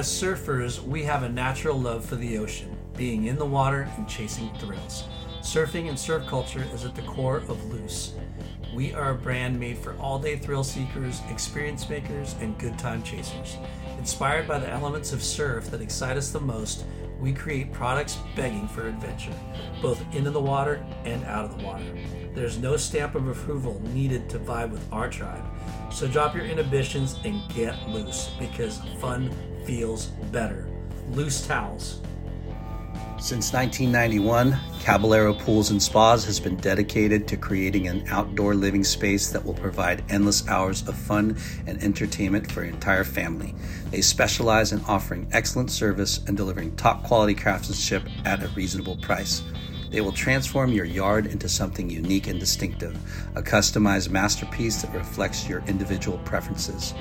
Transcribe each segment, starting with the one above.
as surfers, we have a natural love for the ocean, being in the water and chasing thrills. Surfing and surf culture is at the core of Loose. We are a brand made for all day thrill seekers, experience makers, and good time chasers. Inspired by the elements of surf that excite us the most, we create products begging for adventure, both into the water and out of the water. There's no stamp of approval needed to vibe with our tribe. So drop your inhibitions and get loose because fun feels better. Loose towels. Since 1991, Caballero Pools and Spas has been dedicated to creating an outdoor living space that will provide endless hours of fun and entertainment for your entire family. They specialize in offering excellent service and delivering top quality craftsmanship at a reasonable price. They will transform your yard into something unique and distinctive, a customized masterpiece that reflects your individual preferences.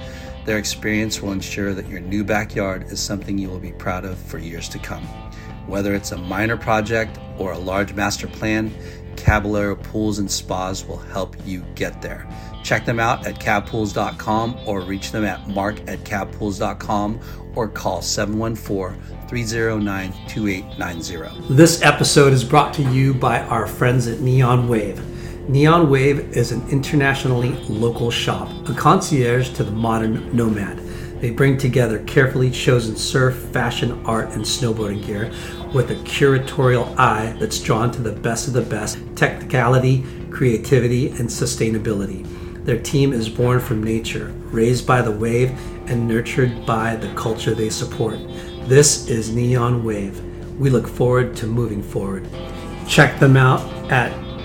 Their experience will ensure that your new backyard is something you will be proud of for years to come. Whether it's a minor project or a large master plan, Caballero Pools and Spas will help you get there. Check them out at cabpools.com or reach them at mark at cabpools.com or call 714 309 2890. This episode is brought to you by our friends at Neon Wave. Neon Wave is an internationally local shop, a concierge to the modern nomad. They bring together carefully chosen surf, fashion, art, and snowboarding gear with a curatorial eye that's drawn to the best of the best technicality, creativity, and sustainability. Their team is born from nature, raised by the wave, and nurtured by the culture they support. This is Neon Wave. We look forward to moving forward. Check them out at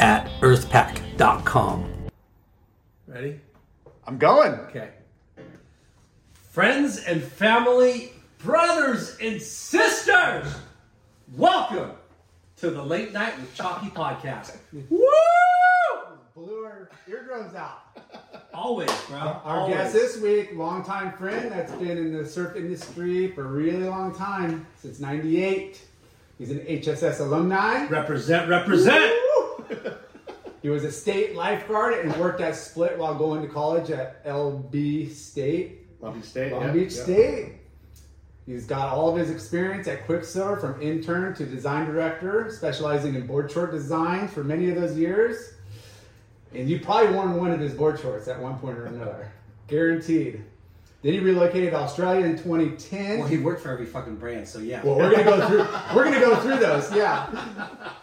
at earthpack.com. Ready? I'm going. Okay. Friends and family, brothers and sisters, welcome to the Late Night with Chalky podcast. Woo! Blew our eardrums out. Always, bro. Our Always. guest this week, longtime friend that's been in the surf industry for a really long time, since 98. He's an HSS alumni. Represent, represent. He was a state lifeguard and worked at Split while going to college at LB State, Long Beach State. Long yeah, Beach yeah. State. He's got all of his experience at Quiksilver from intern to design director, specializing in board short designs for many of those years. And you probably worn one of his board shorts at one point or another. Guaranteed. Then he relocated to Australia in 2010. Well, he worked for every fucking brand, so yeah. Well, we're gonna go through. We're gonna go through those. Yeah.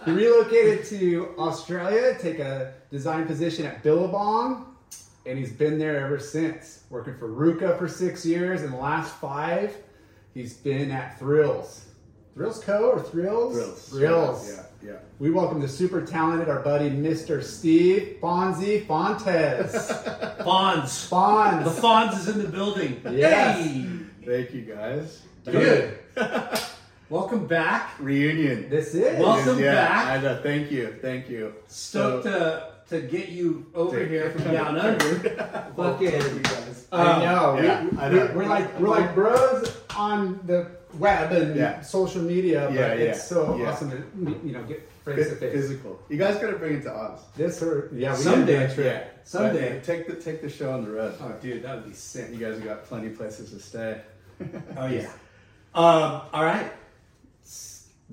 He relocated to Australia, take a design position at Billabong, and he's been there ever since. Working for RVCA for six years, and the last five, he's been at Thrills. Thrills Co. or Thrills? Thrills. Thrills. Yeah, yeah. We welcome the super talented, our buddy Mr. Steve Fonzie Fontes. Fonz. The Fonz. Fonz is in the building. Yes. Hey, Thank you guys. Good. welcome back. Reunion. This is. Welcome yeah, back. I know. Thank you. Thank you. Stoked to to get you over here from down under. Fucking. I know. Yeah, we, I we, know. We're like we're like bros on the web and Yeah. social media, but Yeah, yeah, it's so yeah. awesome to you know get face to face. Physical. You guys gotta bring it to us. This or yeah, we Someday. gotta do a trip. Someday. Right? Take the take the show on the road. Oh, dude, that would be sick. You guys have got plenty of places to stay. Oh yeah. Um, all right.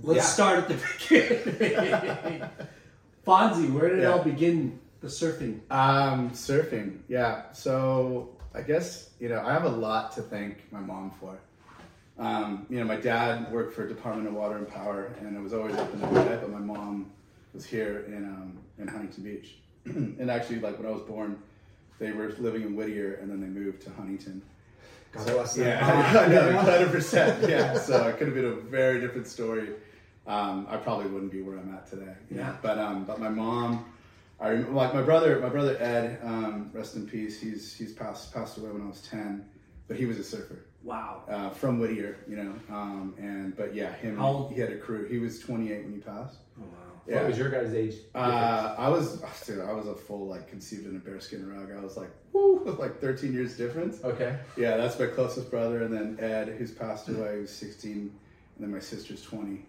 Let's Yeah. start at the beginning. Fonzie, where did it all begin? The surfing. Um, surfing. Yeah. So I guess you know I have a lot to thank my mom for. Um, you know, my dad worked for Department of Water and Power, and it was always up in the way. But my mom was here in um, in Huntington Beach, and actually, like when I was born, they were living in Whittier, and then they moved to Huntington. God bless them. Yeah, hundred percent. Yeah, so it could have been a very different story. Um, I probably wouldn't be where I'm at today. you know. Yeah. But um, but my mom, I rem- like my brother. My brother Ed, um, rest in peace. He's he's passed passed away when I was ten, but he was a surfer. Wow. uh, from Whittier, you know. Um, and but yeah, him How old- he had a crew. He was 28 when he passed. Oh, wow. Yeah. What was your guys' age? Uh, I was, dude, I was a full like conceived in a bearskin rug. I was like, woo, like 13 years difference. okay. Yeah, that's my closest brother, and then Ed, who's passed away, was 16, and then my sister's 20.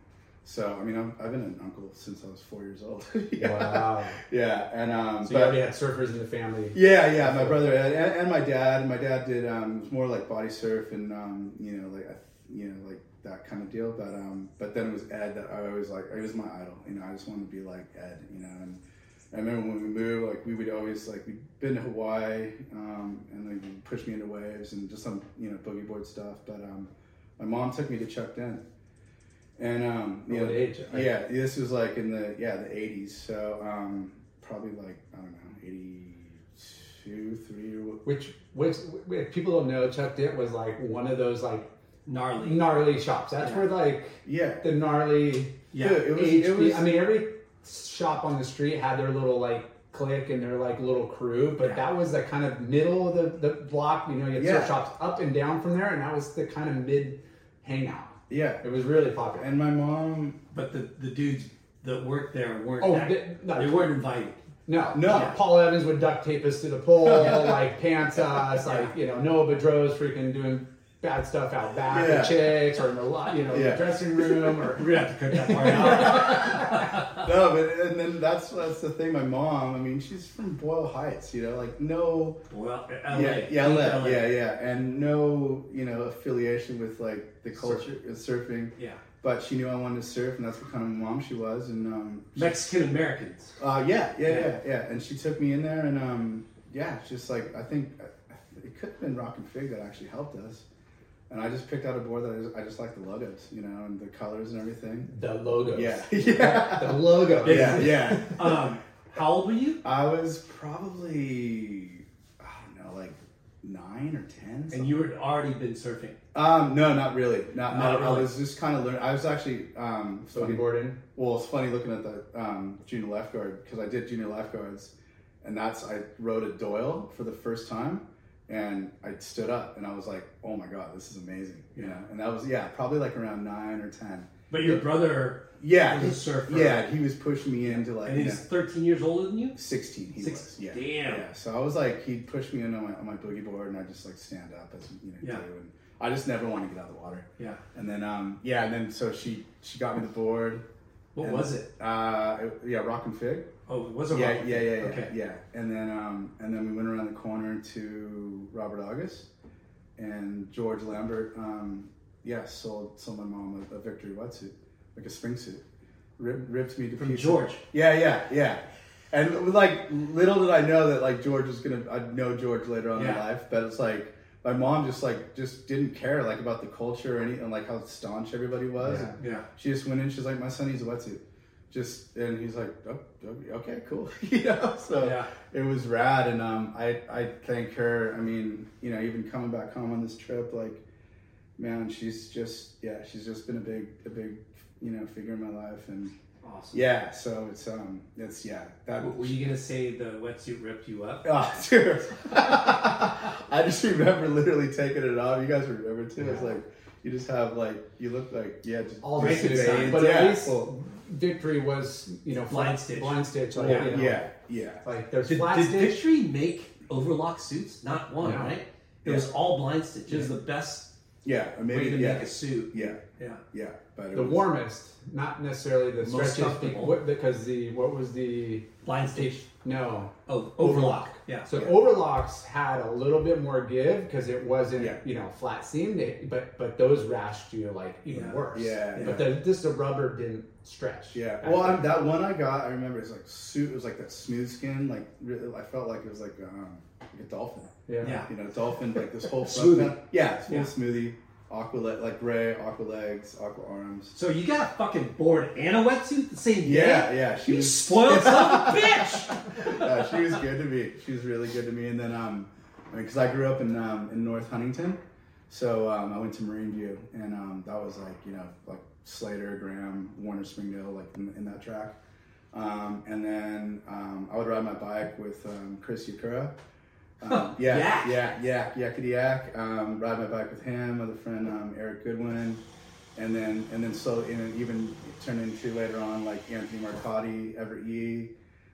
So I mean, I'm, I've been an uncle since I was four years old. yeah. Wow. Yeah, and um, So but- you already had surfers in the family. yeah, yeah, my brother and, and my dad. My dad did um, it was more like body surf and um, you know like you know like that kind of deal. But um, but then it was Ed that I always like. He was my idol. You know, I just wanted to be like Ed. You know, and I remember when we moved, like we would always like we'd been to Hawaii um, and like push me into waves and just some you know boogie board stuff. But um, my mom took me to Chuck Dent. And um, you What know, age? yeah, this was like in the yeah the eighties. So um, probably like I don't know, eighty two, three. or- Which, which, if people don't know, Chuck Dent was like one of those like Gnarly. gnarly shops. That's Yeah. where like Yeah, the gnarly Yeah. Dude, it was. HB. It was I mean, every shop on the street had their little like clique and their like little crew, but Yeah. that was the kind of middle of the, the block. You know, you had Yeah. surf shops up and down from there, and that was the kind of mid hangout. Yeah, It was really popular. and my mom. But the, the dudes that worked there weren't. Oh, that- they- no. they weren't invited. No, No. Yeah, Paul Evans would duct tape us to the pole, like pants us, like you know Noah Bedros freaking doing bad stuff out back Yeah. with chicks or in the lot, you know, Yeah. the dressing room or We're gonna have to cut that part out. No, but and then that's that's the thing. My mom. I mean, she's from Boyle Heights. You know, like no. well, LA. Yeah, yeah, LA, LA. yeah, yeah, and no, you know, affiliation with like the culture of surfing. Yeah. But she knew I wanted to surf, and that's what kind of mom she was. And um, Mexican Americans. Uh, yeah, yeah, Yeah. yeah, yeah, And she took me in there, and um, yeah, it's just like I think it could have been Rockin' Fig that actually helped us. And I just picked out a board that I just, I just like the logos, you know, and the colors and everything. the logos. Yeah, yeah, the logos. yeah, yeah. Um, how old were you? I was probably I don't know, like nine or ten. And you had already been surfing. Um, no, not really. Not, Not not I really. was just kind of learning. I was actually um, funny- Snowboarding. Well, it's funny looking at the um, junior lifeguard because I did junior lifeguards, and that's I rode a Doyle for the first time, and I stood up and I was like, "Oh my god, this is amazing!" You know, and that was yeah, probably like around nine or ten. But your brother Yeah, was a surfer. yeah, he was pushing me into like and you he's know, 13 years older than you? sixteen. He Six- was yeah, damn. yeah. So I was like, he'd push me into my on my boogie board, and I just like stand up as you know Yeah. do, and I just never want to get out of the water. Yeah. And then um, yeah, and then so she she got me the board. What was it? Uh, it- yeah, Rockin' Fig. Oh, it was a yeah, yeah, yeah, yeah, Okay. yeah. And then um, and then we went around the corner to Robert August and George Lambert. Um, yeah, sold sold my mom a, a Victory wetsuit, like a spring suit. Rip, ripped me to From pieces. George. Yeah, yeah, yeah. And like little did I know that like George was gonna I'd know George later on in Yeah. life, but it's like my mom just like just didn't care like about the culture or anything like how staunch everybody was. Yeah. Yeah. She just went in. She's like, my son needs a wetsuit. Just and he's like, oh, okay, cool. you know, so Yeah. it was rad, and um, I I thank her. I mean, you know, even coming back home on this trip, like, man, she's just yeah, she's just been a big a big you know figure in my life, and Awesome. yeah, so it's um, it's yeah that. Were you gonna say the wetsuit ripped you up? Oh, dude. I just remember literally taking it off. You guys remember too. It's like you just have like you look like yeah, just All just the Right to the veins. but yeah. at least well, Victory was, you know, Blind stitch. Blind stitch. Like, yeah, you know, yeah, yeah. Like there's Did, flat did stitch. Victory make overlock suits? Not one, No. right? It was all blind stitch. It was the best Yeah, or way maybe to yeah, make a suit. yeah, Yeah. yeah. But the was, warmest, not necessarily the Most stretches, comfortable. because the what was the Blind stitch. No Oh, Overlock. overlock. Yeah. So Yeah. overlocks had a little bit more give because it wasn't Yeah. you know flat seamed. but but those rashed you like even Yeah. worse. Yeah, But the, this the rubber didn't stretch. Yeah. Well, I, that one I got, I remember it's like suit. It was like that smooth skin. Like really, I felt like it was like um, like a dolphin. yeah. You know, dolphin like this whole Smoothie. front- Yeah, full Yeah. smoothie. Aqua le- like gray, aqua legs, aqua arms. So you got a fucking board and a wetsuit the same day? Yeah, yeah. She You was spoiled son of a bitch. yeah, she was good to me. She was really good to me. And then, um, because I grew up in um, in North Huntington, so um, I went to Marine View, and um, that was like you know like Slater, Graham, Warner, Springdale, like in, in that track. Um, and then um, I would ride my bike with um, Chris Yakura, Um, yeah, Yak. yeah, yak, yakety yak. Um, ride my bike with him, other friend um, Eric Goodwin, and then and then so and then even turned into later on like Anthony Marcotti, Everett Yee,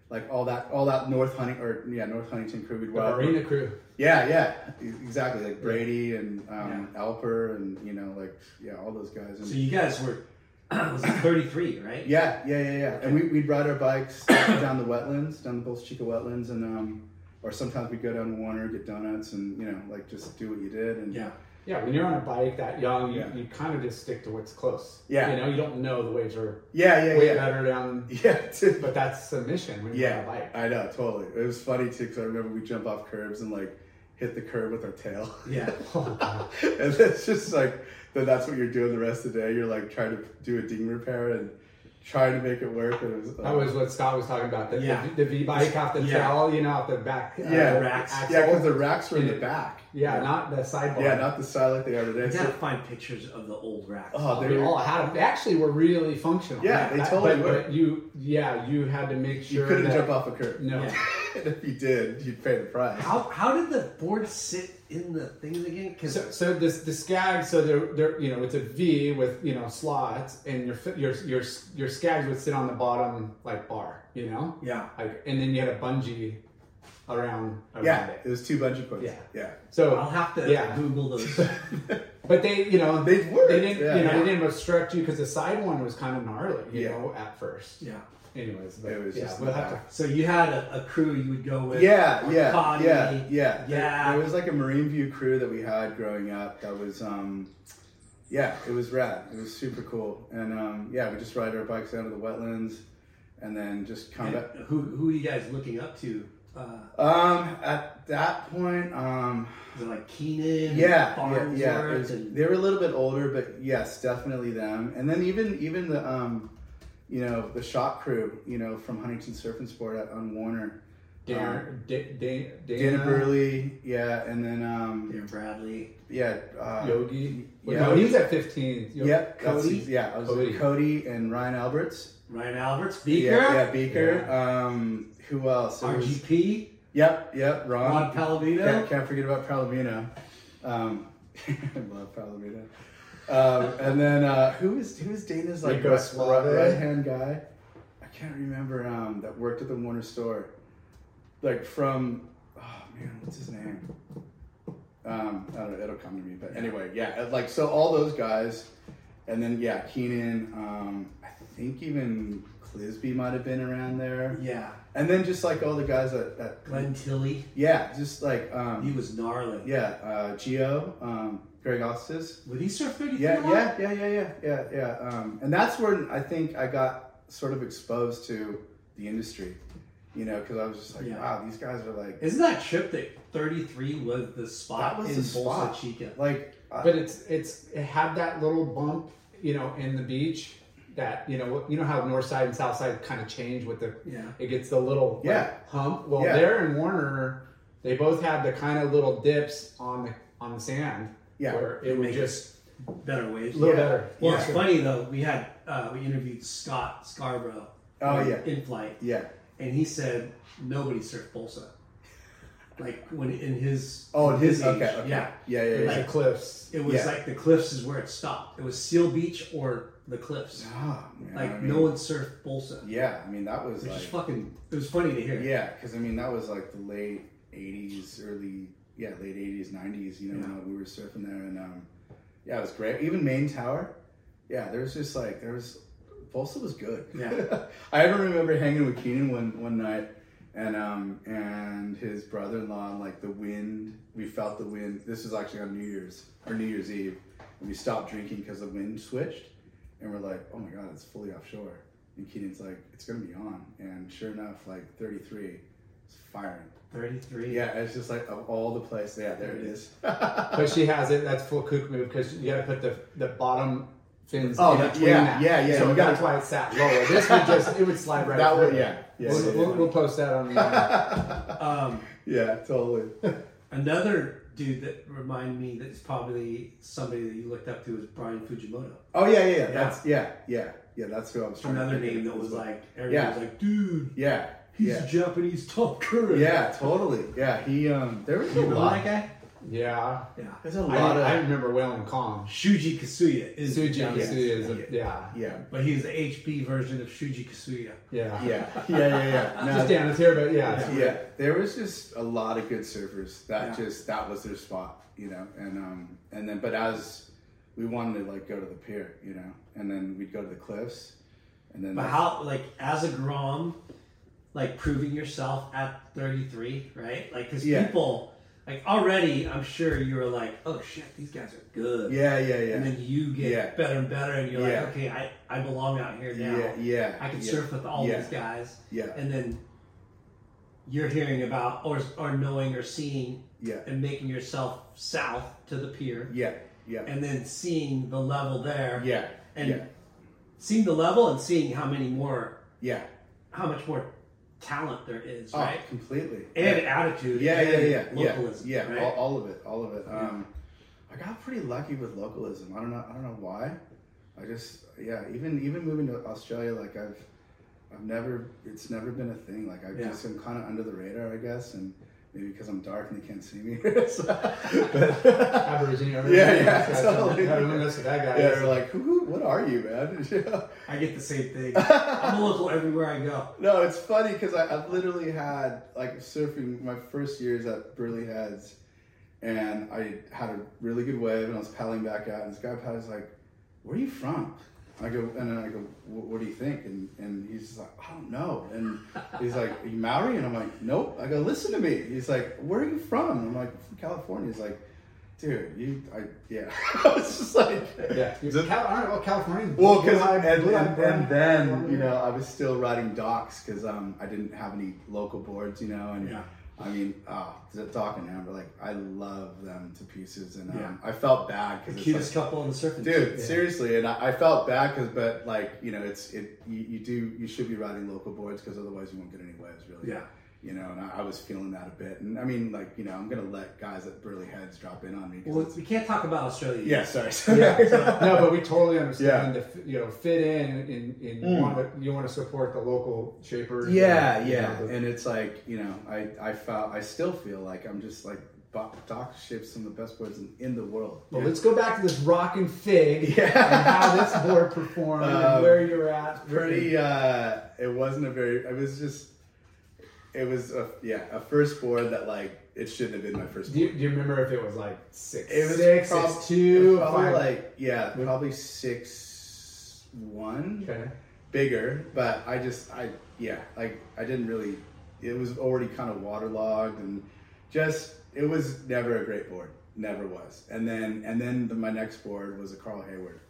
like all that all that North Hunting or yeah North Huntington crew we'd The ride. Marina crew. Yeah, yeah, exactly. Like Brady and um, Alper and you know like yeah all those guys. And, So you guys were was it 33, right? Yeah, yeah, yeah, yeah. And we, we'd ride our bikes down the wetlands, down the Bolsa Chica wetlands, and um, or sometimes we'd go down to Warner, get donuts, and you know, like just do what you did. And Yeah. Yeah, when you're on a bike that young, you, Yeah. you kind of just stick to what's close. Yeah. You know, you don't know the waves are yeah, yeah, way yeah, better down, yeah. but that's the mission when you're on a Yeah, bike. I know, totally. It was funny too because I remember we jump off curbs and like hit the curb with our tail, Yeah. Oh, and it's just like then that's what you're doing the rest of the day. You're like trying to do a ding repair and trying to make it work. It was uh, That was what Scott was talking about. The, Yeah. the, the V bike off the Yeah. trail, you know, off the back. uh, yeah, racks. axle. yeah, because the racks were in the back. Yeah, not the sidebar. Yeah, not the side like they are today. You So- gotta find pictures of the old racks. Oh, they They all had them. They actually were really functional. Yeah, they That- totally but, were. But you, yeah, you had to make sure You couldn't that, jump off a curb. No. Yeah. and if you did, you'd pay the price. How how did the board sit in the things again? Because So, so this the skag, so they're, they're you know it's a V with you know slots, and your fi- your your your skags would sit on the bottom like bar, you know, yeah, like, and then you had a bungee around around Yeah, it. it was two bungee cords. Yeah. yeah. So I'll have to Yeah. Google those. But they, you know, They worked, They didn't, yeah. you know, Yeah. they didn't obstruct you because the side one was kind of gnarly, you Yeah. know, at first. yeah. Anyways, but It was yeah, just we'll have to. So you had a, a crew you would go with. Yeah, yeah, Marcotti, yeah, yeah. There- Yeah. There, was like a Marine View crew that we had growing up. That was, um, yeah, it was rad. It was super cool. And um, yeah, we just ride our bikes down to the wetlands, and then just come And back. who who are you guys looking up to? Uh, Um, at that point, um, is it like Keenan? yeah, yeah, Farnsworth, yeah. It was- and they were a little bit older, but yes, definitely them. And then even even the um, you know, the shop crew, you know, from Huntington Surf and Sport at, on Warner. Dana, Da- Da- Dana, Dana Burley, yeah, and then um, Dan Bradley. yeah, uh, Yogi. Yeah. No, he was at 15. Yogi. Yep, Cody? yeah, I was Cody. Cody. And Ryan Alberts. Ryan Alberts, Beaker, Yeah, yeah, Beaker. Um, who else? It was- RGP, Yep, yep, Ron. Ron Palomino. Can't, can't forget about Palomino. Um, I love Palomino. Um, and then uh, who is who is Dana's like Rico right, right hand guy? I can't remember. Um, that worked at the Warner store, like from oh man, what's his name? Um, I don't know. It'll come to me. But anyway, yeah, like so all those guys, and then yeah, Keenan. Um, I think even Clisby might have been around there, yeah, and then just like all the guys at, at Glenn Tilley. yeah, just like um, He was gnarly. yeah, uh, Geo, um, Greg Ostis. Would he surf 33? Yeah, yeah, yeah, yeah, yeah, yeah, yeah. Um, and that's where I think I got sort of exposed to the industry, you know, because I was just like, Yeah. wow, these guys are like, Isn't that trip that 33 was the spot That was in the Bolsa spot. Chica? like, uh, But it's it's it had that little bump, you know, in the beach that you know you know how north side and south side kind of change with the Yeah. it gets the little like, Yeah. hump. Well, Yeah. there in Warner, they both had the kind of little dips on the on the sand Yeah. where it would just Better waves. a little Yeah. better. Well, Yeah. it's funny though. We had uh, we interviewed Scott Scarborough. Oh, in- yeah. in flight, yeah. and he said nobody surfed Bolsa. Like when in his Oh, in his, age, okay, okay. yeah, Yeah, yeah, It was yeah. the cliffs. it was Yeah. like the cliffs is where it stopped. It was Seal Beach or the cliffs. Ah, man, Like I mean, no one surfed Bolsa. Yeah, I mean, that was like, fucking. It was funny to hear. yeah, because I mean, that was like the late 80s, early, yeah, late 80s, 90s, you know, Yeah. we were surfing there. And um, yeah, it was great. Even Main Tower, yeah, there was just like, there was, Bolsa was good. Yeah. I ever remember hanging with Keenan one, one night and um and his brother-in-law like the wind we felt the wind this was actually on new year's or new year's eve and we stopped drinking because the wind switched and we're like oh my god it's fully offshore and keenan's like it's gonna be on and sure enough like 33 it's firing Thirty-three. yeah it's just like of all the places yeah there it is But she has it. That's full kook move because you got to put the the bottom fins Oh, in that- between yeah, that. yeah, yeah, So you gotta- that's why it's sat lower. This would just it would slide right. that through. one yeah yeah We'll, yeah, we'll, we'll post that on the. uh, Um, yeah totally another dude that reminded me that's probably somebody that you looked up to is Brian Fujimoto. oh yeah yeah yeah that's yeah yeah yeah that's who i was Another name that was like everybody Yeah. was like, dude. Yeah, He's Yeah. a Japanese top current. Yeah, totally. Yeah, he um there was a lot. that guy? Yeah. Yeah. There's a I, lot I of I remember Whalen Kong. Shuji Kasuya is Suji Japanese. Kasuya is a, Yeah. yeah. yeah. But he's the HP version of Shuji Kasuya. Yeah. Yeah. Yeah, yeah, yeah. No, Just down his here, but yeah. it's- yeah, there was just a lot of good surfers that Yeah. just that was their spot, you know. And um and then but as we wanted to like go to the pier, you know, and then we'd go to the cliffs, and then But how, like, as a Grom, like proving yourself at 33, right? Like, because Yeah. people, like, already, I'm sure you were like, oh shit, these guys are good. Yeah, yeah, yeah. And then you get Yeah. better and better, and you're Yeah. like, okay, I, I belong out here now. yeah, yeah. I can yeah, surf with all these guys. Yeah, And then you're hearing about, or, or knowing, or seeing, yeah, and making yourself south to the pier, yeah, yeah, and then seeing the level there, yeah, and seeing the level and seeing how many more yeah. how much more talent there is, Oh, right? completely. And yeah. attitude. Yeah, yeah, and yeah, yeah, Localism, yeah. right? All, all of it, all of it. Um, I got pretty lucky with localism. I don't know. I don't know why. I just, yeah. Even even moving to Australia, like I've, I've never. It's never been a thing. Like I Yeah. just am kind of under the radar, I guess, and maybe because I'm dark and they can't see me. So- but, Aborigine. everything. Yeah, yeah, totally. Everyone knows who that guy yeah, they're like, who, what are you, man? I get the same thing. I'm a local everywhere I go. No, it's funny because I've literally had like surfing my first years at Burleigh Heads, and I had a really good wave, and I was paddling back out, and this guy paddles like, "Where are you from?" I go, and then I go, "What do you think?" And and he's like, "I don't know," and he's like, "Are you Maori?" And I'm like, "Nope." I go, "Listen to me." He's like, "Where are you from?" And I'm like, "From California." He's like, "Dude, you, I, yeah." I was just like, yeah. Just- Cal- I don't know, California. well, because Blue-eyed- and, and, brown. and then you know I was still riding Docs because um I didn't have any local boards, you know, and Yeah. I mean, oh, the Doc and Amber, like I love them to pieces, and um, Yeah. I felt bad The because it's cutest like, couple on the surfing. dude, Yeah. seriously, and I, I felt bad because, but like you know, it's it you, you do you should be riding local boards because otherwise you won't get any waves, really. Yeah. You know, and I, I was feeling that a bit, and I mean, like you know, I'm gonna let guys at Burleigh Heads drop in on me. Well, we can't talk about Australia. yeah, sorry. yeah. no, but we totally understand Yeah. to you know fit in in, in Mm. you want to you want to support the local shapers. Yeah, and, yeah, know, the- and it's like you know, I I felt I still feel like I'm just like Doc shapes some of the best boards in, in the world. But let's go back to this Rockin' Fig Yeah. and how this board performed Um, and where you're at. Pretty. Uh, it wasn't a very. It was just. It was a yeah a first board that like it shouldn't have been my first Do you, do you remember if it was like six, It was six, prob- six, two, probably five? like yeah probably six one okay. bigger, but I just I yeah like I didn't really. It was already kind of waterlogged and just it was never a great board. Never was. And then and then the, my next board was a Carl Hayward,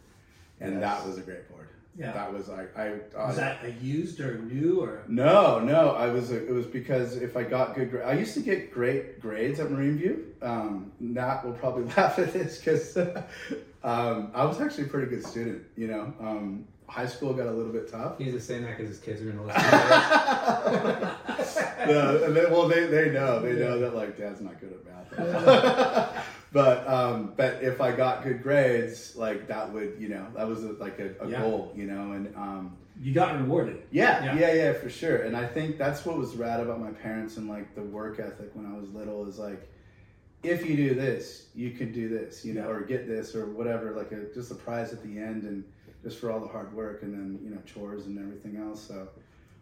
and Yes. that was a great board. Yeah. That was like I. I Was that a used or new or? no, no. I was. It was because if I got good, gra- I used to get great grades at Marine View. Um, Nat will probably laugh at this because um, I was actually a pretty good student. You know, um, high school got a little bit tough. He's just saying that because his kids are going to listen to no, and they, well, they, they know they know that like dad's not good at math. But um, but if I got good grades, like that would you know that was a, like a, a Yeah. goal, you know, and um, You got rewarded. yeah, Yeah. yeah, yeah, for sure. And I think that's what was rad about my parents and like the work ethic when I was little is like, if you do this, you can do this, you know, or get this or whatever, like a just a prize at the end and just for all the hard work and then you know chores and everything else. So,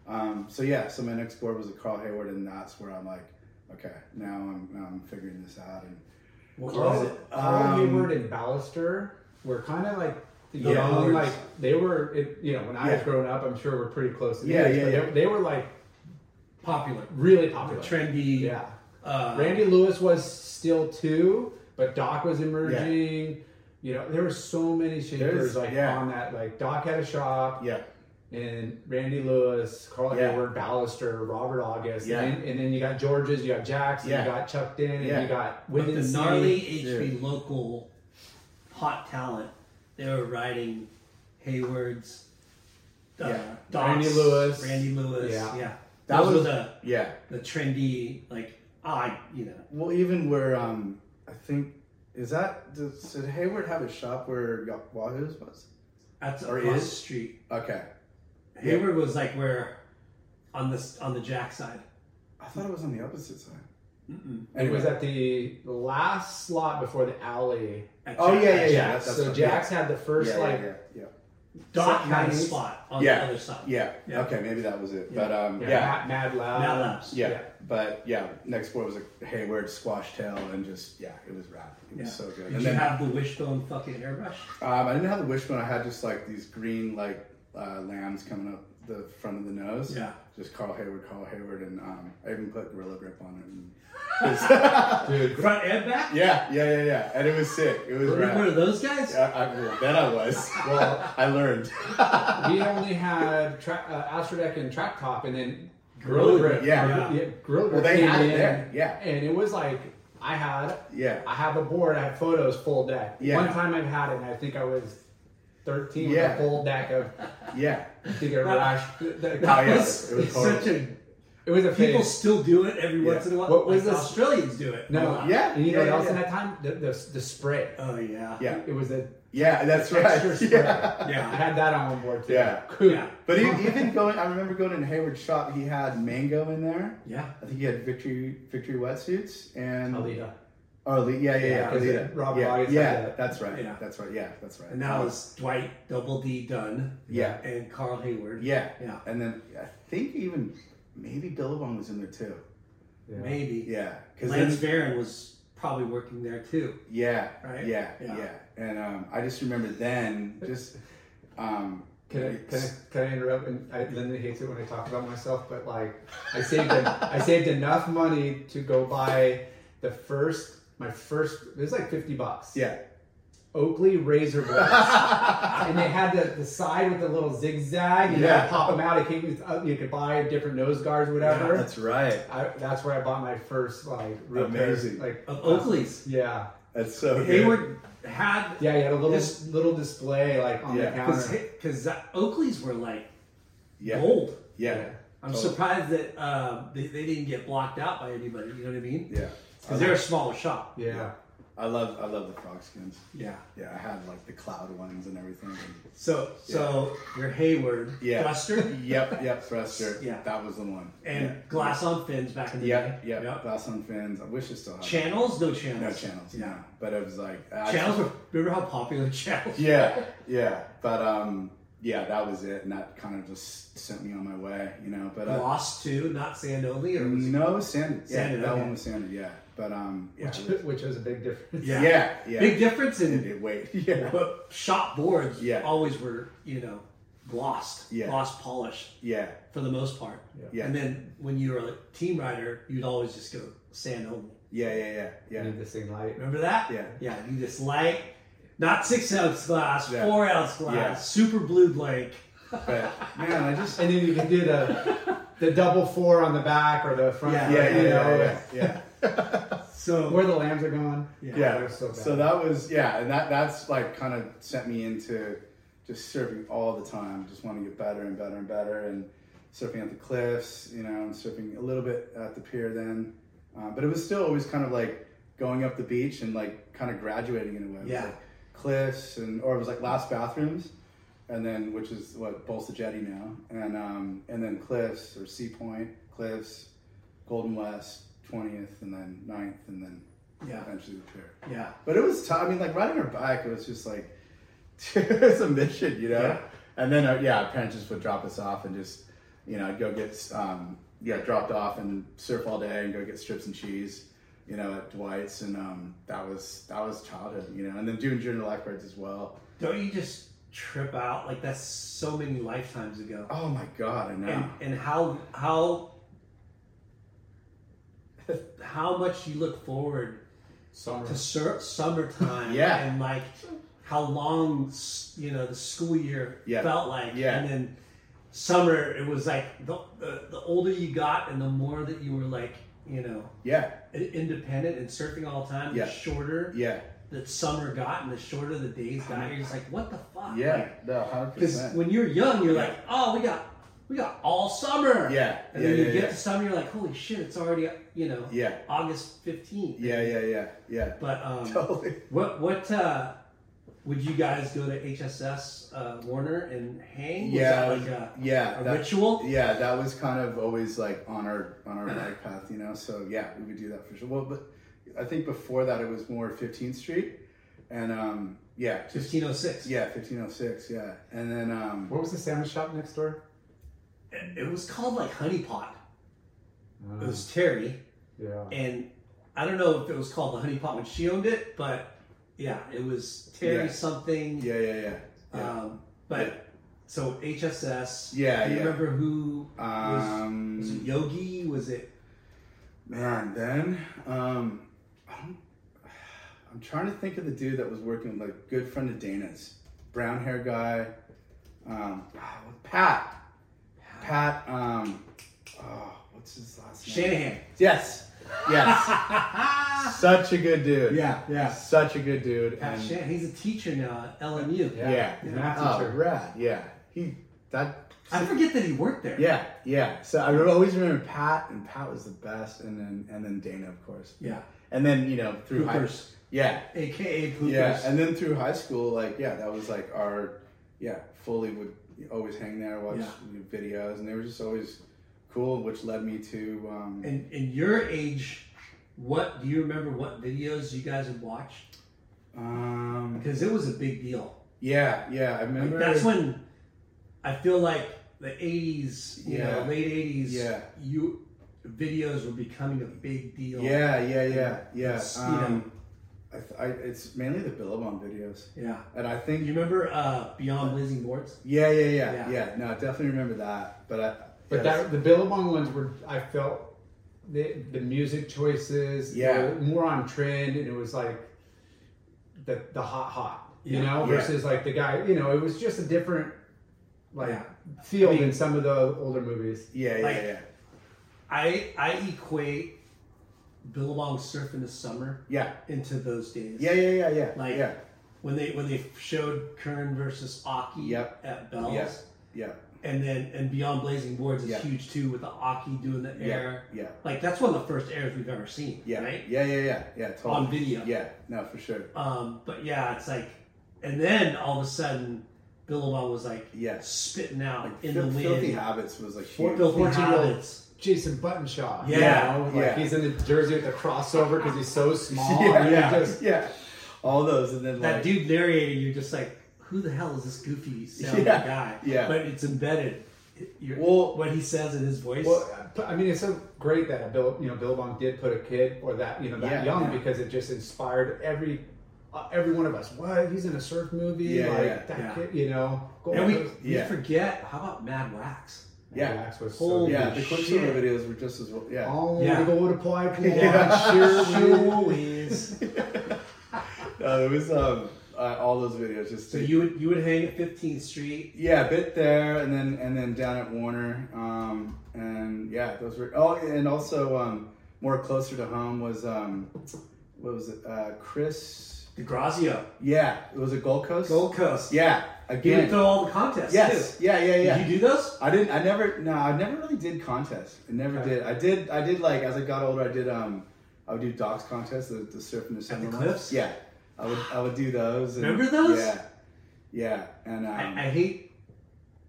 um, so yeah, so my next board was a Carl Hayward, and that's where I'm like, okay, now I'm now I'm figuring this out and. What was it? Carl Um, Hayward and Ballister were kind of like the Yeah. young, like they were. It, you know, when I was growing up, I'm sure we're pretty close. To Yeah, age, yeah, but yeah. They, they were like Popular. really popular. Trendy. Yeah. Uh, Randy Lewis was still too, but Doc was emerging. You know, there were so many shapers like yeah. on that. Like Doc had a shop, Yeah, and Randy Lewis, Carl Yeah. Hayward, Ballister, Robert August, Yeah. and, then, and then you got Georges, you got Jackson, Yeah. you got Chuck Dent, and Yeah. you got with the Wyndham gnarly City. HB local hot talent, they were riding Hayward's, uh, Yeah. Doc's, Randy Lewis. Randy Lewis. Yeah. Yeah, That those was- the yeah. the trendy like I you know Well, even where um, I think is that does, did Hayward have a shop where Ya- Wahoo's was? that's Or across is? the street. Okay. Hayward was like where on this on the jack side. I thought it was on the opposite side. Mm-mm. It was at the last slot before the alley. At Oh, Jack- yeah, yeah, yeah. Jack's. That's- so what- Jack's had the first yeah, like yeah, yeah, Dot kind of spot on Yeah. the other side. yeah, yeah. Yeah. Okay, maybe that was it. Yeah. But um, yeah, yeah, Mad, Mad Lab. Mad Labs. yeah, Yeah. But yeah, next board was a Hayward squash tail, and just yeah, it was rad. It was Yeah. so good. Did and you then have the wishbone fucking airbrush? um, I didn't have the wishbone. I had just like these green like uh, lambs coming up the front of the nose. Yeah. Just Carl Hayward, Carl Hayward, and um, I even put Gorilla Grip on it. And Dude, Front and back? yeah, yeah, yeah, yeah, and it was sick. It was Were you one of those guys? Yeah, I, well, then I was. Well- I learned. we only had tra- uh, Astrodeck and Track Top, and then Gorilla Grip, Grip. yeah. yeah Gorilla Well, they had it in, there, yeah. and it was like I had, Yeah. I have a board, I have photos, full deck. Yeah. One time I've had it, and I think I was thirteen Yeah. with a full deck of Yeah. to get a rash. That, Oh, yeah. It's It was such a It was a people phase. still do it every Yeah. once in a while. What was Like this- Australians do it. a No, lot. Yeah. And you know yeah, what else yeah. in that time? The, the, the spray. Oh yeah. Yeah. It was a Yeah, that's right. extra spray. Yeah. I had that on one board too. Yeah. cool. Yeah. But he, even going, I remember going in Hayward's shop. He had mango in there. Yeah. I think he had victory victory wetsuits and Aleeda. Oh, Ale- yeah, yeah, Yeah, yeah. 'cause Aleeda. Robert yeah, August yeah, had that. that's right. Yeah. That's right. Yeah, that's right. And that was Dwight Double D Dunn yeah, and Carl Hayward. yeah, Yeah. And then I think even maybe Billabong was in there too. Yeah. Maybe. Yeah, because Lance then Barron was probably working there too. yeah, Right? yeah, Yeah. yeah, And um, I just remember then just um, Can I, can I, can I interrupt? And I, Linda hates it when I talk about myself, but like, I saved en- I saved enough money to go buy the first, my first. It was like fifty bucks. yeah, Oakley razor blades, and they had the, the side with the little zigzag. You Yeah. yeah. pop them out. It came uh, you could buy different nose guards or whatever. that's right. I, that's where I bought my first like real Amazing. like Of Oakley's. Yeah, That's so good. were had yeah. You had a little little display like on Yeah. the counter. because Oakley's were like yeah, gold. yeah, I'm Totally. surprised that um, they, they didn't get blocked out by anybody. You know what I mean? yeah. Because they're a smaller shop. yeah. I love I love the frog skins. Yeah. Yeah, I had like the cloud ones and everything. So so your Hayward Yeah. thruster yep, yep, thruster. Yeah. that was the one. and yeah. glass on fins back in the Yep, day. yep, Yep. glass on fins. I wish it still had Channels, no channels. No channels. channels, Yeah. no. But it was like I- Channels were remember how popular channels? Yeah, yeah. But um, yeah, that was it, and that kind of just sent me on my way, you know. But uh, Gloss too, not sand only, or was it- no sanded. Yeah, Sanded, that okay. one was sanded. Yeah, but um, yeah, Which, was- which was a big difference. Yeah. yeah, yeah. big difference It in did wait. Yeah, but shop boards Yeah. always were, you know, glossed, Yeah. gloss polished yeah, for the most part. yeah, And then when you were a team rider, you'd always just go sand only. yeah, yeah, yeah, You yeah, need this thing light. Remember that? yeah. Yeah, you just light, not six ounce glass, Yeah. four ounce glass, Yeah. super blue blank. But man, I just And then you can do the the double four on the back or the front. Yeah. foot, yeah, yeah, you yeah, know, yeah, yeah. So Where the lambs are gone. Yeah. yeah. they're so bad. So that was yeah, and that that's like kind of sent me into just surfing all the time. Just wanting to get better and better and better, and surfing at the cliffs, you know, and surfing a little bit at the pier then. Um, but it was still always kind of like going up the beach and like kind of graduating in a way. Yeah. like cliffs and or it was like last bathrooms, and then which is what Bolsa Jetty now, and um, and then cliffs or Sea Point cliffs, Golden West. 20th and then 9th and then Yeah. eventually the pier. yeah, But it was tough. I mean, like riding our bike, it was just like it's a mission, you know. Yeah. And then uh, yeah, parents just would drop us off and just you know I'd go get um, yeah dropped off and surf all day and go get strips and cheese, you know, at Dwight's and um, that was that was childhood, you know. And then doing junior lifeguards as well. don't you just trip out like that's so many lifetimes ago? Oh my god, I know. and, and how how how much you look forward Summer. to sur- summertime Yeah. and like how long you know the school year Yeah. felt like Yeah. and then summer it was like the, the the older you got and the more that you were like you know yeah, independent and surfing all the time Yeah. the shorter yeah, that summer got and the shorter the days got you're just like what the fuck yeah. No, hundred because when you're young you're Yeah. like oh we got we got all summer Yeah, and yeah, then you yeah, get to summer, you're like, holy shit, it's already you know Yeah, August fifteenth. yeah, yeah, yeah, yeah. But um, Totally. what what uh, would you guys go to HSS uh, Warner and hang? Was yeah, that like a, yeah, a that- ritual? Yeah, that was kind of always like on our on our bike path, you know. So yeah, we would do that for sure. Well, but I think before that it was more 15th Street, and um, yeah, just 1506. yeah, 1506, yeah, and then um, What was the sandwich shop next door? It, it was called like Honey Pot. Uh, It was Terry, yeah. and I don't know if it was called the Honey Pot when she owned it, but yeah, it was Terry Yeah. something. yeah, yeah, yeah, yeah. Um, but so HSS. Yeah, Do you yeah. remember who was? um, Was it Yogi? Was it? Man, then um, I'm trying to think of the dude that was working with like good friend of Dana's, brown hair guy, um, ah, Pat, Pat, um, oh, what's his last name? Shanahan. Yes, yes, such a good dude. Yeah, yeah. such a good dude. Pat and. He's a teacher now at LMU. Yeah. yeah, He's a math oh, teacher. rad. Yeah, he that. I forget that he worked there. Yeah, yeah. So I always remember Pat, and Pat was the best, and then and then Dana, of course. Yeah. And then you know through high, Poopers. yeah, AKA Poopers. Yeah, and then through high school, like yeah, that was like our yeah, fully would always hang there, watch Yeah. videos, and they were just always cool, which led me to um, And in your age, what do you remember? What videos you guys had watched? um Because it was a big deal. yeah, yeah, I Like, remember that's when I feel like the '80s, you Yeah. know, late '80s, Yeah. you videos were becoming a big deal. yeah, yeah, yeah, yeah. Um, I, th- I, it's mainly the Billabong videos, yeah. and I think you remember uh, Beyond Blazing Boards? yeah, yeah, yeah, Yeah. yeah, No, I definitely remember that, but I But yeah, that the Billabong ones were I felt the the music choices Yeah. were more on trend and it was like the the hot hot you Yeah. know Yeah. versus like the guy you know it was just a different like Yeah. feel I mean- than some of the older movies. yeah, yeah, like- yeah, I I equate Billabong Surf in the Summer yeah, into those days. yeah, yeah, yeah, yeah, Like- yeah, When they when they showed Curren versus Occy Yep. at Bell's. Yeah. yeah, And then and Beyond Blazing Boards is Yeah. huge too with the Occy doing the yeah, air. yeah, Like that's one of the first airs we've ever seen. yeah, Right? yeah, yeah, yeah, yeah, totally. On video. Yeah, no, for sure. Um, but yeah, it's like, and then all of a sudden, Billabong was like yeah. spitting out Like, in Fil- the wind. Filthy Habits was like huge. Filthy 14-year-old habits. Jason Buttenshaw. Yeah. you know, like Yeah. he's in the jersey with the crossover because he's so small. yeah, yeah, just- yeah. All those, and then That like, dude narrating, you're just like, who the hell is this goofy sounding Yeah, guy? yeah. But it's embedded. You're, Well- what he says in his voice. Well, I mean, it's so great that Bill, you know, Billabong did put a kid or that you know that Yeah, young yeah. because it just inspired every uh, every one of us. What he's in a surf movie, Yeah, like that kid, you know. Go and we, those- we forget, how about Mad Wax? Yeah. Max was Holy so yeah, the. Quiksilver videos were just as well. Yeah. Oh, Yeah. go to pipeline, Yeah. sure, Sure. No, it was um uh, all those videos just. So you would you would hang at 15th Street. yeah, a bit there, and then and then down at Warner, um, and yeah, those were. Oh, and also um, more closer to home was um, what was it? Uh, Chris. DeGrazio. Yeah, it was a Gold Coast. Gold Coast. Yeah, would again. throw all the contests Yes. too. Yeah, yeah, yeah. Did you do those? I didn't. I never. No, I never really did contests. I never Okay. did. I did. I did like as I got older. I did. Um, I would do Doc's contests, the, the surf and the ones. cliffs? Yeah, I would. I would do those. And, Remember those? Yeah, yeah. And um, I, I hate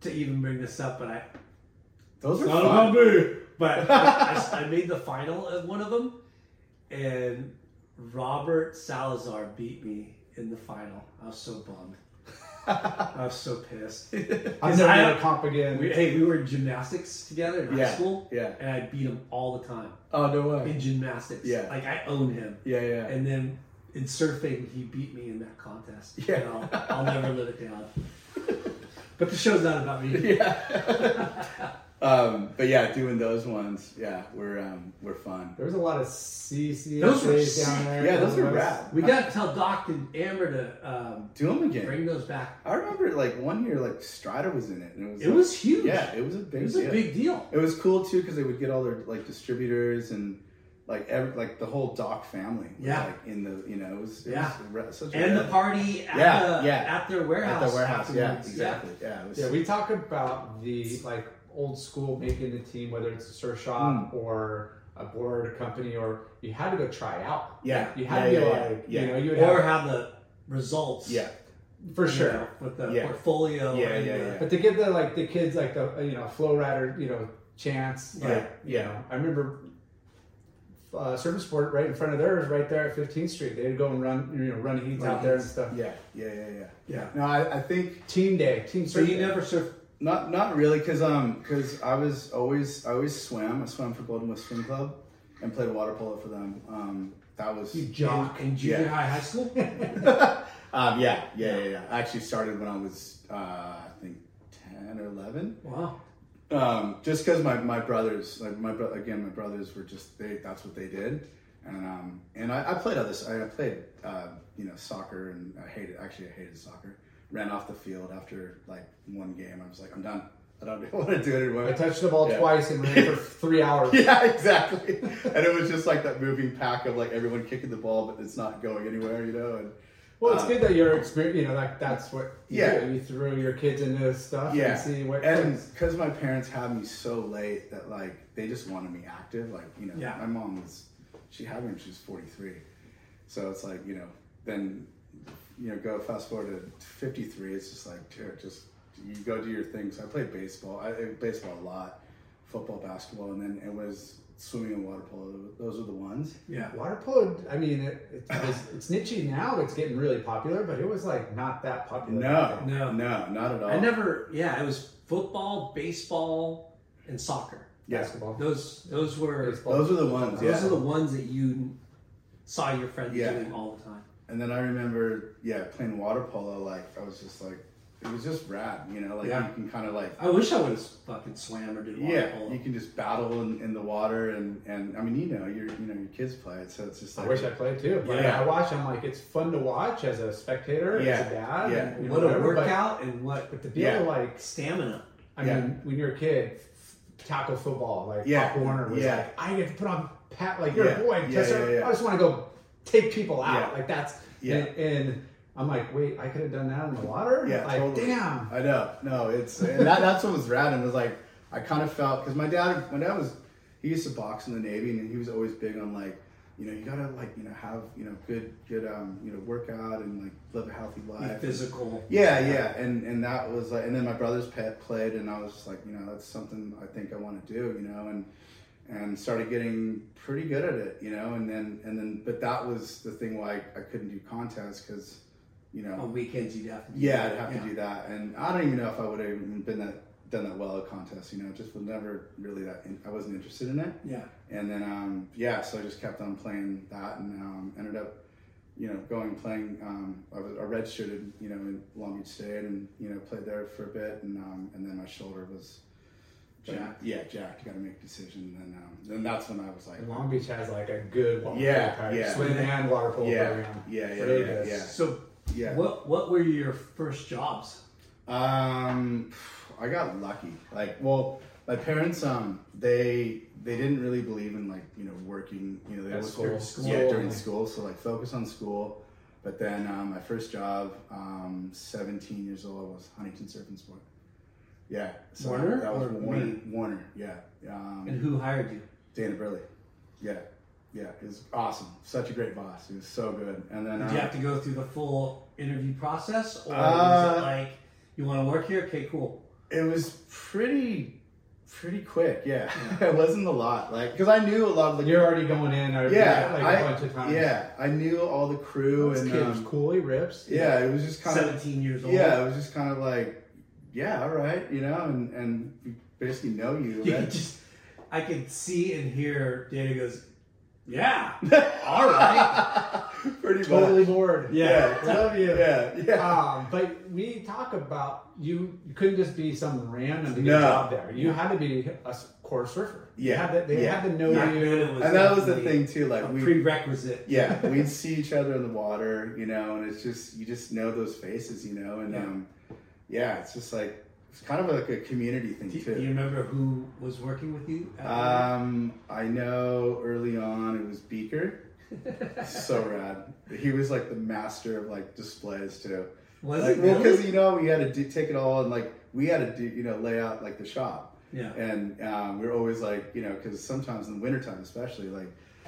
to even bring this up, but I those were Son fun. of. But I, I made the final of one of them, and Robert Salazar beat me in the final. I was so bummed. I was so pissed. I'm 'Cause never I- gonna comp again. We, hey, we were in gymnastics together in Yeah, high school, yeah. and I beat him all the time Oh no way. in gymnastics. Yeah. like I owned him. Yeah, yeah. And then in surfing, he beat me in that contest. Yeah. And I'll, I'll never live it down. But the show's not about me. yeah. um, but yeah, doing those ones, yeah, we're um, were fun. there was a lot of CCSAs Those were down there. Yeah, those were was- rad. We got to tell Doc and Amber to um, Do them again. bring those back. I remember like one year, like Strider was in it, and it was. It like- was huge. Yeah, it was a big. It was a deal. big deal. It was cool too because they would get all their like distributors and like every, like the whole Doc family. Was, Yeah. Like in the you know it was it Yeah. was re- such a And the party at, Yeah, the, yeah. at their warehouse. at the warehouse. Yeah, exactly. Yeah, it was. Yeah, we talk about the like old school making the team, whether it's a surf shop hmm. or a board company, or you had to go try out. Yeah, You had yeah, to yeah, like, yeah. you know, you would Or have have the results. yeah, for you sure. know, with the Yeah. portfolio. Yeah, and yeah, the- yeah. But to give the like the kids like the you know flow rider you know chance, Yeah, like, you yeah. know, I remember uh, Surface Sport right in front of theirs, right there at 15th Street. They'd go and run you know run heats Run out there and stuff. Yeah, yeah, yeah, yeah. Yeah. No, I, I think Team day, team. So you day. never surf. not not really, cause um, cause I was always I always swam. I swam for Golden West Swim Club, and played water polo for them. Um, that was You jock. in, in junior Yeah. high, high school. um, yeah, yeah, yeah, yeah. I actually started when I was uh, I think ten or eleven. Wow. Um, just because my, my brothers, like my bro- again, my brothers were just they. That's what they did, and um, and I, I played others. I played uh, you know soccer, and I hated actually I hated soccer. Ran off the field after like one game. I was like, I'm done. I don't want to do it anymore. I touched the ball Yeah. twice and ran for three hours. yeah, exactly. and it was just like that moving pack of like everyone kicking the ball, but it's not going anywhere, you know. And Well, it's uh, good that you're experience. You know, like that's what you Yeah. do. You threw your kids into this stuff yeah, and see what. and because my parents had me so late that like they just wanted me active. Like you know, Yeah. my mom was she had me when she was forty three, so it's like you know then you know go fast forward to fifty three. It's just like dude, just you go do your thing. So I played baseball. I I- baseball a lot, football, basketball, and then it was swimming and water polo. Those are the ones. Yeah. Water polo. I mean, it, it, it's, it's niche now. It's getting really popular, but it was like not that popular. No. No. no, not at all. I never. Yeah, it was football, baseball, and soccer. Yeah. basketball. Those those were Baseball. Those are the ones. those yeah. are the ones that you saw your friends Yeah. doing all the time. And then I remember, yeah, playing water polo. Like I was just like, it was just rad, you know. Like Yeah. you can kind of like, I wish I would have fucking swam or did water yeah, polo. you can just battle in, in the water, and and I mean, you know, your you know your kids play it, so it's just like. I wish I played too. But Yeah. I watch. I'm like, it's fun to watch as a spectator, Yeah. as a dad. Yeah. and, you know, what a whatever, but- workout and what But to be Yeah. able to like, stamina. I Yeah. mean, when you're a kid, tackle football, like Yeah. Pop Warner was Yeah. like, I get to put on pat, like you're Yeah. a boy, Yeah, just- yeah, yeah. I just want to go take people out. Yeah. Like that's Yeah. And, and I'm like, wait, I could have done that in the water. Yeah, like totally. damn. I know, no, it's and that, that's what was rad, and it was like I kind of felt because my dad, my dad was he used to box in the Navy, and he was always big on like. You know, you gotta like you know have you know good good um you know workout and like live a healthy Be life. physical. Yeah, yeah, and and that was like, and then my brother's pet played, and I was just like, you know, that's something I think I want to do, you know, and and started getting pretty good at it, you know, and then and then, but that was the thing why I, I couldn't do contests because, you know, On weekends, you'd have to. yeah, that. I'd have Yeah. to do that, and I don't even know if I would have even been that done that well at contests, you know, just was never really that. In, I wasn't interested in it. Yeah. And then, um, yeah, so I just kept on playing that and um, ended up, you know, going playing. Um, I was I redshirted, you know, in Long Beach State and, you know, played there for a bit. And, um, and then my shoulder was Jacked. Yeah, jacked. You got to make a decision. And then, um, then that's when I was like, And Long Beach has like a good water Yeah, yeah. swim and water polo yeah, program. yeah, yeah, Really yeah, yeah, So, yeah. what what were your first jobs? Um, I got lucky. Like, well, my parents, um, they they didn't really believe in like you know working. You know, they At always school. focused- School Yeah, during school. So like focus on school. But then um, my first job, um, 17 years old, was Huntington Surf and Sport. Yeah. So Warner That was or Warner. me? Warner. Yeah. Um, And who hired you? Dana Burley. Yeah. Yeah. It was awesome. Such a great boss. He was so good. And then Did uh, you have to go through the full interview process, or was Uh, it like you want to work here? Okay, cool. It was pretty, pretty quick. Yeah, it wasn't a lot. Like, because I knew a lot of the. You're already going in or yeah, like I, a bunch of times. yeah, I knew all the crew This and kid was um, cool. He rips. yeah, it was just kind of Seventeen years old. yeah, it was just kind of like yeah, all right, you know, and and basically know you. You right? just, I could see and hear Dana goes, "Yeah, all right." pretty Totally much. bored. Yeah. Love you. Yeah, yeah. Um, but we talk about you. You couldn't just be some random to get No. a job there. You had to be a core surfer. You Yeah. had to, they Yeah. had to know Back you. then it was and that was the thing too. Like we, prerequisite. yeah, we'd see each other in the water, you know, and it's just you just know those faces, you know, and Yeah. um, yeah, it's just like it's kind of like a community thing Do you, too. do you remember who was working with you? Um, I know early on it was Beaker. so rad. He was like the master of like displays too. was Like, it well, because you know we had to do, take it all and like we had to do you know lay out like the shop, yeah. and um, we are always like you know because sometimes in the wintertime especially like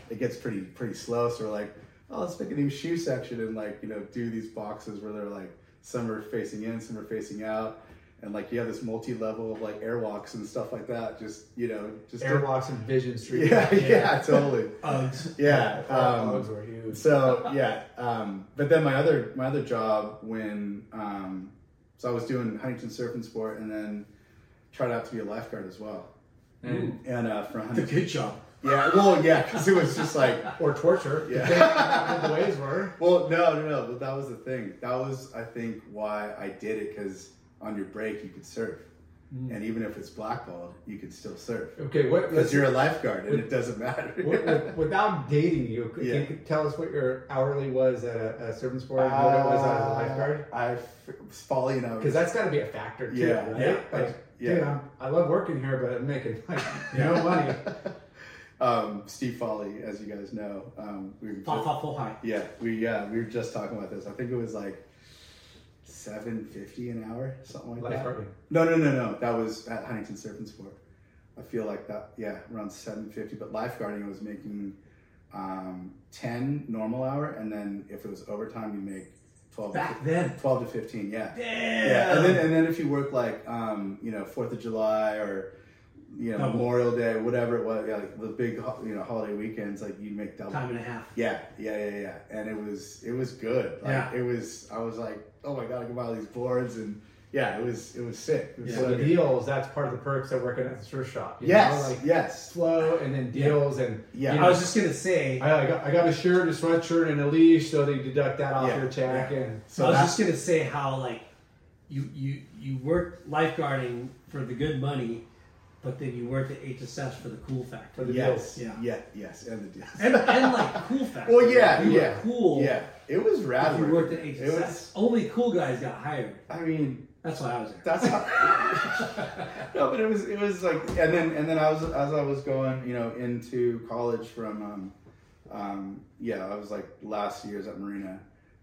it gets pretty pretty slow. So we're like, oh let's make a new shoe section and like you know do these boxes where they're like some are facing in, some are facing out, and like you have this multi-level of like airwalks and stuff like that. Just you know, just to- Airwalks and Vision Street. Yeah, yeah, totally. Uggs. Yeah. Um, Um, were huge. so yeah, um, but then my other my other job when um, so I was doing Huntington Surf and Sport, and then tried out to be a lifeguard as well. And, And uh, for The good job. yeah, well, yeah, because it was just like or torture. Yeah. depending on what the waves were. Well, no, no, no. But that was the thing. That was, I think, why I did it. Because on your break, you could surf, and even if it's blackballed, you could still surf. Okay, what? Because you're a lifeguard, and it doesn't matter. wi- wi- without dating you, could Yeah. you tell us what your hourly was at a, a and sport, and what it was as a lifeguard? I I f- was falling out. Because that's got to be a factor too, Yeah, right? yeah, like, yeah. dude, I'm, I love working here, but I'm making like no money. um, Steve Foley, as you guys know, um, we were just, fa fo hi. yeah, we yeah, we were just talking about this. I think it was like seven fifty an hour, something like that. Lifeguarding. No, no, no, no. That was at Huntington Surf and Sport. I feel like that, yeah, around seven fifty. But lifeguarding I was making um, ten normal hour, and then if it was overtime, you make twelve. Back to, then. twelve to fifteen. Yeah, Damn. yeah. And then and then if you work like um, you know Fourth of July or you know Memorial Day, whatever it was, yeah, like the big you know holiday weekends, like you make double. Time and a half. Yeah, yeah, yeah, yeah. And it was it was good. Like, Yeah. It was. I was like, oh my god, I can buy all these boards, and yeah, it was it was sick. It was Yeah. So so the good. deals, that's part of the perks of working at the surf shop. You Yes, know, like yes. flow and then deals and Yeah. you I was just gonna say. I, I got I got a shirt, a sweatshirt, and a leash, so they deduct that off Yeah, your check. yeah. And So I was just gonna say how like you you you work lifeguarding for the good money, but then you worked at HSS for the cool factor. for the yes, deals. Yeah. yeah, yes, and the deals. And, and like cool factor. well, yeah, you yeah, were cool. yeah. It was rad. You work. worked at It HSS, was. only cool guys got hired. I mean, That's why I was there. that's how. no, but it was it was like, and then and then I was as I was going, you know, into college from, um, um, yeah, I was like last year's at Marina,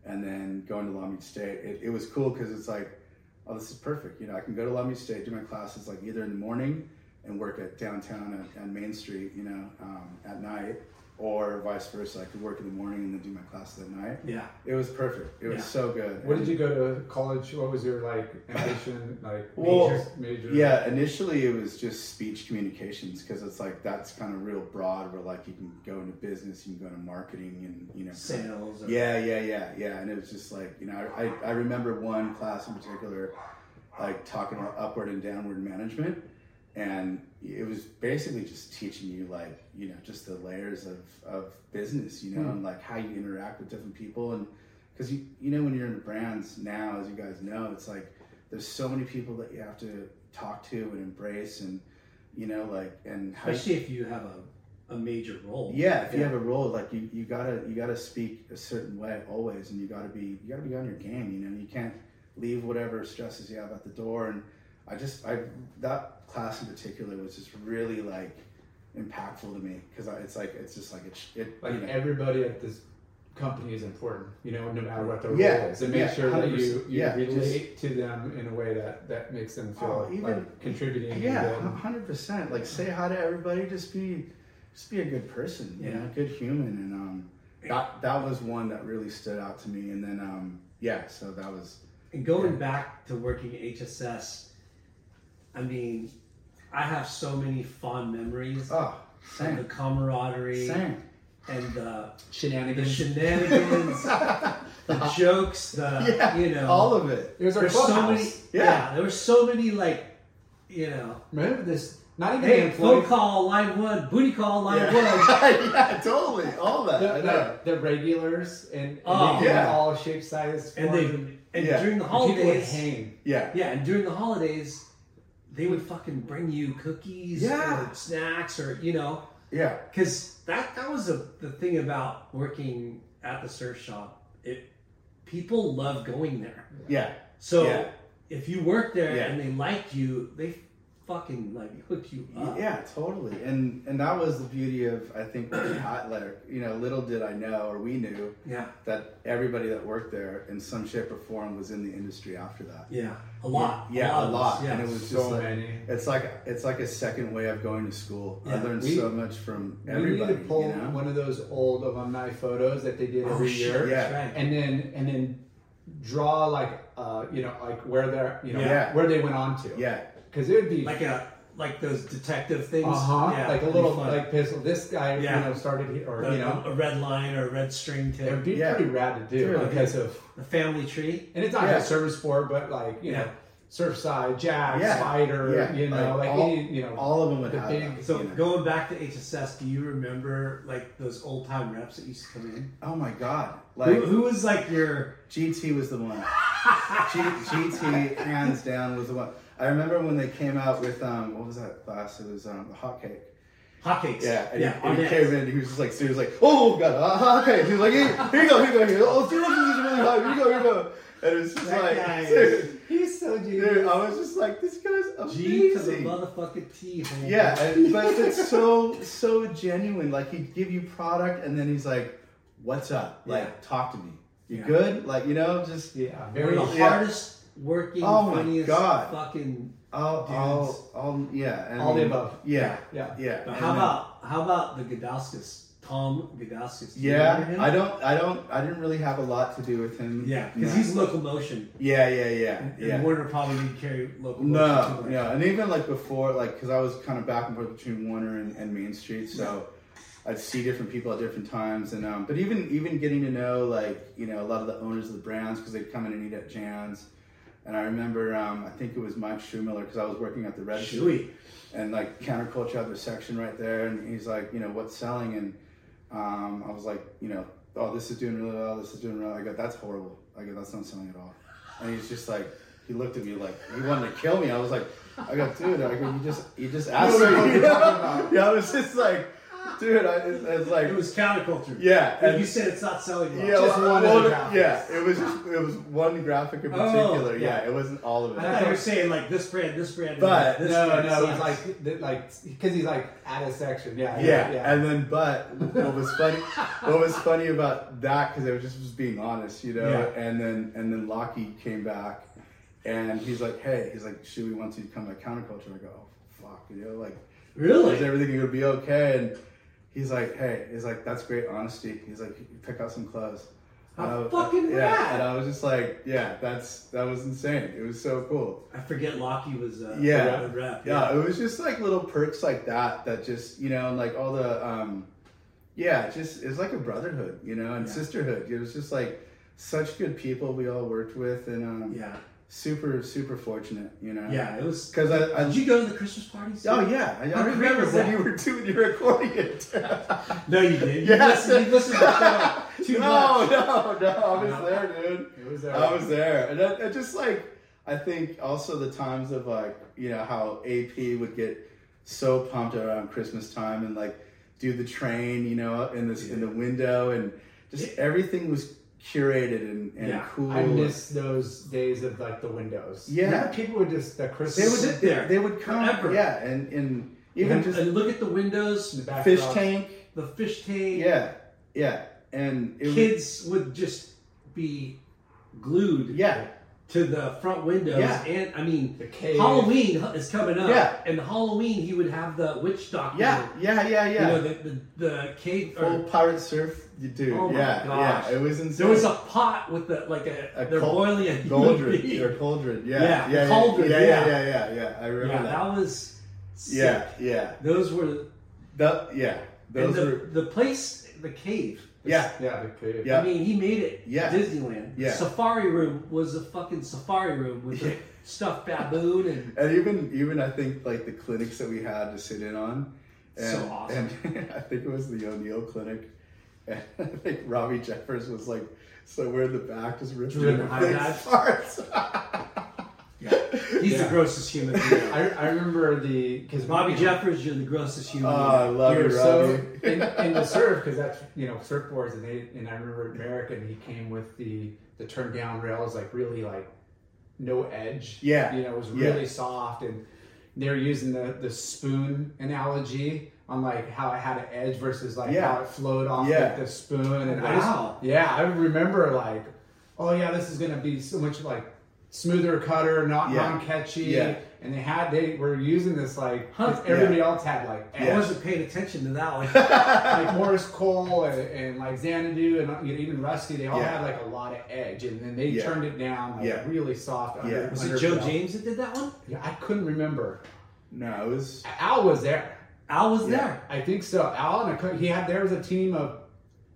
and then going to Long Beach State. It, it was cool because it's like, oh, this is perfect. You know, I can go to Long Beach State, do my classes like either in the morning and work at downtown and, and Main Street, you know, um, at night, or vice versa. I could work in the morning and then do my classes at night. Yeah. It was perfect. It was Yeah. so good. What And- did you go to college? What was your like ambition? Like Well, major, major. Yeah, initially it was just speech communications because it's like that's kind of real broad. Where like you can go into business, you can go into marketing, and you know, Sales. Or, yeah, yeah, yeah, yeah. And it was just like you know, I I remember one class in particular, like talking about upward and downward management, and it was basically just teaching you like you know just the layers of of business, you know, hmm. and like how you interact with different people, and because you you know when you're in brands now, as you guys know, it's like there's so many people that you have to talk to and embrace, and you know like and how you- Especially if you have a, a major role. yeah, if you have a role, like you, you gotta you gotta speak a certain way always, and you gotta be you gotta be on your game. You know, you can't leave whatever stresses you have at the door. And I just I that class in particular was just really like impactful to me because it's like it's just like it, it Like you know, everybody at this company is important. You know, no matter what their Yeah, role is, and make yeah, sure that you you Yeah, relate to them in a way that that makes them feel Oh, even- like contributing. yeah, to hundred percent. Like say hi to everybody. Just be just be a good person. You Yeah. know, a good human. And um, that that was one that really stood out to me. And then um, yeah, so that was And going back to working HSS, I mean, I have so many fond memories oh of the camaraderie same. and the, the Shenanigans. shenanigans, the jokes, the Yeah, you know, all of it. It was our there's so many. Yeah. Yeah. there were so many like, you know, Remember this? Not even hey, phone call line one, booty call line Yeah. one. yeah, totally. All that. I The, know. the, the regulars and, and Oh, yeah. all shape, size, And they and and Yeah. during the people would holidays, hang. Yeah. yeah, and during the holidays, they would fucking bring you cookies Yeah. or snacks or you know, Yeah. because that that was a, the thing about working at the surf shop. It people love going there. Yeah. So Yeah. if you worked there Yeah. and they liked you, they fucking like hook you up. Yeah, totally. And and that was the beauty of I think Hotler. You know, little did I know or we knew yeah, that everybody that worked there in some shape or form was in the industry after that. yeah, a lot. Yeah, a of lot. Yeah. And it was just So like many. it's like it's like a second way of going to school. I learned We- so much from We everybody. need to pull you know? one of those old alumni photos that they did Oh, every shit, year, Yeah. right. and then and then draw like uh, you know, like where they're, you know, Yeah. where they went on to. Yeah. Because it would be Like a like those detective things. uh huh, Yeah, like a little like pistol. This guy, Yeah. you know, started here, or a, you know, a red line or a red string It would be Yeah. pretty rad to do Dude. because of, The family tree. and it's not Yeah. just service sport, but like you Yeah. know, Surfside, Jack, Yeah. Spider, Yeah. you know, like, all, any, you know, all of them would the have big- that, So you know. going back to HSS, do you remember like those old time reps that used to come in? Oh my god! Like who, who was like your GT was the one. G, GT hands down was the one. I remember when they came out with um what was that class? It was um the hot cake. hotcakes? Yeah, and, yeah. he, and he came in. He was just like, seriously, like, oh god, uh, hot cake. He was like, here, here you go, here you go, here. you go. Oh, see, look, this is really hot. Here you go, here you go. And it was just That like, guy he's so dude. I was just like, this guy's G to the motherfucking T. Yeah, and, but it's so so genuine. Like he'd give you product, and then he's like, "What's up? Like, Yeah. talk to me. You Yeah. good? Like, you know, just Yeah, very. the hardest working, Oh my funniest God. fucking. all, Dudes. all, all, yeah, and All the above. Yeah, Yeah. yeah. But how about how about the Gadauskas? Tom Gadauskas. Do Yeah. I don't, I don't, I didn't really have a lot to do with him. Yeah, because he's locomotion. Yeah, yeah, yeah, And, yeah. and Warner probably didn't carry locomotion No, too much. and even like before, like because I was kind of back and forth between Warner and, and Main Street, so I'd see different people at different times, and um, but even even getting to know like you know a lot of the owners of the brands because they'd come in and eat at Jan's, and I remember um, I think it was Mike Schumiller because I was working at the register, Chewy. and like counterculture had their section right there, and he's like, you know, what's selling, and um, I was like, you know, oh, this is doing really well, this is doing really. well. I go, that's horrible. I go, that's not selling at all. And he's just like, he looked at me like he wanted to kill me. I was like, I go, dude, I go, you just, you just asked You don't know me. what You you're know? about. Yeah, I was just like, dude, I, it's, it's like, It was counterculture. yeah, And and you said it's not selling well. yeah, Just well, one of well, yeah, it was just, it was one graphic in Oh, particular. yeah. yeah. it wasn't all of it. I thought you were saying like this brand, this brand, and But- this no, brand no, sucks. it's like, like, because he's like at a section. Yeah, yeah, yeah. and then but what was funny what was funny about that because it was just was being honest you know Yeah. and then and then Lockie came back and he's like hey he's like should we want you to come to counterculture I go oh, fuck you know like really. is everything gonna be okay and he's like hey he's like that's great honesty he's like pick out some clothes How And I was- fucking yeah rad. and I was just like yeah that's that was insane it was so cool I forget Lockie was uh, Yeah. the rep. yeah, it was just like little perks like that that just you know, and like all the um yeah, it just it's like a brotherhood, you know, and Yeah. sisterhood. It was just like such good people we all worked with and um yeah, super, super fortunate, you know. yeah. It was. Cause I, I Did you go to the Christmas parties? Oh yeah, I, I remember when you were doing your recording. No, you did. Yeah. You listened, you listened to the show too no, much. no, no, I was there, dude. It was there. I was there, and that, it just like I think also the times of like you know how AP would get so pumped around Christmas time and like do the train, you know, in this in the window, and just everything was curated and, and Yeah. cool. I miss those days of like the windows. Yeah. Remember people would just the Christmas. They would sit there they would come, forever. yeah, and and even And, just and look at the windows, the fish tank, the fish tank. yeah, yeah, and Kids would just be glued yeah, to the front windows. Yeah. And I mean, The cave. Halloween is coming up. Yeah. And Halloween, he would have the witch doctor. yeah, yeah, yeah, yeah. You know, the, the, the cave. Full Or, pirate surf, dude. Oh my yeah, gosh. yeah, it was insane. there was a pot with the, like a, A they're col- boiling a Cauldron or cauldron, yeah, Yeah, yeah, yeah, cauldron, yeah, yeah. yeah, yeah, yeah, yeah. I remember Yeah, that. that was sick. Yeah, yeah, Those were, that, yeah. and the, were, the place, the cave. Yeah, Yeah, the cave. Yeah. I mean, he made it Yeah. Disneyland. Yeah. Safari room was a fucking safari room with Yeah. a stuffed baboon and and even even I think like the clinics that we had to sit in on, and, So awesome. And I think it was the O'Neill clinic, and I think Robbie Jeffers was like somewhere in the back just ripping Doing big high farts. yeah. he's Yeah. the grossest human being. I, I remember the because Bobby Jeffers, you're the grossest human Oh, being. I love we you, were so Robbie. in, in the surf because that's you know surfboards and they and I remember American he came with the the turn down rails like really like no edge Yeah. you know it was Yeah. really soft and they were using the the spoon analogy on like how it had an edge versus like Yeah. how it flowed off Yeah. like the spoon and I Wow. just yeah I remember like oh yeah this is gonna be so much like smoother cutter not Yeah. non catchy Yeah. and they had they were using this like Huh. everybody Yeah. else had like I wasn't paying attention to that one. like Morris Cole and, and like Xanadu and you know, even Rusty, they all Yeah. had like a lot of edge, and then they Yeah. turned it down like Yeah. really soft. Yeah. Was under it Joe belt. James that did that one? Yeah, I couldn't remember. No, it was. Al was there. Al was Yeah. there. I think so. Al and a, co- he had there was a team of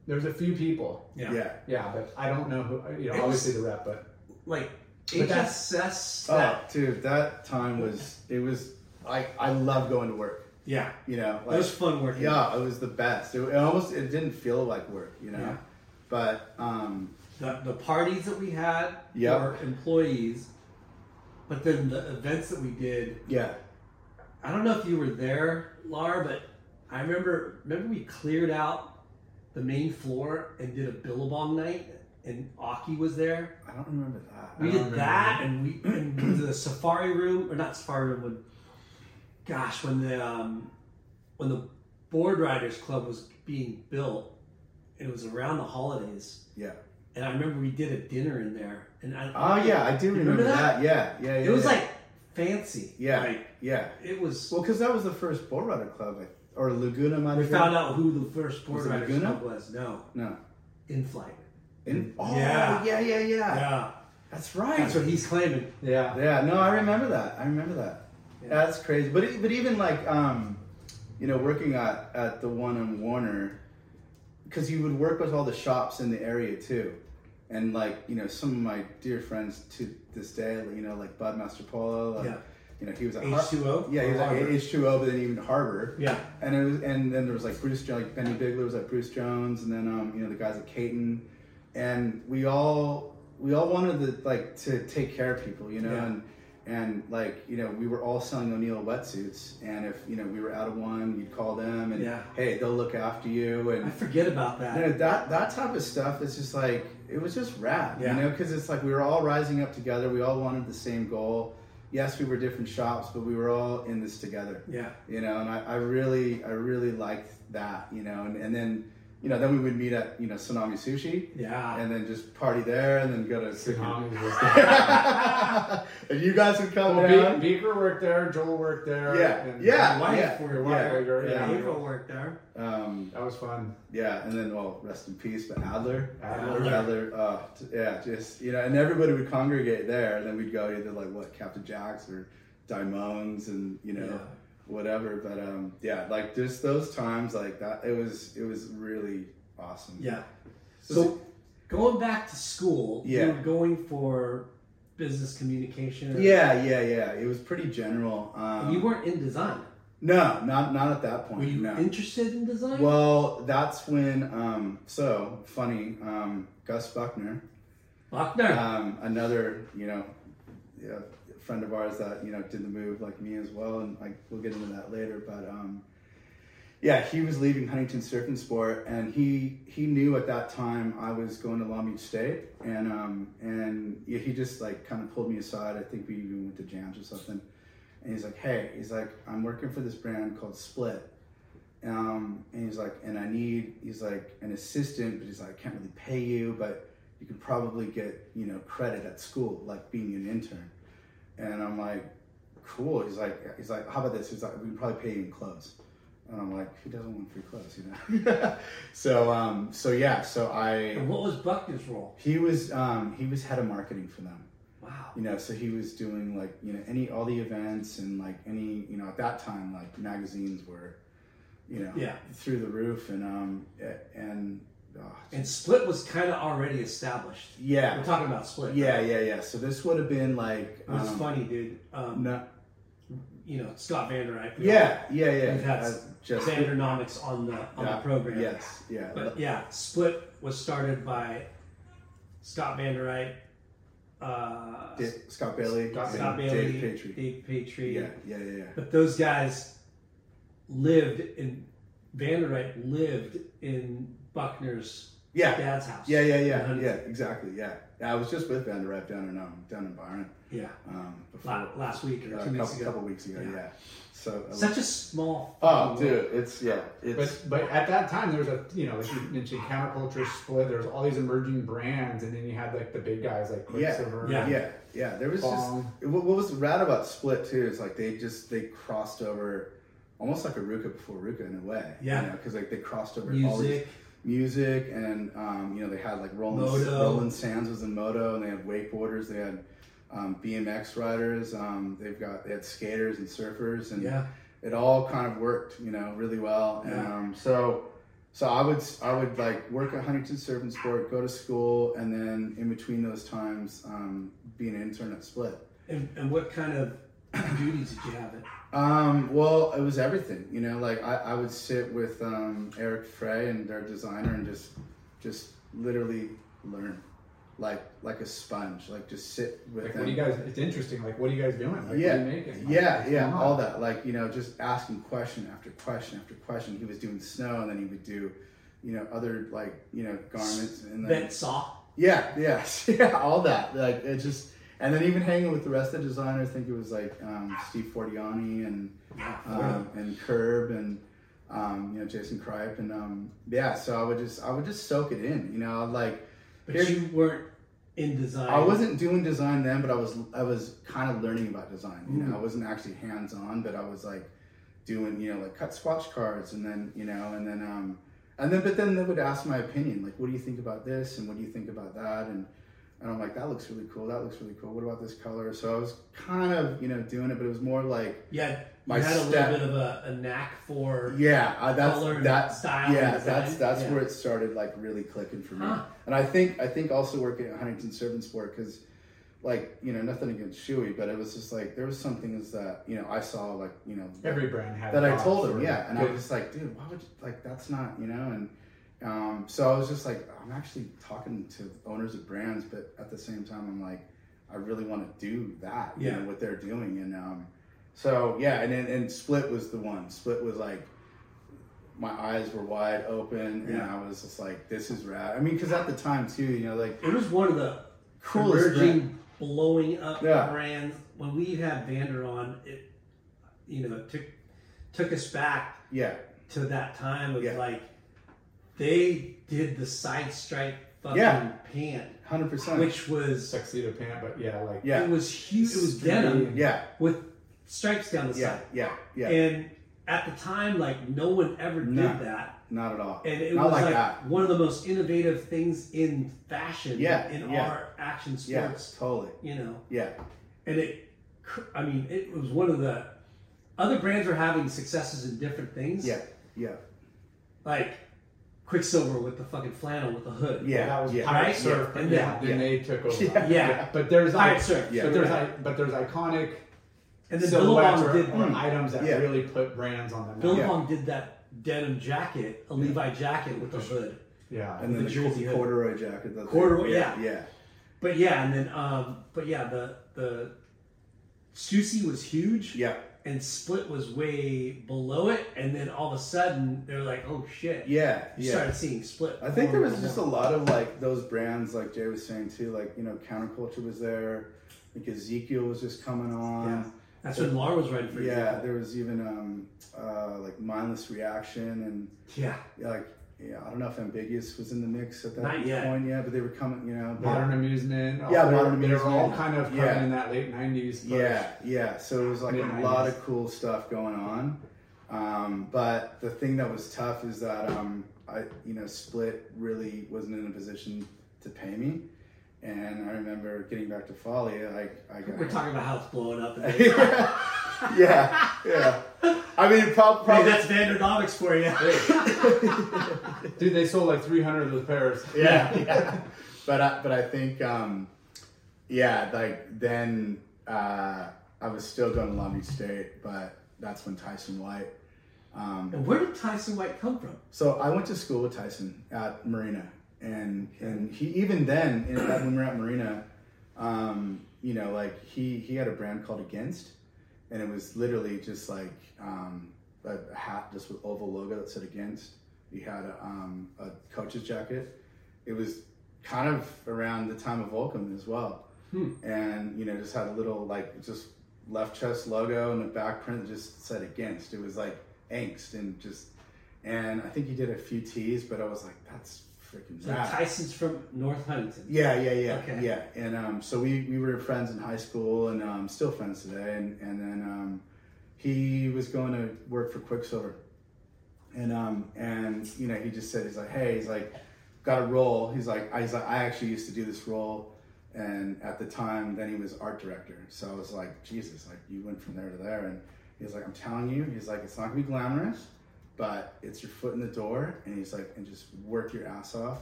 there was a few people. Yeah. Yeah, but I don't know who. You know, It was- obviously the rep, but Like But HSS. Oh, that- dude, that time was. It was. I I love going to work. yeah, You know, it was fun working. Yeah, it was the best. It, it almost it didn't feel like work, you know. Yeah. But um, the, the parties that we had Yep. for employees, but then the events that we did. yeah, I don't know if you were there, Lar, but I remember remember we cleared out the main floor and did a Billabong night, and Occy was there. I don't remember that. We did don't that, and we and the safari room or not safari room when, gosh, when the um, when the board riders club was being built, it was around the holidays, Yeah. and I remember we did a dinner in there, and I Oh yeah, I do remember, remember that? Yeah, yeah, yeah. it was yeah. like fancy, Yeah. like yeah. it was. Well, because that was the first bull rider club, or Laguna might we found out who the first board Was it riders Laguna? club was. No, No. in flight. In, oh, Yeah. yeah, yeah, yeah, Yeah, That's right. that's what he's claiming. yeah, Yeah, no, I remember that. I remember that. Yeah. That's crazy. But but even like um, you know, working at at the one in Warner, because you would work with all the shops in the area too, and like you know some of my dear friends to this day, you know like Bud Master Polo, like, Yeah. you know he was at H2O? yeah, he was at. H two O, but then even Harbor, Yeah, and it was, and then there was like Bruce, like Benny Bigler was like Bruce Jones, and then um, you know the guys at Katin, and we all we all wanted to like to take care of people, you know, Yeah. and and like you know we were all selling O'Neill wetsuits, and if you know we were out of one, you'd call them, and Yeah. hey, they'll look after you, And I forget about that. you know, that that type of stuff is just like it was just rad, Yeah. you know, because it's like we were all rising up together, we all wanted the same goal. Yes, we were different shops, but we were all in this together Yeah, you know and I, I really i really liked that you know and, and then you know then we would meet at you know tsunami sushi yeah. and then just party there and then go to Tsunami was- and you guys would come Well, down Be- Beaker worked there. Joel worked there. Yeah, and yeah, wife yeah, worked Your yeah, wife worked there. yeah. Yeah, April worked there. um, that was fun. yeah and then well rest in peace but adler Adler. adler uh, t- yeah just you know and everybody would congregate there and then we'd go either like what captain jacks or Daimones and you know Yeah. Whatever but um yeah like just those times like that it was it was really awesome Yeah. So- So going back to school, Yeah. you were going for business communication. Yeah, yeah, yeah. It was pretty general. Um, you weren't in design. No, not not at that point. Were you no. interested in design? well, that's when. Um, so funny. Um, Gus Buckner, Buckner. um, another you know, yeah, friend of ours that you know did the move like me as well, and like we'll get into that later. But um, yeah, he was leaving Huntington Surf and Sport, and he he knew at that time I was going to Long Beach State, and um, and yeah, he just like kind of pulled me aside. I think we even went to jams or something, and he's like, "Hey, he's like, I'm working for this brand called Split." Um, and he's like, and I need, he's like an assistant, but he's like, I can't really pay you, but you could probably get, you know, credit at school, like being an intern. And I'm like, cool. He's like, he's like, how about this? He's like, we can probably pay you in clothes. And I'm like, who doesn't want free clothes, you know? so, um, so yeah, so I, and what was Buckner's role? he was, um, he was head of marketing for them Wow. you know so he was doing like you know any all the events and like any you know at that time like magazines were you know Yeah. through the roof and um and oh, And Split was kind of already established. yeah We're talking about Split. yeah right? yeah yeah so this would have been like It was um, funny, dude. Um, no, You know, Scott Vanderite. yeah yeah yeah We've had I just Vandernomics on the on yeah, the program. yes yeah But yeah, Split was started by Scott Vanderite, uh, Dave- Scott Bailey Scott Scott Bailey, Dave Patry Dave Patry. yeah yeah yeah yeah But those guys lived in Vanderite lived in Buckner's yeah dad's house. yeah yeah yeah yeah exactly yeah yeah I was just with Van Der Rep down in um, down in Byron Yeah. um before La- last week or uh, two a weeks couple, ago. couple weeks ago Yeah. yeah, so Such a small. Oh, dude, world. it's yeah, it's But but at that time there was a you know like you mentioned counterculture split. There was all these emerging brands, and then you had like the big guys like yeah, Quiksilver. Yeah. yeah, yeah. There was Bong. just what, what was rad about Split too is like they just they crossed over, almost like a RVCA before RVCA in a way. Yeah. you know, because like they crossed over all these Music. and um, you know they had like Roland Moto. Roland Sands was in moto and they had wakeboarders they had um, BMX riders um, they've got they had skaters and surfers and Yeah. it all kind of worked you know really well and Yeah. um, so so I would I would like work at Huntington Surf and Sport go to school and then in between those times um, be an intern at Split. And, and what kind of duties did you have? It. Um, well, it was everything, you know. Like I, I would sit with um, Eric Frey and their designer and just, just literally learn, like like a sponge. Like just sit with Like, them. what do you guys? It's interesting. Like, what are you guys doing? Like, yeah, what are you making? Like, yeah, what's yeah, on? all that. Like you know, just asking question after question after question. He was doing snow, and then he would do, you know, other like you know garments, and then Bent saw. yeah, yeah, yeah, all that. Like it just, and then even hanging with the rest of the designers. I think it was like um, Steve Fortiani and um, and Curb and um, you know Jason Kripe and um, yeah. So I would just I would just soak it in. You know, I'd like but here- you weren't in design. I wasn't doing design then, but I was I was kind of learning about design. You know, I wasn't actually hands on, but I was like doing you know like cut swatch cards and then you know and then um and then but then they would ask my opinion like what do you think about this and what do you think about that and and I'm like that looks really cool that looks really cool what about this color so I was kind of you know doing it but it was more like Yeah, you My had a little bit of a, a knack for. yeah uh, that's Color that style yeah design. that's that's Yeah. where it started like really clicking for me Huh. and I think I think also working at Huntington Surf and Sport because like you know nothing against Shuey but it was just like there was some things that you know I saw like you know Every brand had that I told him yeah and I was just like dude why would you, like that's not you know and um, so I was just like I'm actually talking to owners of brands but at the same time I'm like I really want to do that you Yeah. know what they're doing and um, so yeah and then and Split was the one Split was like my eyes were wide open and I was just like this is rad I mean because at the time too you know like It was one of the Coolest emerging, blowing up Yeah. brands. When we had Vander on, it you know took took us back yeah to that time of Yeah. like they did the side stripe fucking Yeah. pant, hundred percent which was tuxedo pant, but yeah, like Yeah. it was huge. It was Sturdy. denim yeah with stripes down the yeah side. yeah yeah And at the time, like no one ever did No. that. not at all And it not was like, like, that one of the most innovative things in fashion Yeah, in yeah. our action sports. yeah sports. totally You know. yeah And it I mean, it was one of the other brands are having successes in different things. yeah yeah Like Quiksilver with the fucking flannel with the hood. yeah that was yeah pirate Right? surf, Yeah. and yeah, then then- they took over. Yeah. Yeah. But there's Pirate like, surf. Yeah. but there's Right. like, but there's iconic And then silhouettes Billabong did or items that Yeah. really put brands on the map. Billabong did that denim jacket, a Levi jacket with the hood. Yeah, and then The the, jersey hood. corduroy jacket. that they- Corduroy, yeah. yeah, But yeah, and then um but yeah, the the Stussy was huge. yeah, and Split was way below it, and then all of a sudden they're like, "Oh shit!" yeah, You yeah. started seeing Split. I think there was just a lot of like those brands, like Jay was saying too. Like you know, counterculture was there. Like Ezekiel was just coming on. Yeah. That's when Laura was writing for you. Yeah, example. there was even um, uh, like mindless reaction and yeah, like yeah, I don't know if ambiguous was in the mix at that Not point. yet. Yeah, but they were coming. You know, but- modern amusement. all- Yeah, they were- They were all kind of coming Yeah. in that late '90s. push. Yeah, yeah. So it was like a Mid-nineties. lot of cool stuff going on. Um, but the thing that was tough is that um, I, you know, Split really wasn't in a position to pay me. And I remember getting back to Foley, I, I got. we're talking about how it's blowing up. Yeah, yeah. I mean, prob- Hey, probably. that's Vandernomics for you. Dude, they sold like 300 of those pairs. yeah, yeah. But I, but I think, um, yeah, like then uh, I was still going to Long Beach State, but that's when Tyson White. Um, And where did Tyson White come from? So I went to school with Tyson at Marina, and and he even then in, when we were at Marina, um, you know, like he he had a brand called Against, and it was literally just like um, a, hat just with oval logo that said Against. He had a, um, a coach's jacket. It was kind of around the time of Volcom as well, Hmm. and you know, just had a little like just left chest logo and the back print just said Against. It was like angst and just and I think he did a few teas, but I was like, that's freaking So rad. Tyson's from North Huntington. Yeah, yeah, yeah, Okay. yeah. And um, so we, we were friends in high school, and um, still friends today. And and then um, he was going to work for Quiksilver, and um, and you know he just said he's like, hey, he's like, got a role. He's like, I, he's like, I actually used to do this role, and at the time, then he was art director. So I was like, Jesus, like you went from there to there, and he's like, I'm telling you, he's like, it's not gonna be glamorous, but it's your foot in the door, and he's like, and just work your ass off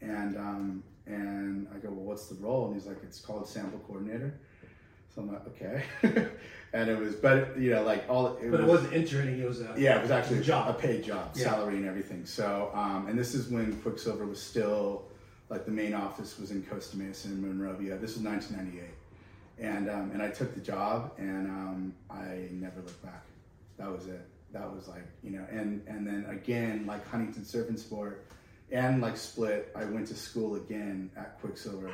and um, and I go, well, what's the role? And he's like, it's called sample coordinator. So I'm like, okay. and it was, but you know, like all it But it was, wasn't interning, it was a yeah, it was actually a job. a paid job, Yeah. salary and everything. So, um, and this is when Quiksilver was still like the main office was in Costa Mesa in Monrovia. This was 1998, and um, and I took the job, and um, I never looked back. That was it. That was like you know, and and then again, like Huntington Surf and Sport, and like Split, I went to school again at Quiksilver,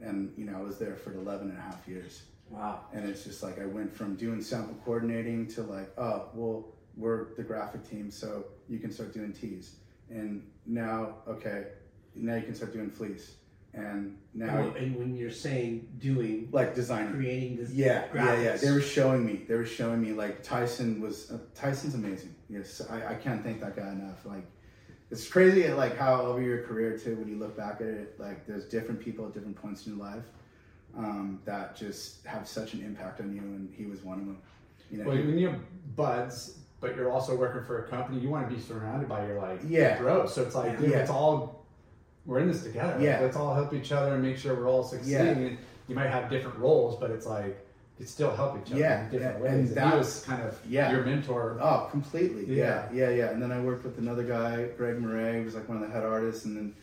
and you know, I was there for 11 and a half years. Wow. And it's just like I went from doing sample coordinating to like, oh, well, we're the graphic team, so you can start doing tees. And now, okay, now you can start doing fleece. And now, And, and when you're saying doing, like designing. creating this Yeah, yeah, yeah. They were showing me. They were showing me like Tyson was. Uh, Tyson's amazing. Yes, I, I can't thank that guy enough. Like, it's crazy like how over your career too. When you look back at it, like there's different people at different points in your life um, that just have such an impact on you, and he was one of them. You know, Well, he- when you have buds, but you're also working for a company, you want to be surrounded by your like Yeah. bros. So it's like, dude, Yeah. it's all we're in this together. Like, Yeah. let's all help each other and make sure we're all succeeding. Yeah. And you might have different roles, but it's like you still help each other Yeah, in different yeah, ways. and And, he that's- was kind of yeah. your mentor. Oh, completely. Yeah. Yeah. yeah, yeah, And then I worked with another guy, Greg Murray, who was like one of the head artists, and then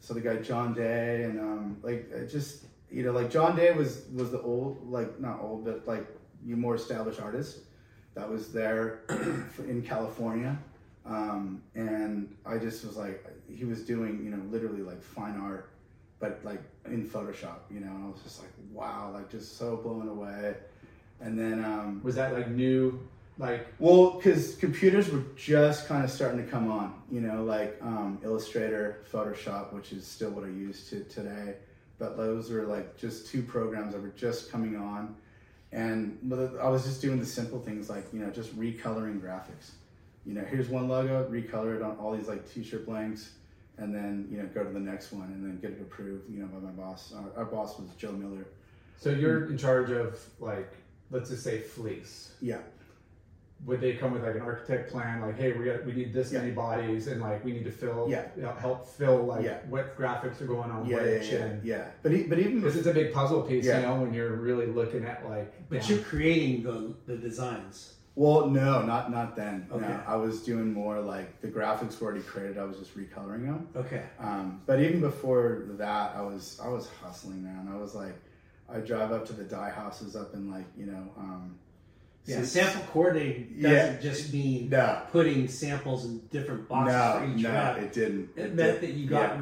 so the guy John Day, and um, like it just you know, like John Day was was the old, like not old, but like you more established artist that was there in California, um, and I just was like, he was doing you know literally like fine art, but like in Photoshop, you know, and I was just like, wow, like just so blown away. And then um, Was that like new? Like well, because computers were just kind of starting to come on, you know, like um, Illustrator, Photoshop, which is still what I use to today. But those were like just two programs that were just coming on, and I was just doing the simple things like you know just recoloring graphics. You know, here's one logo, recolor it on all these like t-shirt blanks, and then you know go to the next one and then get it approved. You know, by my boss. Our, our boss was Joe Miller. so you're in charge of like let's just say fleece. Yeah. Would they come with like an architect plan, like, hey, we got we need this Yeah. many bodies, and like we need to fill, Yeah. you know, help fill like Yeah. what graphics are going on Yeah, yeah, which, yeah, and yeah. But e- but even Because it's a big puzzle piece, Yeah. you know, when you're really looking at like. But down- you're creating the the designs. Well, no, not not then. Okay. No, I was doing more like the graphics were already created. I was just recoloring them. Okay. Um, but even before that, I was I was hustling, man. I was like, I drive up to the dye houses up in like you know. Um, Yeah, sample coordinating doesn't Yeah. just mean No, putting samples in different boxes no, for each no, rep. it didn't. It meant did- that you yeah, got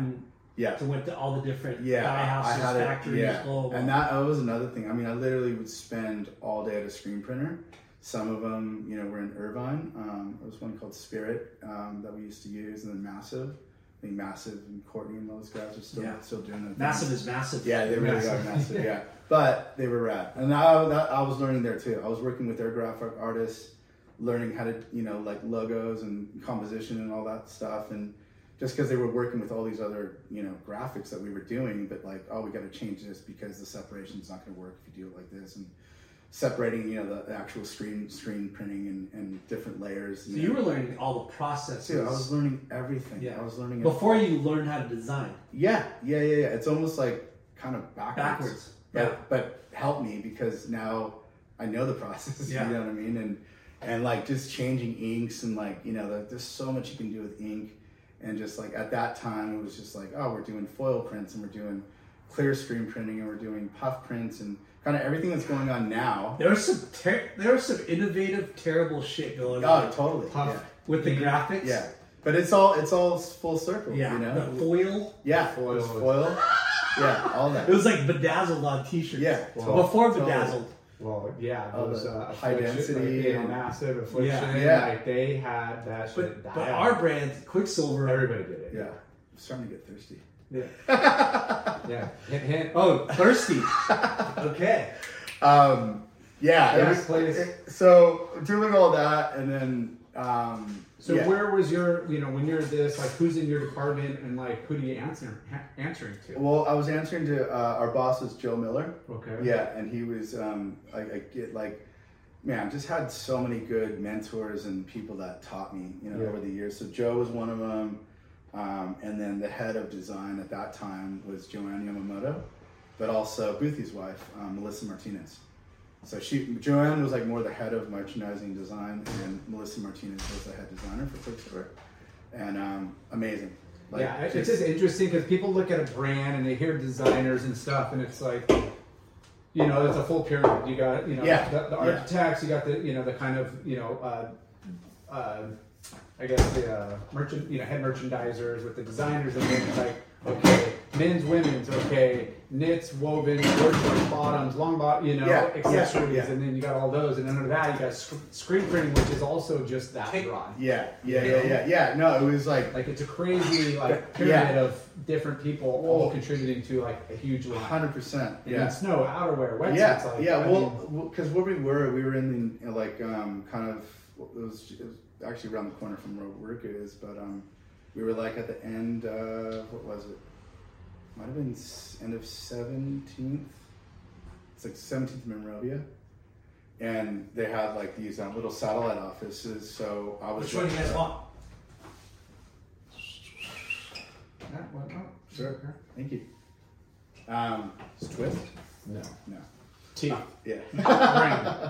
yeah. to went to all the different Yeah, dye houses, had it. factories, Yeah, blah, blah, blah. and that, that was another thing. I mean, I literally would spend all day at a screen printer. Some of them, you know, were in Irvine. Um, there was one called Spirit um, that we used to use, and then Massive. I think Massive and Courtney and those guys are still Yeah. still doing it. massive is massive. Yeah, they really Massive. are massive. Yeah, but they were rad, and I, that, I was learning there too. I was working with their graphic artists, learning how to you know like logos and composition and all that stuff, and just because they were working with all these other you know graphics that we were doing, but like oh we got to change this because the separation's not going to work if you do it like this, and separating you know the, the actual screen screen printing and, and different layers. So you were learning all the processes Dude, I was learning everything. Yeah. I was learning it. before you learn how to design Yeah, yeah, yeah, yeah. It's almost like kind of backwards. backwards. But, Yeah. but help me because now I know the process. Yeah. You know what I mean? And and like just changing inks and like you know there's so much you can do with ink. And just like at that time, it was just like oh we're doing foil prints and we're doing clear screen printing and we're doing puff prints and kind of everything that's going on now. There was some ter- there was some innovative, terrible shit going Oh, on totally. Puff. Yeah. with the graphics. Yeah. But it's all it's all full circle. yeah. You know. The foil. yeah. Foil. Foil. foil. yeah. All that. It was like bedazzled on T-shirts. Yeah. Well, Before totally. bedazzled. Well, yeah, All those the uh, high density like, being and- massive affliction. Yeah. Yeah. Like they had that shit. But, but our brand, Quiksilver, everybody did it. Yeah. starting to get thirsty. Yeah. Hint, hint. Oh, thirsty. okay. Um, yeah, it Yes, was- please. it- so doing all that, and then um, So yeah. where was your, you know, when you're this, like, who's in your department and like, who do you answer ha- answering to? Well, I was answering to uh, our boss was Joe Miller. Okay. Yeah, and he was um, I, I get like, man, just had so many good mentors and people that taught me, you know, Yeah. over the years. So Joe was one of them, um, and then the head of design at that time was Joanne Yamamoto, but also Boothy's wife, um, Melissa Martinez. So she, Joanne was like more the head of merchandising design, and Melissa Martinez was the head designer for Quiksilver, and um, amazing. Like, yeah, it's just interesting because people look at a brand and they hear designers and stuff, and it's like, you know, it's a full pyramid. You got, you know, Yeah, the, the yeah. architects, you got the, you know, the kind of, you know, uh, uh, I guess the uh, merchant, you know, head merchandisers with the designers, and then it's like, okay, men's, women's, okay, knits, woven, short short bottoms, long bottom, you know, Yeah, yeah, accessories, yeah. and then you got all those, and under that you got sc- screen printing, which is also just that Take- broad. yeah, yeah, You know? yeah, yeah, yeah. No, it was like Like it's a crazy like Yeah. pyramid of different people all contributing to like a huge line. hundred percent. Yeah. then snow, outerwear, wetsuits. yeah, like, yeah. I Well, mean, because where we were, we were in the, like um, kind of it was, it was actually around the corner from where work is, but um, we were like at the end. Uh, what was it? Might have been end of seventeenth. It's like seventeenth Monrovia, and they had like these um, little satellite offices. So I was. Which one you guys want? yeah, what, oh, Sure. Thank you. Um, it's twist. No. No. Teeth. Yeah. Ring.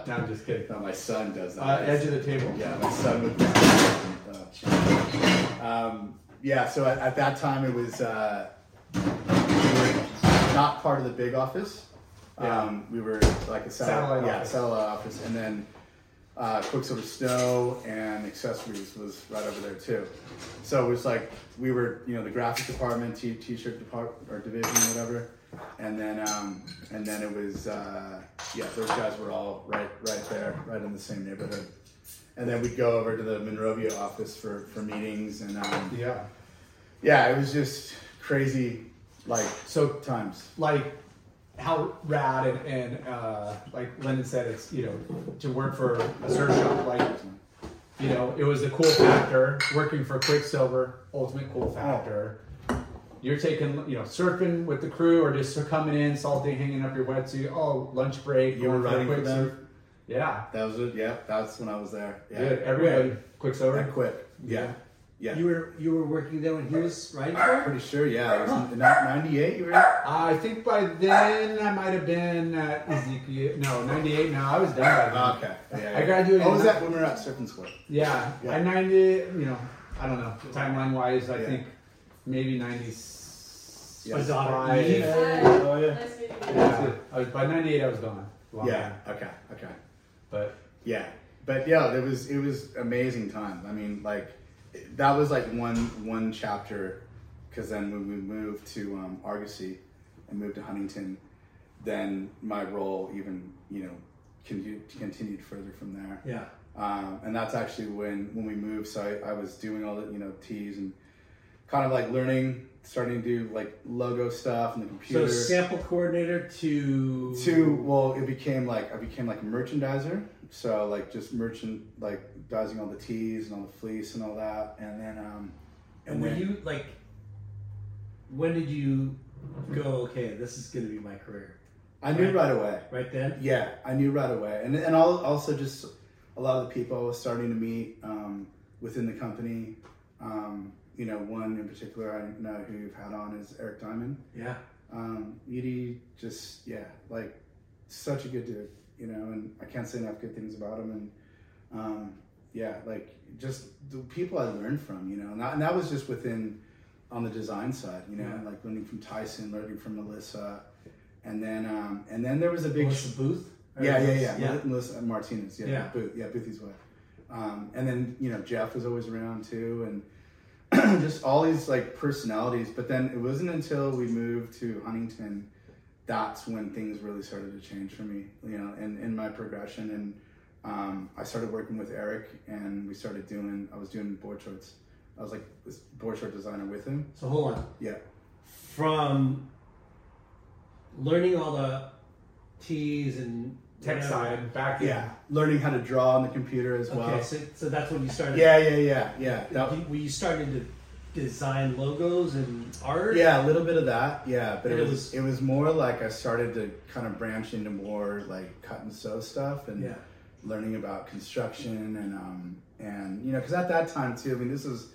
No, I'm just kidding. no, my son does that. Uh, edge of the table. Yeah, my son would. Uh, um, yeah, so at, at that time it was uh, not part of the big office. Yeah. Um, we were like a satellite, Satellite yeah, office. satellite office, and then uh, Quiksilver Snow and accessories was right over there too. So it was like we were, you know, the graphic department, t- t-shirt department or division, whatever, and then um, and then it was uh, yeah, those guys were all right right there, right in the same neighborhood. And then we'd go over to the Monrovia office for, for meetings, and um, Yeah. yeah, it was just crazy, like So times. like how rad and, and uh, like Lennon said, it's you know to work for a surf shop like you know it was a cool factor working for Quiksilver, ultimate cool factor. You're taking you know surfing with the crew or just coming in, salty, hanging up your wetsuit. Oh, lunch break. You were going a running for them? surf. Yeah, That was it. Yeah, that's when I was there. Yeah, good. Everybody, I Quiksilver. quit. Yeah, yeah. You were you were working there when he was right I'm pretty sure. Yeah, it was in '98. You were. at? I think by then I might have been at Ezekiel. No, '98. No, I was done by then. Oh, okay. Yeah, I graduated Oh, was that when we were at Surfing School? Yeah, Yeah. I ninety. You know, I don't know timeline wise. I Yeah. think maybe ninety. My daughter five. Eve. Oh yeah. Nice meeting you. Yeah, I was, by ninety eight, I was gone. Long Yeah. time. Okay. Okay. but Yeah, but yeah, it was it was amazing time. I mean, like that was like one one chapter, because then when we moved to um, Argosy and moved to Huntington, then my role even you know continued continued further from there. Yeah. Um, and that's actually when when we moved. So I, I was doing all the you know teas and kind of like learning, starting to do like logo stuff and the computer. So sample coordinator to to well it became like i became like a merchandiser so like just merchant like dizing all the tees and all the fleece and all that and then um And were then- you like, when did you go? Okay, this is going to be my career. i knew right away Right then. yeah i knew right away and and al- also just a lot of the people i was starting to meet um, within the company um, you know one in particular i know who you've had on is eric diamond Yeah. um, Edie just yeah, like such a good dude, you know, and I can't say enough good things about him. And um, yeah, like just the people I learned from, you know, and that, and that was just within on the design side, you know, Yeah. like learning from Tyson, learning from Melissa, and then um, and then there was a big Melissa Booth. Yeah, yeah, yeah, Yeah. Melissa Martinez, yeah, Yeah. Booth, yeah, Boothy's wife. Um, and then you know Jeff was always around too, and just all these like personalities. But then it wasn't until we moved to Huntington that's when things really started to change for me, you know, in, in my progression. And um, I started working with Eric, and we started doing. I was doing board shorts I was like this board short designer with him. So hold on. Yeah. From learning all the T's and Tech whatever. side back. Yeah. Learning how to draw on the computer as well. Okay, so, so that's when you started. Yeah, yeah, yeah, yeah. That, You- Were you starting to design logos and art? yeah, a little bit of that. Yeah, but it it was was- it was more like I started to kind of branch into more like cut and sew stuff and Yeah. learning about construction and um and you know because at that time too. I mean, this was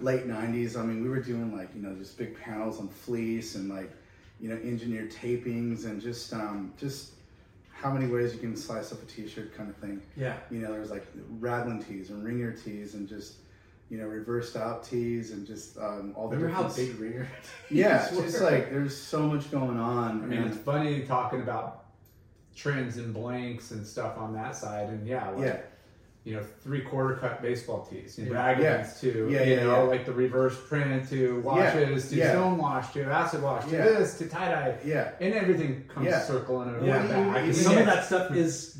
late '90s. I mean, we were doing like you know just big panels on fleece and like you know engineered tapings and just um just how many ways you can slice up a t-shirt kind of thing. Yeah. you know, there's like raglan tees and ringer tees and just, you know, reversed out tees and just um, all the Remember how different- big ringer? Yeah, it's just like there's so much going on. I mean, it's funny talking about trends and blanks and stuff on that side, and yeah, like, yeah, you know, three quarter cut baseball tees, you know, Yeah. ragans to, Yeah, you yeah, know, yeah. like the reverse print to washes to yeah. stone wash to acid wash to Yeah. this to tie dye, yeah, and everything comes Yeah. circling around Yeah. back. You- Some then of that stuff is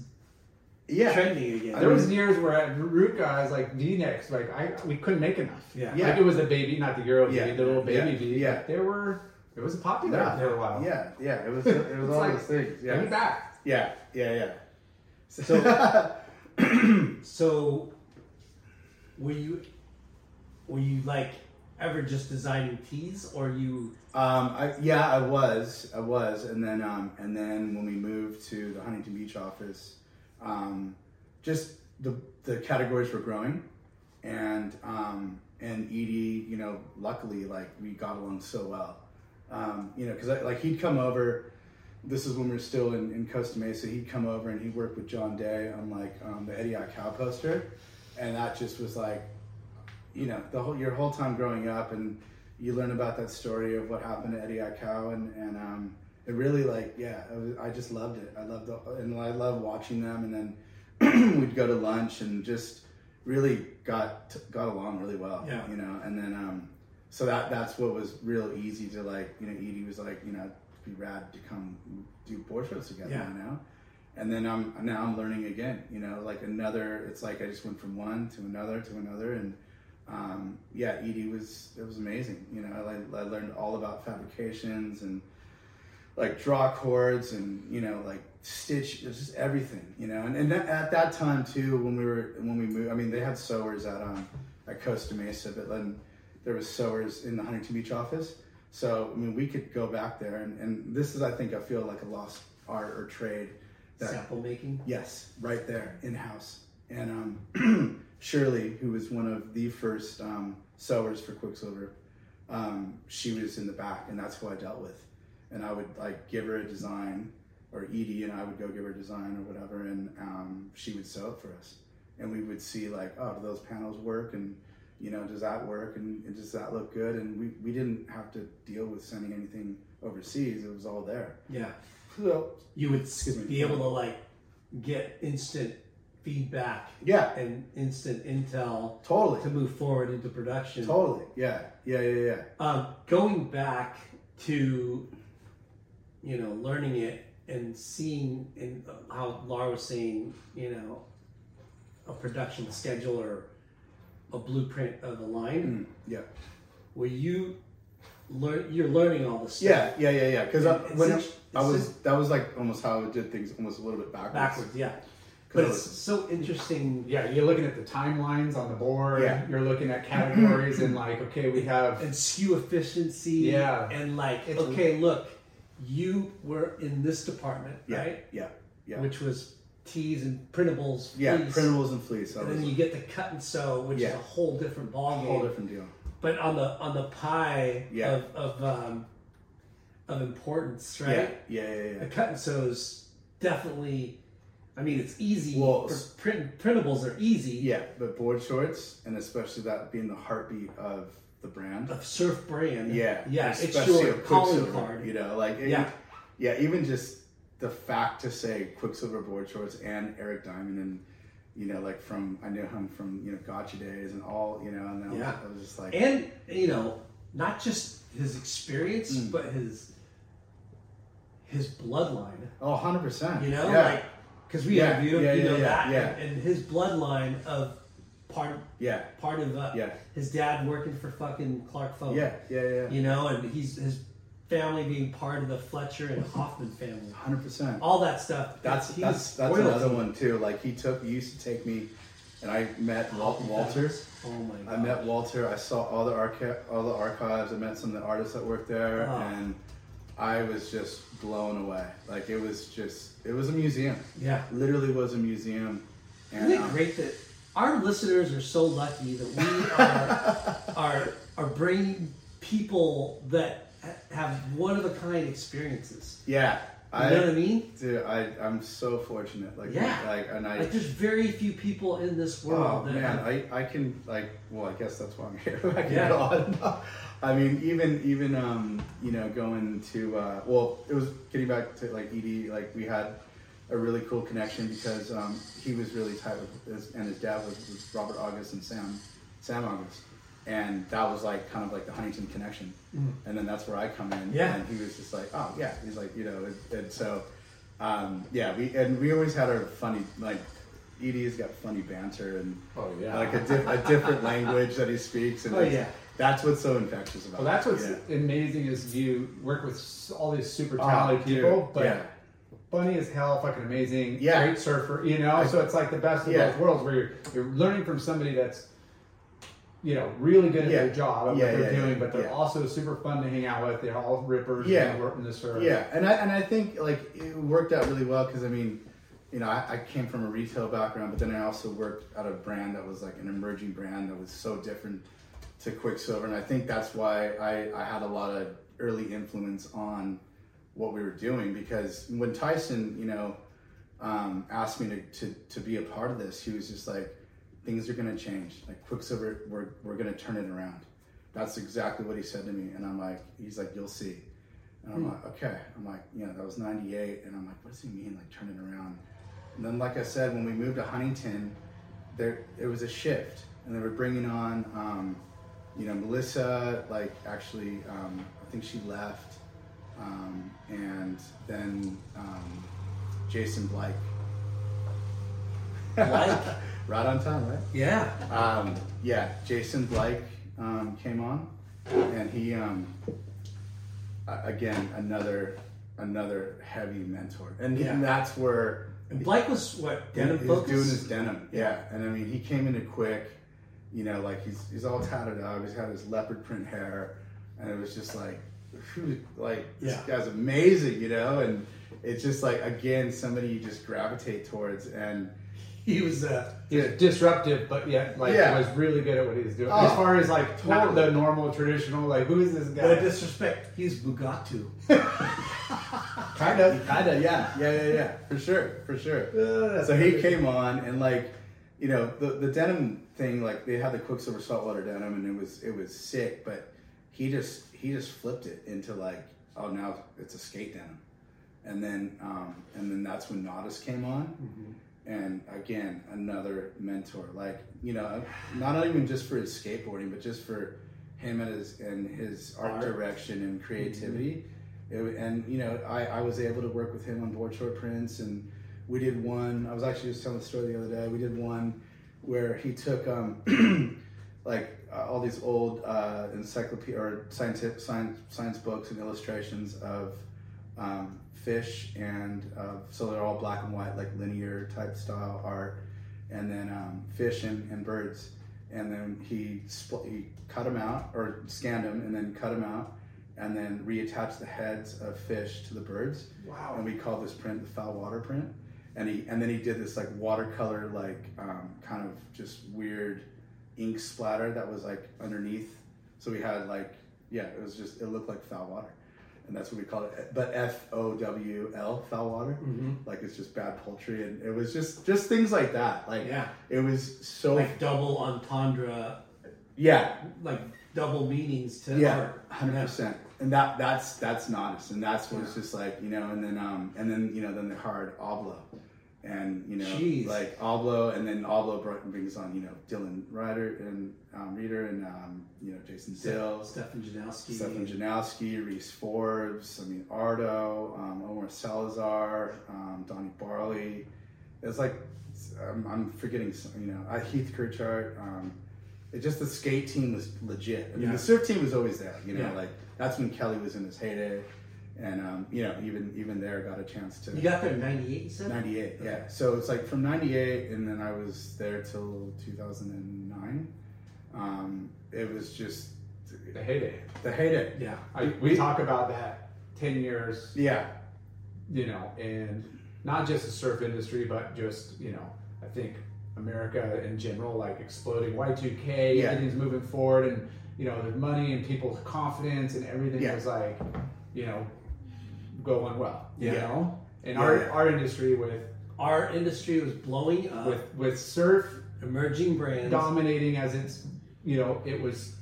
yeah, trending again. There was years where at RVCA, I was like V necks, like I we couldn't make enough. Yeah. Yeah. like it was the baby, not the Euro Yeah. V, the little baby Yeah. V. Yeah. but There were it was popular yeah, for a while. yeah, yeah. It was it was all like, those things. Bring it Yeah, back. yeah, yeah, yeah. So- So, were you were you like ever just designing tees, or you? Um, I, yeah, I was, I was, and then, um, and then when we moved to the Huntington Beach office, um, just the the categories were growing, and um, and Edie, you know, luckily, like we got along so well, um, you know, because like he'd come over. This is when we are still in, in Costa Mesa. He'd come over and he'd work with John Day on like um, the Cow poster, and that just was like, you know, the whole your whole time growing up and you learn about that story of what happened to Eddie Aikau, and and um, it really like yeah, was, I just loved it. I loved the, and I love watching them, and then we'd go to lunch and just really got got along really well. Yeah. you know, and then um, so that that's what was real easy to like. You know, Edie was like, you know, be rad to come do board shows together. Yeah. You know. And then I'm now I'm learning again, you know, like another. It's like I just went from one to another to another, and um, yeah, Edie was it was amazing. You know, I, I learned all about fabrications and like draw cords and you know like stitch. It was just everything. You know, and, and that, at that time too, when we were when we moved, I mean, they had sewers at um at Costa Mesa, but then there was sewers in the Huntington Beach office. So I mean, we could go back there, and, and this is I think I feel like a lost art or trade. That, Sample making. Yes, right there in house. And um, Shirley, who was one of the first um, sewers for Quicksilver, um, she was in the back, and that's who I dealt with. And I would like give her a design, or Edie and I would go give her a design or whatever, and um, she would sew it for us. And we would see like, oh, do those panels work? And you know, does that work? And, and does that look good? And we, we didn't have to deal with sending anything overseas. It was all there. Yeah. So You would Excuse me. be able to like get instant feedback yeah, and instant intel totally. to move forward into production. Totally. Yeah. Yeah. Yeah. Yeah. Um, going back to, you know, learning it and seeing and how Laura was saying, you know, a production schedule or a blueprint of a line, Mm, yeah. where you learn, you're learning all this stuff Yeah. Yeah. Yeah. Yeah. Because It's when such- I was, such- that was like almost how I did things, almost a little bit backwards. backwards, yeah. 'Cause But it's was- so interesting. Yeah, you're looking at the timelines on the board. Yeah. You're looking at categories and like, okay, we have and SKU efficiency Yeah. and like It's- okay look you were in this department Yeah. right Yeah. Yeah. which was tees and printables yeah. fleece. Printables and fleece. And then you get the cut and sew which is a whole different ballgame whole different deal. but on the on the pie Yeah. of of um, of importance right Yeah. Yeah. Yeah. the Yeah. cut and sew is definitely I mean it's easy Well, print, printables are easy Yeah. But board shorts, and especially that being the heartbeat of the brand. of surf brand Yeah. yeah it's especially your a calling card You know, like Yeah. yeah. Even just the fact to say Quicksilver board shorts and Eric Diamond and. You know, like from I knew him from you know Gotcha days and all you know, and I was, Yeah. I was just like, and you know not just his experience Mm. but his his bloodline oh, 100 percent. you know yeah. like because we Yeah, interviewed him yeah, you yeah, know that yeah. And, and his bloodline of part Yeah, part of uh, Yeah. his dad working for fucking Clark Foam. yeah, yeah, yeah. You know, and he's his family being part of the Fletcher and Hoffman family. Hundred percent. All that stuff. That's He that's that's royalty. another one too. Like he took, he used to take me, and I met Wal- Walter. Oh my god. I met Walter. I saw all the archi- all the archives. I met some of the artists that worked there, Oh. and I was just blown away. Like it was just, it was a museum. Yeah. Literally was a museum. And, Isn't it um, great that our listeners are so lucky that we are are are bringing people that ha- have one of a kind experiences. Yeah, You know what I mean? Dude, I I'm so fortunate. Like Yeah. like and I. Like there's very few people in this Oh world that man, I, I can like well I guess that's why I'm here. I can Yeah. go on and on. I mean even even um you know going to uh, well it was getting back to like Edie like we had a really cool connection because um, he was really tight with his and his dad was, was Robert August and Sam Sam August and that was like kind of like the Huntington connection and then that's where I come in. Yeah. and he was just like oh yeah he's like you know and, and so um, yeah we and we always had our funny like Edie's got funny banter and Oh, yeah. like a, di- a different language that he speaks and Oh, it's- yeah. that's what's so infectious about it. Well, that's what's yeah. amazing is you work with all these super Oh, talented dude, people, but yeah. funny as hell, fucking amazing, Yeah. great surfer, you know. I- so it's like the best of Yeah. both worlds, where you're you're learning from somebody that's you know really good at Yeah. their job of Yeah, what they're yeah, doing, but they're also super fun to hang out with. They're all rippers, Yeah. know, working the surf. Yeah, and I and I think like it worked out really well because I mean, you know, I, I came from a retail background, but then I also worked at a brand that was like an emerging brand that was so different to Quiksilver, and I think that's why I I had a lot of early influence on what we were doing because when Tyson, you know, um, asked me to, to to be a part of this, he was just like, things are gonna change. Like Quiksilver, we're we're gonna turn it around. That's exactly what he said to me, and I'm like, he's like, you'll see. And I'm like, okay. I'm like, you know, that was 98. And I'm like, what does he mean, like, turn it around? And then, like I said, when we moved to Huntington, there it was a shift. And they were bringing on, um, you know, Melissa, like, actually, um, I think she left. Um, and then um, Jason Blake. Blake? right on time, right? yeah. Um, yeah, Jason Blake um, came on, and he um, again another another heavy mentor, and, Yeah. and that's where And Blake was what denim he was focus. doing his denim. Yeah, and I mean he came into quick, you know, like he's he's all tatted up. He's got his leopard print hair, and it was just like, like this Yeah. guy's amazing, you know, and it's just like again somebody you just gravitate towards, and he was uh, He was disruptive, but yet like Yeah. was really good at what he was doing. Oh, as far as like not the normal traditional, like who is this guy? guy? disrespect. He's Bugatu. kind of. Kinda, yeah, yeah, yeah, yeah, for sure, for sure. Uh, so he came on and like, you know, the the denim thing, like they had the Quiksilver saltwater denim, and it was it was sick, but he just he just flipped it into like, oh now it's a skate denim, and then um, and then that's when Naudis came on, and again another mentor, like you know, not even just for his skateboarding, but just for him and his and his art, Art. direction and creativity. It, and you know, I, I was able to work with him on board short prints, and we did one. I was actually just telling the story the other day. We did one where he took um, like uh, all these old uh, encyclopedia or scientific science science books and illustrations of um, fish, and uh, so they're all black and white, like linear type style art, and then um, fish and, and birds. And then he split, he cut them out or scanned them, and then cut them out, and then reattached the heads of fish to the birds. Wow. And we call this print the foul water print. And he and then he did this like watercolor like um, kind of just weird ink splatter that was like underneath. So we had like yeah, it was just it looked like foul water, and that's what we call it. But F O W L foul water, Mm-hmm. like it's just bad poultry, and it was just just things like that. Like Yeah. it was so Like double entendre, yeah like double meanings to yeah, hundred percent. And that that's that's honest, and that's what it's just like you know. And then um and then you know then the hard oblo, and you know Jeez. like oblo, and then oblo brings on you know Dylan Rieder and um, Rieder and um you know Jason Dill, Stefan Janoski. Stefan Janoski, Reese Forbes, I mean Ardo, um, Omar Salazar, um, Donnie Barley. It's like um, I'm forgetting some, you know, uh, Heath Kirchart. Um, it just the skate team was legit. I mean, Yeah. the surf team was always there. You know, Yeah. like that's when Kelly was in his heyday, and um, you know, even even there got a chance to. You got there in '98, you said? 98, yeah. So it's like from 98, and then I was there till 2009. Um, it was just The heyday. the heyday. Yeah. I, we talk about that ten years, Yeah, you know, and not just the surf industry, but just you know, I think America in general, like exploding Y2K, Yeah. everything's moving forward, and you know, there's money and people's confidence, and everything Yeah. was like, you know, going well. You Yeah. know, and Yeah, our yeah. our industry with Our industry was blowing up, with with surf emerging brands. dominating as it's you know it was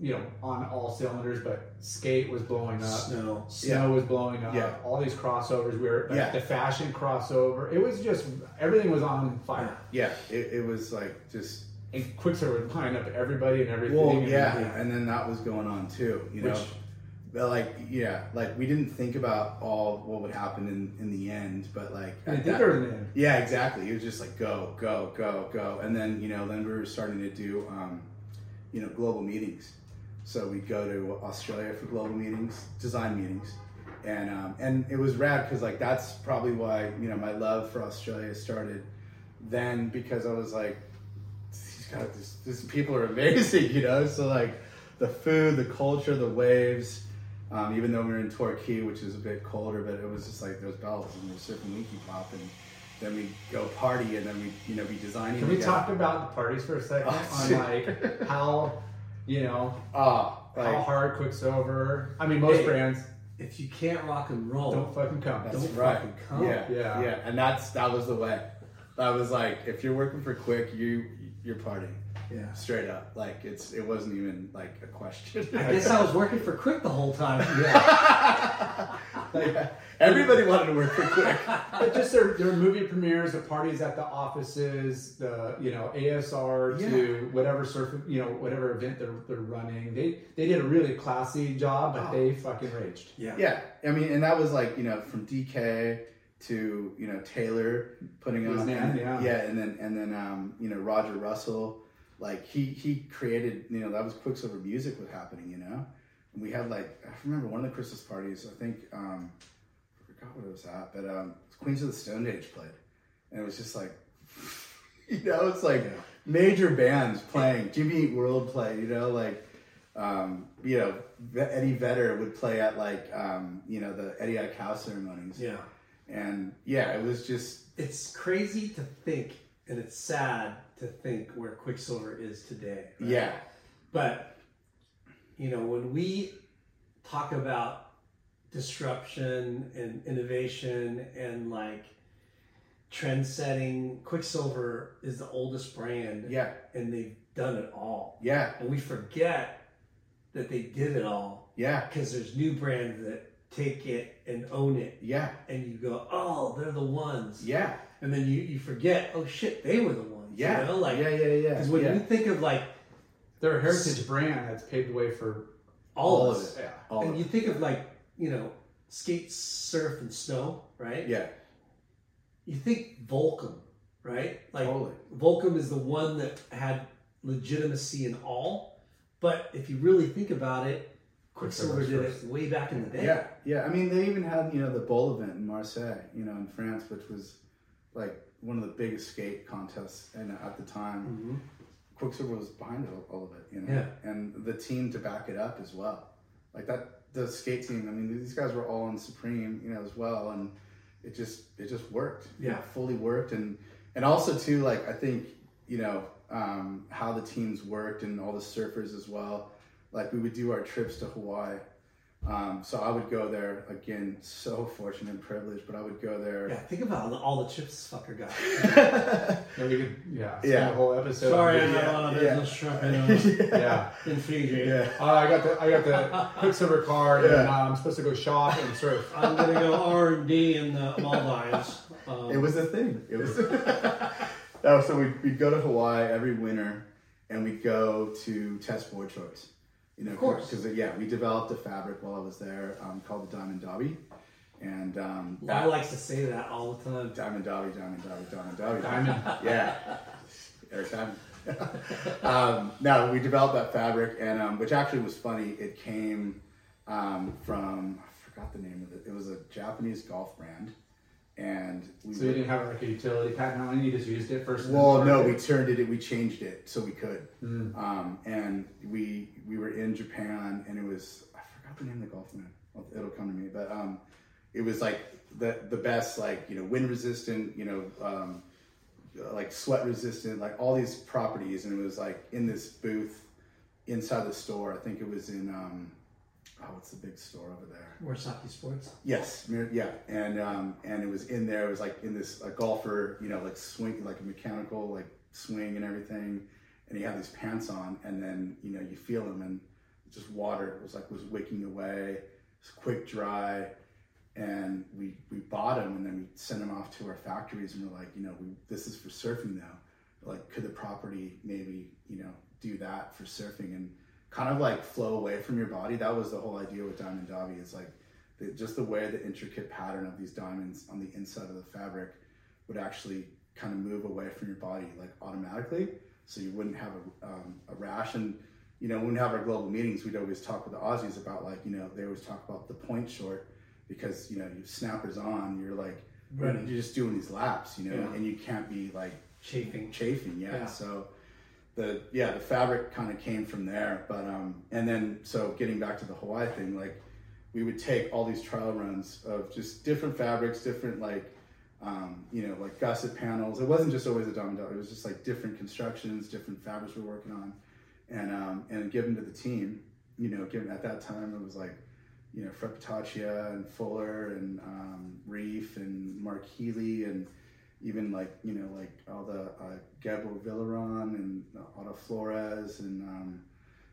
you know on all cylinders but skate was blowing up Snow. snow was blowing up Yeah. all these crossovers we were like, Yeah. the fashion crossover it was just everything was on fire yeah. It, it was like just and quiksilver would line up everybody and everything well, and- yeah. And then that was going on too. You know, Which- but like yeah, like we didn't think about all what would happen in in the end, but like I think there was an end Yeah, exactly. It was just like go, go, go, go, and then you know, then we were starting to do, um, you know, global meetings. So we'd go to Australia for global meetings, design meetings, and um, and it was rad because like that's probably why you know my love for Australia started then because I was like, these guys, these people are amazing, you know. So like the food, the culture, the waves. Um, even though we were in Torquay, which is a bit colder, but it was just like those bells and we were surfing Leaky Pop, and then we go party, and then we you know be designing. can we together. talk about the parties for a second Oh, on like how you know Ah, how hard quiksilver i mean most Hey. brands If you can't rock and roll, don't fucking come that's don't right. fucking come. Yeah, Yeah. yeah, and that's that was the way. That was like if you're working for Quick, you you're partying yeah. straight up. Like it's it wasn't even like a question. I guess I was working for Quick the whole time. Yeah. Everybody wanted to work for Quick. but just their, their movie premieres, the parties at the offices, the you know ASR to whatever surf, you know whatever event they're, they're running. They they did a really classy job, but Oh. they fucking raged. Yeah. Yeah, I mean, and that was like you know from DK to you know Taylor putting His on, name, and, yeah. and then and then um, you know Roger Russell, like he he created you know that was Quiksilver music was happening, you know, and we had like I remember one of the Christmas parties, I think um, I forgot what it was at, but um, Queens of the Stone Age played, and it was just like, you know, it's like major bands playing, Jimmy Eat World played, you know, like um, you know, Eddie Vedder would play at like, um, you know, the Eddie Aikau ceremonies. Yeah. And yeah, it was just, It's crazy to think, and it's sad to think where Quiksilver is today. right? yeah, But you know, when we talk about disruption and innovation and like trend setting, Quiksilver is the oldest brand, yeah, and they've done it all. yeah, And we forget that they did it all yeah, because there's new brands that take it and own it, yeah, and you go, "Oh, they're the ones," yeah, and then you you forget, "Oh shit, they were the ones." Yeah, you know? like yeah, yeah, yeah. because when yeah. you think of like They're a heritage brand that's paved the way for all, All of of us, yeah. All and of you think of like you know skate, surf, and snow, right? yeah, You think Volcom, right? Like totally. Volcom is the one that had legitimacy in all, but if you really think about it, Quiksilver did it way back in the day. Yeah, yeah. I mean, they even had, you know, the bowl event in Marseille, you know, in France, which was like one of the biggest skate contests and at the time. Mhm. Quiksilver was behind all, all of it, you know, Yeah. and the team to back it up as well. Like that, the skate team. I mean, these guys were all in Supreme, you know, as well, and it just it just worked. Yeah. It fully worked, and and also too, like I think you know um, how the teams worked and all the surfers as well. Like we would do our trips to Hawaii. Um, so I would go there again. So fortunate and privileged, but I would go there. Yeah, think about all the, all the chips this fucker got. And we could yeah Yeah. a whole episode. Sorry, I'm not on a business trip yeah. in Fiji. yeah. Uh, I got the I got the Quiksilver card, and uh, I'm supposed to go shop and surf. I'm gonna go R and D in the Maldives. Um, It was a thing. It was. no, so we'd, we'd go to Hawaii every winter, and we'd go to test board shorts. You know, Of course. because yeah, we developed a fabric while I was there um, called the Diamond Dobby, And um, Lon that- likes to say that all the time. Diamond Dobby, Diamond Dobby, Diamond Dobby. Diamond. Yeah. Eric Diamond. um, no, we developed that fabric, and um, which actually was funny. It came um, from I forgot the name of it. It was a Japanese golf brand, and we So you didn't have like a utility patent on it. You just used it first. well, no, we turned it. We changed it so we could. Mm. Um, and we we were in Japan, and it was I forgot the name of the golf man. It'll come to me, but um, it was like the the best, like you know, wind resistant, you know, um, like sweat resistant, like all these properties, and it was like in this booth inside the store. I think it was in um, oh, what's the big store over there? Murasaki Sports. Yes, yeah, and um, and it was in there. It was like in this a golfer, you know, like swing, like a mechanical like swing and everything, and he had these pants on, and then you know you feel him, and just water was like was wicking away. It's quick dry, and we we bought them, and then we sent them off to our factories, and we're like, you know, we, this is for surfing now. Like, could the property maybe you know do that for surfing and kind of like flow away from your body? That was the whole idea with Diamond Dobby. Is like the, just the way the intricate pattern of these diamonds on the inside of the fabric would actually kind of move away from your body like automatically so you wouldn't have a, um, a rash and you know when we have our global meetings we'd always talk with the aussies about like you know they always talk about the point short because you know you snappers on you're like Running. you're just doing these laps you know Yeah. and you can't be like Chafing. chafing yeah, Yeah. so the yeah the fabric kind of came from there but um and then so getting back to the hawaii thing like we would take all these trial runs of just different fabrics different like um, you know like gusset panels. It wasn't just always a diamond it was just like different constructions different fabrics we we're working on. And um and give them to the team you know given at that time it was like you know Fred Patacchia and Fuller and um, Reef and Mark Healey and even like you know like all the uh, Gabo Villaron and uh, Otto Flores and um,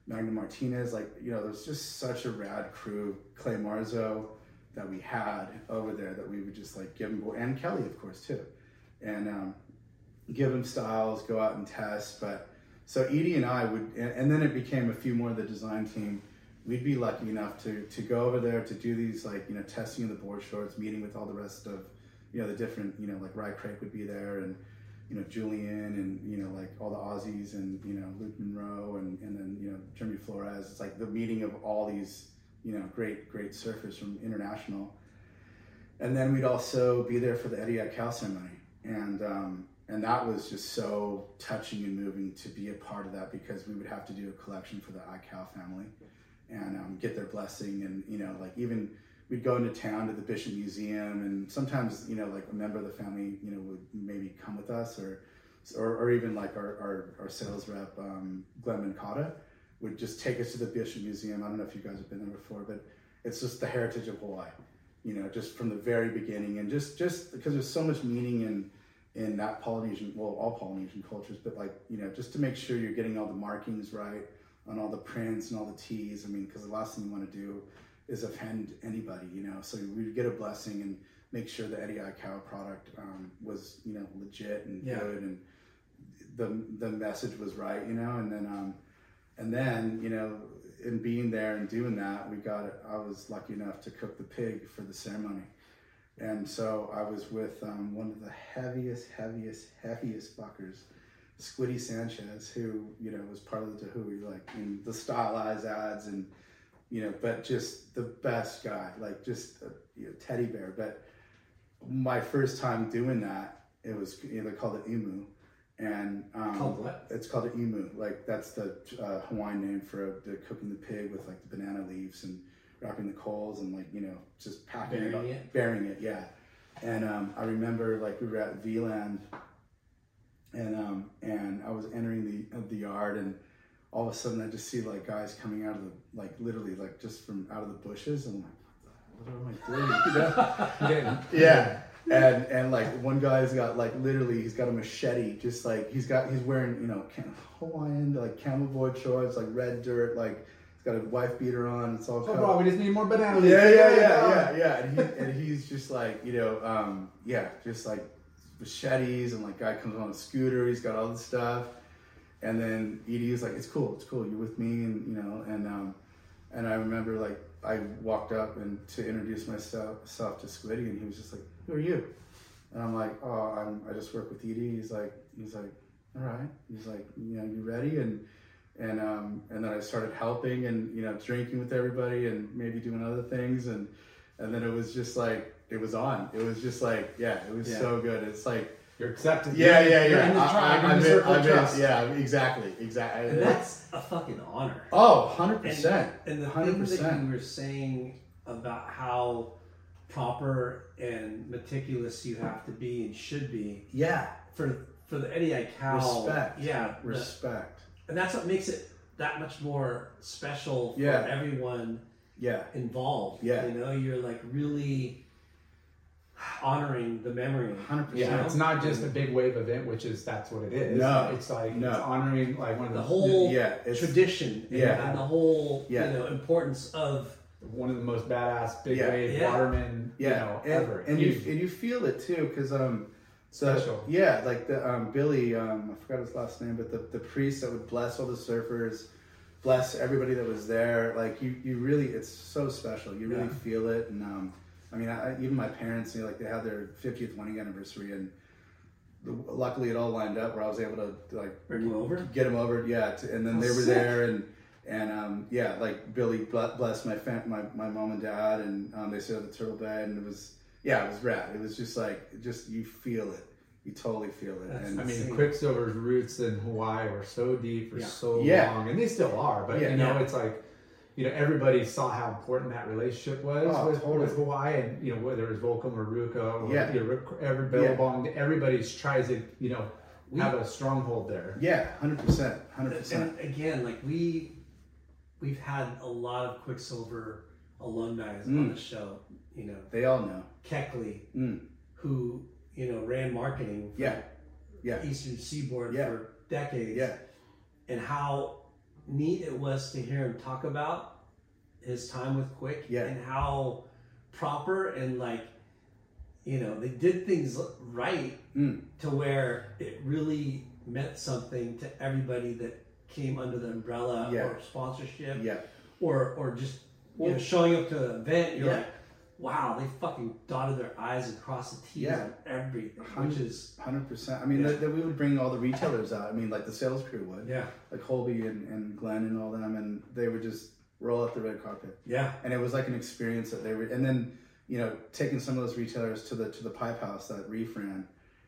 Magnum Martinez like you know there's just such a rad crew Clay Marzo that we had over there that we would just like give them and Kelly of course too. And um, give them styles go out and test but so Edie and I would and, and then it became a few more of the design team. We'd be lucky enough to to go over there to do these like you know testing of the board shorts meeting with all the rest of you know the different you know like Ry Craike would be there and you know Julian and you know like all the Aussies and you know Luke Munro and and then you know Jeremy Flores. It's like the meeting of all these you know great great surfers from international. And then we'd also be there for the Eddie Aikau ceremony. And um, and that was just so touching and moving to be a part of that because we would have to do a collection for the Aikau family and um, get their blessing and you know like even we'd go into town to the bishop museum and sometimes you know like a member of the family you know would maybe come with us or or, or even like our, our, our sales rep um, glenn Mancata would just take us to the bishop museum i don't know if you guys have been there before but it's just the heritage of hawaii you know just from the very beginning and just just because there's so much meaning in in that polynesian well all polynesian cultures but like you know just to make sure you're getting all the markings right on all the prints and all the teas. I mean, because the last thing you want to do is offend anybody, you know. So we would get a blessing and make sure the Eddie Eye Cow product um, was, you know, legit and Yeah. good, and the the message was right, you know. And then, um, and then, you know, in being there and doing that, we got. I was lucky enough to cook the pig for the ceremony. And so I was with um, one of the heaviest, heaviest, heaviest fuckers, Squiddy Sanchez, who you know was part of the Da Hui, like in the stylized ads, and you know, but just the best guy, like just a you know, teddy bear. But my first time doing that, it was you know, they called it imu, and um, Called what? It's called an imu. Like that's the uh, Hawaiian name for the cooking the pig with like the banana leaves and wrapping the coals and like you know just packing it, up, Burying it? burying it, yeah. And um, I remember like we were at VLAND, and um, and I was entering the the yard, and all of a sudden I just see like guys coming out of the like literally like just from out of the bushes, and I'm like, what the- what am I doing? You know? Yeah. And and like one guy's got like literally he's got a machete, just like he's got he's wearing you know Hawaiian like camel boy shorts, like red dirt, like he's got a wife beater on. It's all Oh, bro, we just need more banana leaves. Yeah, yeah, yeah, yeah, yeah. And, he, and he's just like, you know, um, yeah, just like machetes and like guy comes on a scooter. He's got all this stuff. And then Edie was like, it's cool, it's cool. You're with me, and you know, and um, And I remember like I walked up and to introduce myself self to Squiddy, and he was just like, "Who are you?" And I'm like, "Oh, I'm, I just work with Edie." He's like, "He's like, all right." He's like, "You know, you ready?" And and um, and then I started helping and you know drinking with everybody and maybe doing other things and and then it was just like it was on. It was just like yeah, it was Yeah. so good. It's like You're accepted. yeah, yeah, yeah. in the I- tribe, I- I'm the in- circle I'm in- yeah, exactly, exactly. And that's a fucking honor. oh, 100 percent. and the hundred thing that percent. you were saying about how proper and meticulous you have to be and should be Yeah, for for the Eddie Aikau. Respect. Yeah, the- respect. and that's what makes it that much more special for Yeah. everyone Yeah, involved. Yeah. you know, you're like really honoring the memory. 100%. Yeah, it's not just a big wave event, which is that's what it is. No, it's like no. it's honoring like one of the the, whole yeah, it's- tradition Yeah. and the whole Yeah. you know importance of one of the most badass big Yeah. wave Yeah. watermen, yeah, you know, and, ever. and you and you feel it too because um, so Special. yeah, like the um Billy um I forgot his last name, but the the priest that would bless all the surfers, bless everybody that was there. Like you you really it's so special. You really Yeah. feel it, and um, I mean I, even my parents, you know, like they had their 50th wedding anniversary and. The, luckily, it all lined up where I was able to like bring you over. get them over yeah to, and then Oh, they were sick. there and and um yeah like billy ble- blessed my fam- my, my mom and dad and um, they stayed at the turtle bay and it was yeah it was rad it was just like just you feel it you totally feel it and I mean. Quiksilver's roots in Hawaii were so deep for Yeah. so Yeah. long, and they still are. But Yeah. you know, Yeah. it's like you know everybody saw how important that relationship was Oh, with, totally. with Hawaii, and you know whether it was Volcom or RVCA or Yeah. you know, every Yeah. Everybody tries to you know We- have a stronghold there. yeah 100% 100% And again, like we we've had a lot of Quiksilver alumni on Mm. the show. You know, they all know Keckley, Mm. who you know ran marketing for Yeah. yeah Eastern Seaboard Yeah. for decades. yeah and how neat it was to hear him talk about his time with Quick Yeah. and how proper and like you know they did things right Mm. to where it really meant something to everybody that came under the umbrella Yeah. or sponsorship yeah or or just you know showing up to an event you're Yeah. like wow they fucking dotted their i's and crossed the t's Yeah. on everything which is Hundred percent. I mean, Yeah. that, we would bring all the retailers out. I mean, like the sales crew would, yeah like Holby and, and Glenn and all them, and they would just roll out the red carpet. yeah and it was like an experience that they were and then you know taking some of those retailers to the to the pipe house that reef ran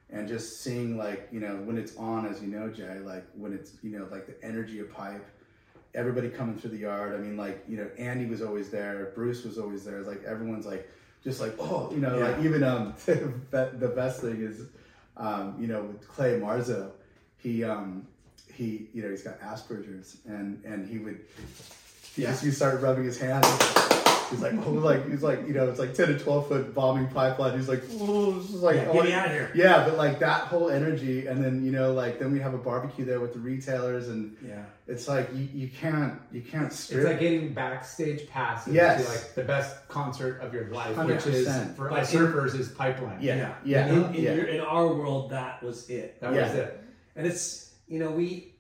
and just seeing like you know when it's on as you know jay like when it's you know like the energy of pipe everybody coming through the yard. I mean like you know andy was always there. Bruce was always there. It's like everyone's like just like oh you know like even um the the best thing is um you know with clay marzo he um he you know he's got asperger's and and he would he just he started rubbing his hands. He's like, oh, like he's like, you know, it's like ten to twelve foot bombing pipeline. He's like, oh, it's just like, Yeah, oh, get me outta here. Yeah, but like that whole energy, and then you know, like then we have a barbecue there with the retailers, and yeah it's like you, you can't you can't It's like getting backstage passes Yes. to like the best concert of your life, which is 100%. for But us in- surfers is pipeline. yeah, yeah, in, in, yeah. your, in our world that was it that Yeah. was it. and it's you know we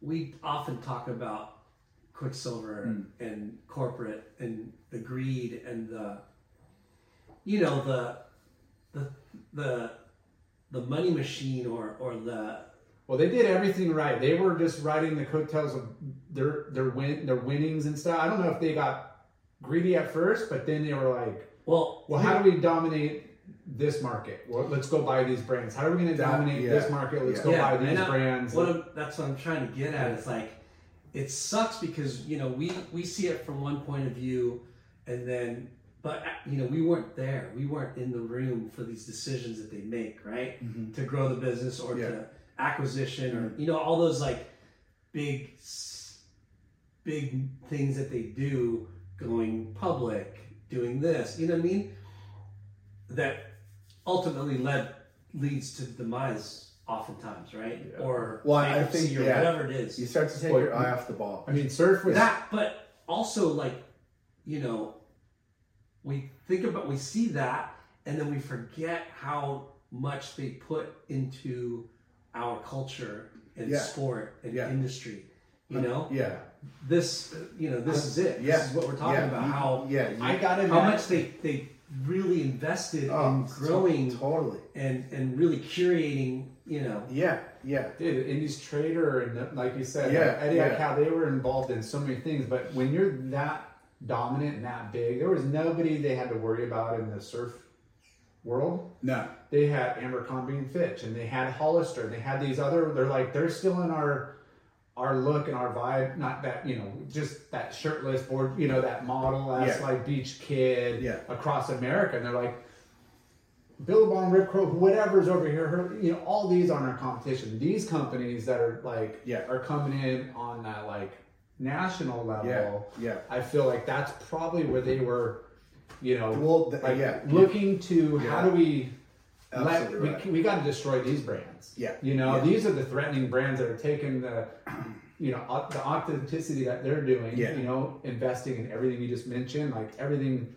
we often talk about quiksilver Mm. and corporate and the greed and the you know the the the the money machine or or the Well, they did everything right. They were just riding the coattails of their their win their winnings and stuff. I don't know if they got greedy at first, but then they were like, well "Well, how do we dominate this market? Well, let's go buy these brands. How are we going to dominate yeah. this market? Let's Yeah. go Yeah, buy these I- brands." what I'm, that's what I'm trying to get at. It's like it sucks because you know we we see it from one point of view, and then but uh, you know we weren't there. We weren't in the room for these decisions that they make, right? To grow the business or Mm-hmm. Yeah. to acquisition or you know all those like big big things that they do going public doing this you know what i mean that ultimately led leads to demise oftentimes right or Well, I think, or yeah. whatever it is You start to take Well, your eye off the ball. I mean, surf was that but also like you know we think about we see that and then we forget how much they put into our culture and Yeah. sport and Yeah. industry you uh, know Yeah, this, you know, this is it. Yeah. This is what we're talking Yeah. about. How yeah, you- I got it. how much they they really invested Oh, in growing to- totally. and and really curating. You know, Yeah, yeah, Dude, Indies Trader and like you said, Yeah, Eddie yeah. Aikau, they were involved in so many things. But when you're that dominant and that big, there was nobody they had to worry about in the surf world. no, They had Abercrombie and Fitch, and they had Hollister. and They had these other. They're like they're still in our our look and our vibe. Not that you know, just that shirtless board. You know, that model as Yeah. like beach kid Yeah. across America. And they're like. Billabong, Rip Curl, whatever's over here, her, you know, all these aren't our competition. These companies that are like, Yeah. are coming in on that like national level. yeah, yeah. I feel like that's probably where they were, you know, Well, th- like yeah, looking to how do we Absolutely we, right. we got to destroy these brands. Yeah. You know, Yeah. these are the threatening brands that are taking the, you know, the authenticity that they're doing, Yeah. you know, investing in everything you just mentioned, like everything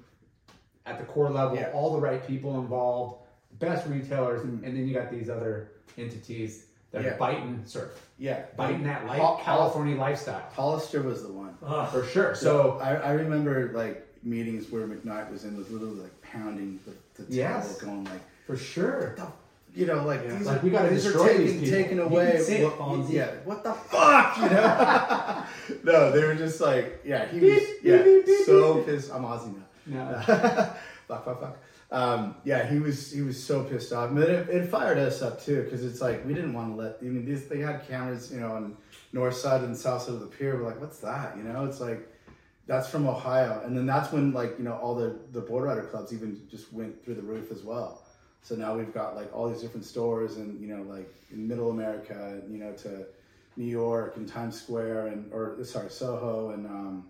at the core level, Yeah. all the right people involved, best retailers, mm. and then you got these other entities that Yeah. are biting surf, Yeah, biting that life, Hol- California lifestyle. Hollister was the one. Ugh. For sure. So, I, I remember like meetings where McKnight was in was literally like pounding the, the Yes. table, going like, for sure. you know, like these Like, are, we gotta these are destroy taken, these people. taken away. can say it, what- Fonzie. yeah, what the fuck, you know? no, they were just like, yeah, he was, yeah, so pissed. I'm Aussie now. No. fuck, fuck, fuck. Um, yeah, he was he was so pissed off. But it, it fired us up too because it's like we didn't want to let. I mean, these they had cameras, you know, on north side and south side of the pier. We're like, what's that? You know, it's like that's from Ohio, and then that's when like you know all the the board rider clubs even just went through the roof as well. So now we've got like all these different stores, and you know, like in Middle America, you know, to New York and Times Square, and or sorry, Soho, and um,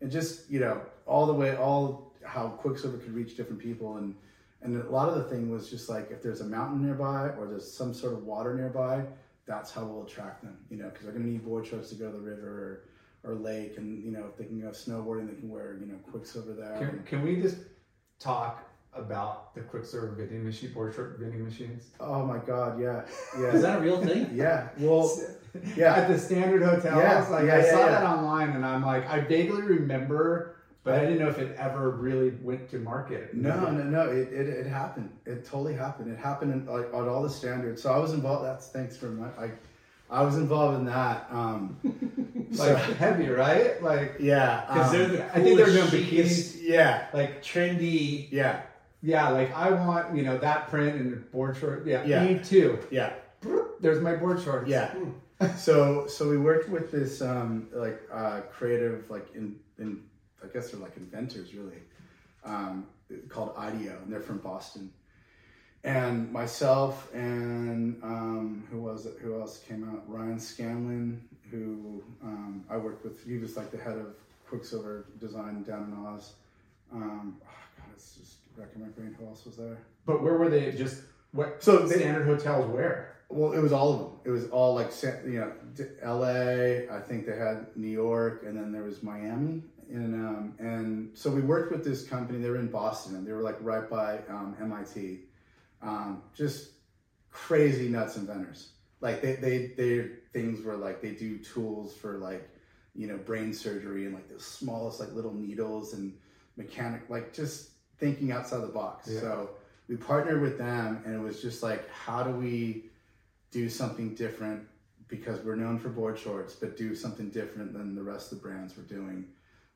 and just you know all the way all how Quiksilver could reach different people, and and a lot of the thing was just like if there's a mountain nearby or there's some sort of water nearby, that's how we'll attract them, you know, because they're gonna need board shorts to go to the river or, or lake, and you know if they can go snowboarding, they can wear you know Quiksilver there. Can, can we just talk about the Quiksilver vending machine, board short vending machines? Oh my God, yeah, yeah. Is that a real thing? Yeah, well, yeah. At the standard hotels, Yeah, like yeah, I yeah, saw yeah. that online, and I'm like, I vaguely remember, but I didn't know if it ever really went to market. No, no, no. It, it, it happened. It totally happened. It happened in, like on all the standards. So I was involved. That's thanks for my. I, I was involved in that. Um, like so, heavy, right? Like, yeah, Because um, they're the I think they're doing coolest, bikinis. chicest, yeah, like trendy. yeah, yeah, like I want you know that print and board short. Yeah, Yeah. me too. yeah, There's my board shorts. yeah. so so we worked with this um, like uh, creative like in in I guess they're like inventors really um, called IDEO and they're from Boston. And myself and um, who was it? Who else came out? Ryan Scanlon, who um, I worked with. He was like the head of Quiksilver Design down in Oz. Um, God, it's just wrecking my brain. Who else was there? But where were they? Just what? So they- standard hotels where? Well, it was all of them. It was all like you know, L.A. I think they had New York, and then there was Miami, and um, and so we worked with this company. They were in Boston, and they were like right by um, MIT. Um, just crazy nuts inventors. Like they they their things were like they do tools for like you know brain surgery and like the smallest like little needles and mechanic like just thinking outside the box. Yeah. So we partnered with them, and it was just like how do we do something different because we're known for board shorts, but do something different than the rest of the brands we're doing,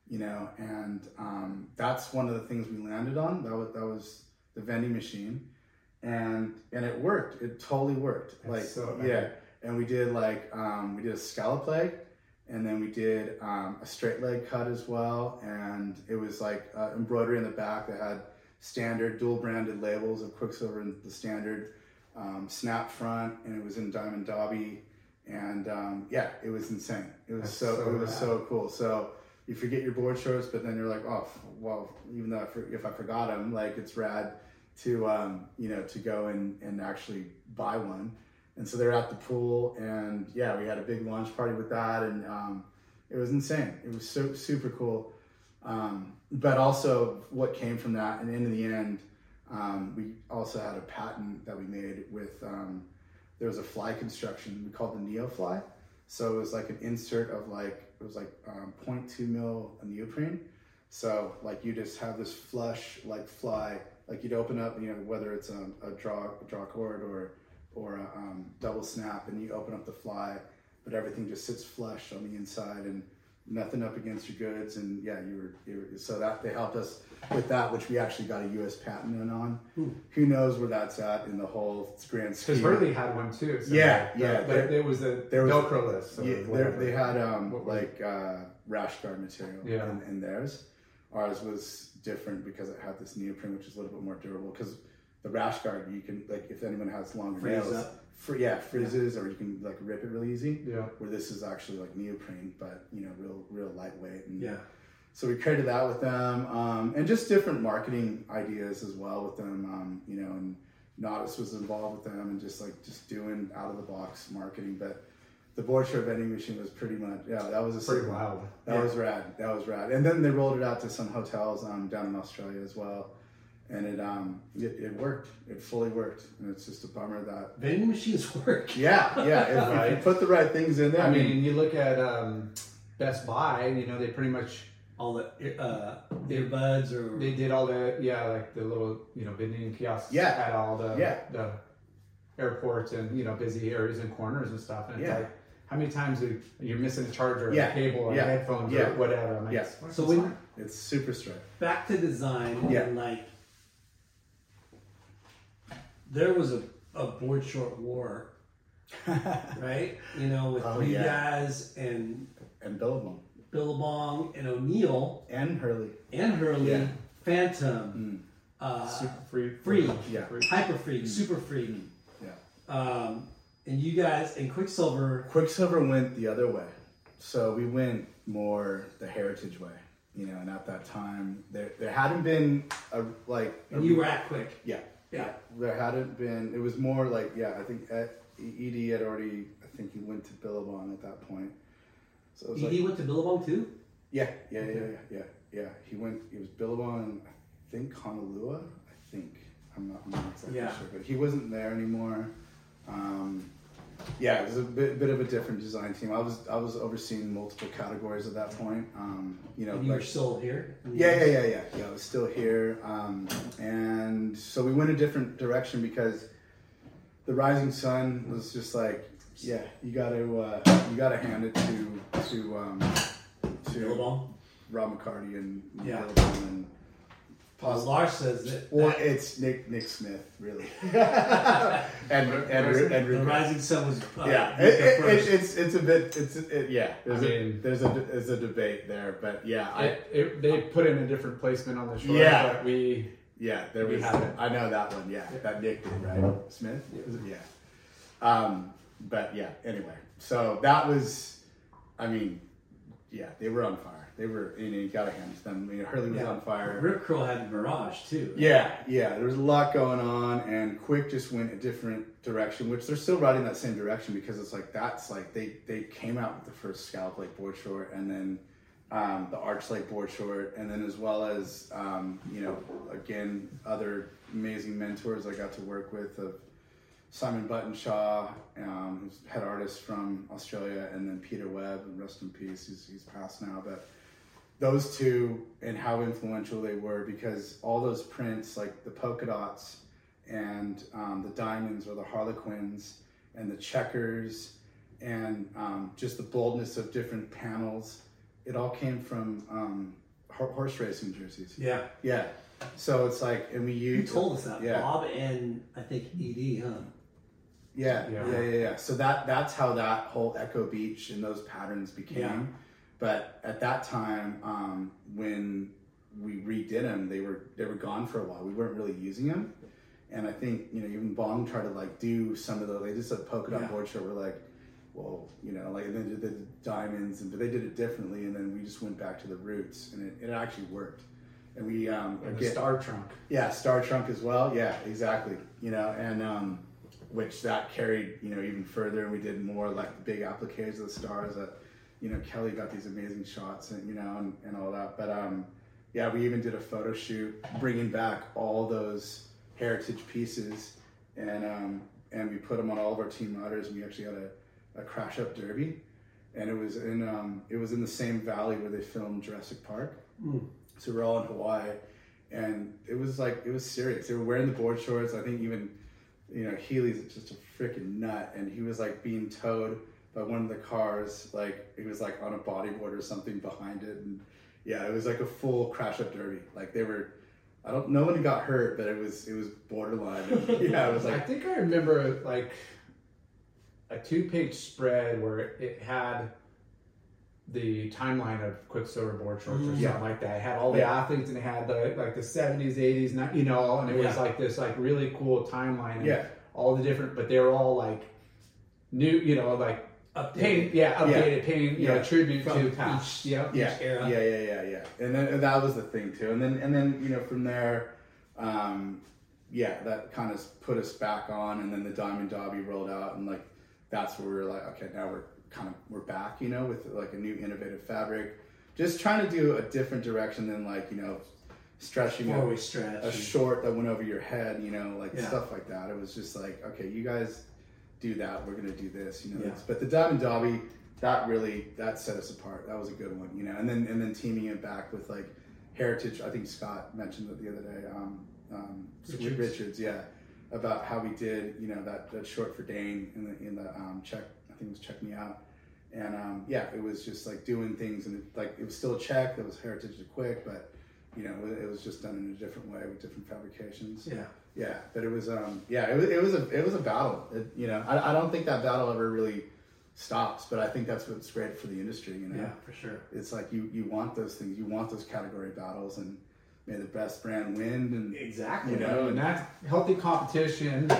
you know. And um, that's one of the things we landed on. That was that was the vending machine, and and it worked. It totally worked. That's like so yeah, and we did like um, we did a scallop leg. And then we did um, a straight leg cut as well, and it was like uh, embroidery in the back that had standard dual branded labels of Quiksilver and the standard um, snap front, and it was in Diamond Dobby, and um, yeah, it was insane. It was so, so it was rad. so cool. So you forget your board shorts, but then you're like, oh well, even though I for, if I forgot them, like it's rad to um, you know to go and and actually buy one. And so they're at the pool, and yeah, we had a big launch party with that, and um, it was insane. It was so super cool. Um, but also, what came from that, and in the end, um, we also had a patent that we made with. Um, there was a fly construction we called the Neo Fly, so it was like an insert of like it was like um, 0.2 mil neoprene. So like you just have this flush like fly, like you'd open up, you know, whether it's a, a draw a draw cord or or a um, double snap, and you open up the fly, but everything just sits flush on the inside and nothing up against your goods. And yeah, you were, you were so that they helped us with that, which we actually got a U.S. patent in on. Who knows where that's at in the whole grand scheme? Because Hurley had one too. So Yeah, the- yeah, the- there- it was a there was- Velcro list. or Yeah, they're- they had um, like uh, rash guard material Yeah. in, in theirs. Ours was different because it had this neoprene, which is a little bit more durable. Because the rash guard, you can like if anyone has longer Freeze nails, up. fr- yeah, freezes, or you can like rip it really easy. Yeah. Where this is actually like neoprene, but you know, real real lightweight. And Yeah. so we created that with them, um, and just different marketing ideas as well with them. Um, you know, and Nautis was involved with them, and just like just doing out of the box marketing. But the board short vending machine was pretty much yeah, that was a Pretty wild. That was rad. That was rad. And then they rolled it out to some hotels um, down in Australia as well, and it um it, it worked. It fully worked, and it's just a bummer that Vending machines work. yeah yeah if, if you put the right things in there. I mean, you look at um, Best Buy. You know, they pretty much All the uh, earbuds or they did all the yeah, like the little you know vending kiosks Yeah. at all the Yeah. the airports and you know busy areas and corners and stuff. And it's Yeah. like how many times do you're missing a charger, or Yeah. a cable, or Yeah. headphones, Yeah. or whatever. I'm like, Yeah. it's So it's when- fine. it's super straight. back to design Yeah. and like there was a, a board short war right you know with Oh, you yeah. guys and and Billabong billabong and o'neill and Hurley. and hurley Yeah. phantom uh, super free, free Yeah. free. hyper freak super freak Yeah. um, and you guys and quiksilver Quiksilver went the other way. So we went more the heritage way, you know, and at that time there there hadn't been a like a, and you were at quick yeah. Yeah There hadn't been it was more like yeah, I think Ed, had already I think he went to Billabong at that point. So it was he like went to billabong too yeah, yeah, yeah, yeah, yeah, yeah. He went it was Billabong I think Honolulu, I think. I'm not, I'm not exactly Yeah. sure, but he wasn't there anymore. Um, yeah, it was a bit, bit of a different design team. I was I was overseeing multiple categories at that point. Um, you know, and you were still here yeah, yeah, yeah, yeah, yeah. I was still here, um, and so we went a different direction because the Rising Sun was just like, yeah, you got to uh, you got to hand it to to um, to Rob McCarty and Yeah. And well, lars says that, well, that it's Nick Nick Smith really, and and and, and the rising sun was uh, yeah, it, it, it, it's it's a bit it's it, yeah. There's I a mean- there's a there's a debate there, but yeah, I It, it, they put in a different placement on the shore, Yeah. but we yeah there We was have it. I know that one yeah that Nick did right? Smith? Was yeah, um, but yeah anyway. So that was I mean yeah they were on fire they were you you gotta hand them I mean Hurley was Yeah. on fire Rip Curl had Mirage too. Yeah, yeah. There was a lot going on, and Quick just went a different direction, which they're still riding that same direction because it's like that's like they they came out with the first Scallop like board short, and then um, the Arch like board short, and then as well as um, you know again other amazing mentors I got to work with of Simon Buttenshaw, um, who's head artist from Australia, and then Peter Webb, and rest in peace. He's he's passed now, but those two and how influential they were because all those prints like the polka dots and um, the diamonds or the harlequins and the checkers and um, just the boldness of different panels it all came from um, ho- horse racing jerseys Yeah. yeah so it's like and we You told us that. yeah Bob and I think Ed, huh? Yeah, Yeah. yeah, yeah, yeah. So that that's how that whole Echo Beach and those patterns became. Yeah. But at that time, um, when we redid them, they were they were gone for a while. We weren't really using them, and I think you know even Bong tried to like do some of the They just like polka dot Yeah. board show. We're like, well, you know, like and then did the diamonds, and but they did it differently, and then we just went back to the roots, and it, it actually worked. And we um, and again- star trunk. yeah, Star Trunk as well. Yeah, exactly. You know, and um, which that carried you know even further, and we did more like the big appliques of the stars. That you know Kelly got these amazing shots, and you know, and, and all that. But um, yeah, we even did a photo shoot bringing back all those heritage pieces, and um, and we put them on all of our team riders. And we actually had a, a crash up derby. and it was in um, it was in the same valley where they filmed Jurassic Park. Mm. So we're all in Hawaii, and it was like it was serious. They were wearing the board shorts. I think even you know Healey's just a freaking nut, and he was like being towed by one of the cars. Like he was like on a bodyboard or something behind it, and yeah, it was like a full crash up derby. Like they were. I don't. No one got hurt, but it was it was borderline. yeah, it was like I think I remember like a two-page spread where it had the timeline of Quiksilver board shorts or Mhm. something Yeah. like that. It had all the Yeah. athletes and it had the like the seventies, eighties, you know, and it was Yeah. like this like really cool timeline. Yeah. all the different, but they were all like new, you know, like Updated. paying, yeah, updated, paying, you Yeah. know, tribute From to past. each- yeah, era. yeah, yeah, yeah, yeah. And then and that was the thing too. And then and then you know from there, um, yeah, that kind of put us back on. And then the Diamond Dobby rolled out, and like that's where we were like, okay, now we're kind of we're back, you know, with like a new innovative fabric. Just trying to do a different direction than like you know stretching a, stretch. a and- short that went over your head, you know, like Yeah. stuff like that. It was just like, okay, you guys do that, we're gonna do this, you know. Yeah. But the Diamond Dobby, that really that set us apart. That was a good one, you know. And then and then teaming it back with like Heritage. I think Scott mentioned it the other day. Um, um, Richards. Richards. Richards, yeah, about how we did, you know, that, that short for Dane in the in the um, check. I think it was check me out. And um, yeah, it was just like doing things, and it, like it was still a check. It was heritage to quick, but you know, it, was just done in a different way with different fabrications. Yeah. Yeah, but it was um yeah it was it was a it was a battle. It, you know, I, I don't think that battle ever really stops, but I think that's what's great for the industry. You know, Yeah, for sure. it's like you you want those things, you want those category battles, and may the best brand win. And Exactly. You know, know, and that healthy competition,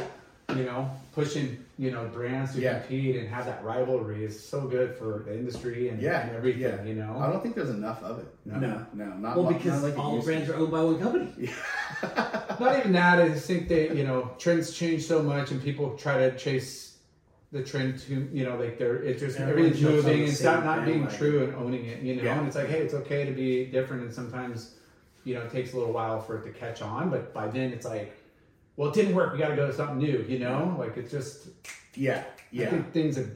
you know, pushing, you know, brands to Yeah. compete and have that rivalry is so good for the industry and, Yeah, and everything, yeah. you know. I don't think there's enough of it. No, No. no, not Well, because not like all brands are owned by one company. Not even that. I just think that you know trends change so much, and people try to chase the trend to you know like they're it's just everything's moving and stop not being bandwagon. true and owning it. You know, and it's like hey, it's okay to be different, and sometimes you know it takes a little while for it to catch on, but by then it's like, well, it didn't work. We got to go to something new. You know, like it's just Yeah, I yeah, think things have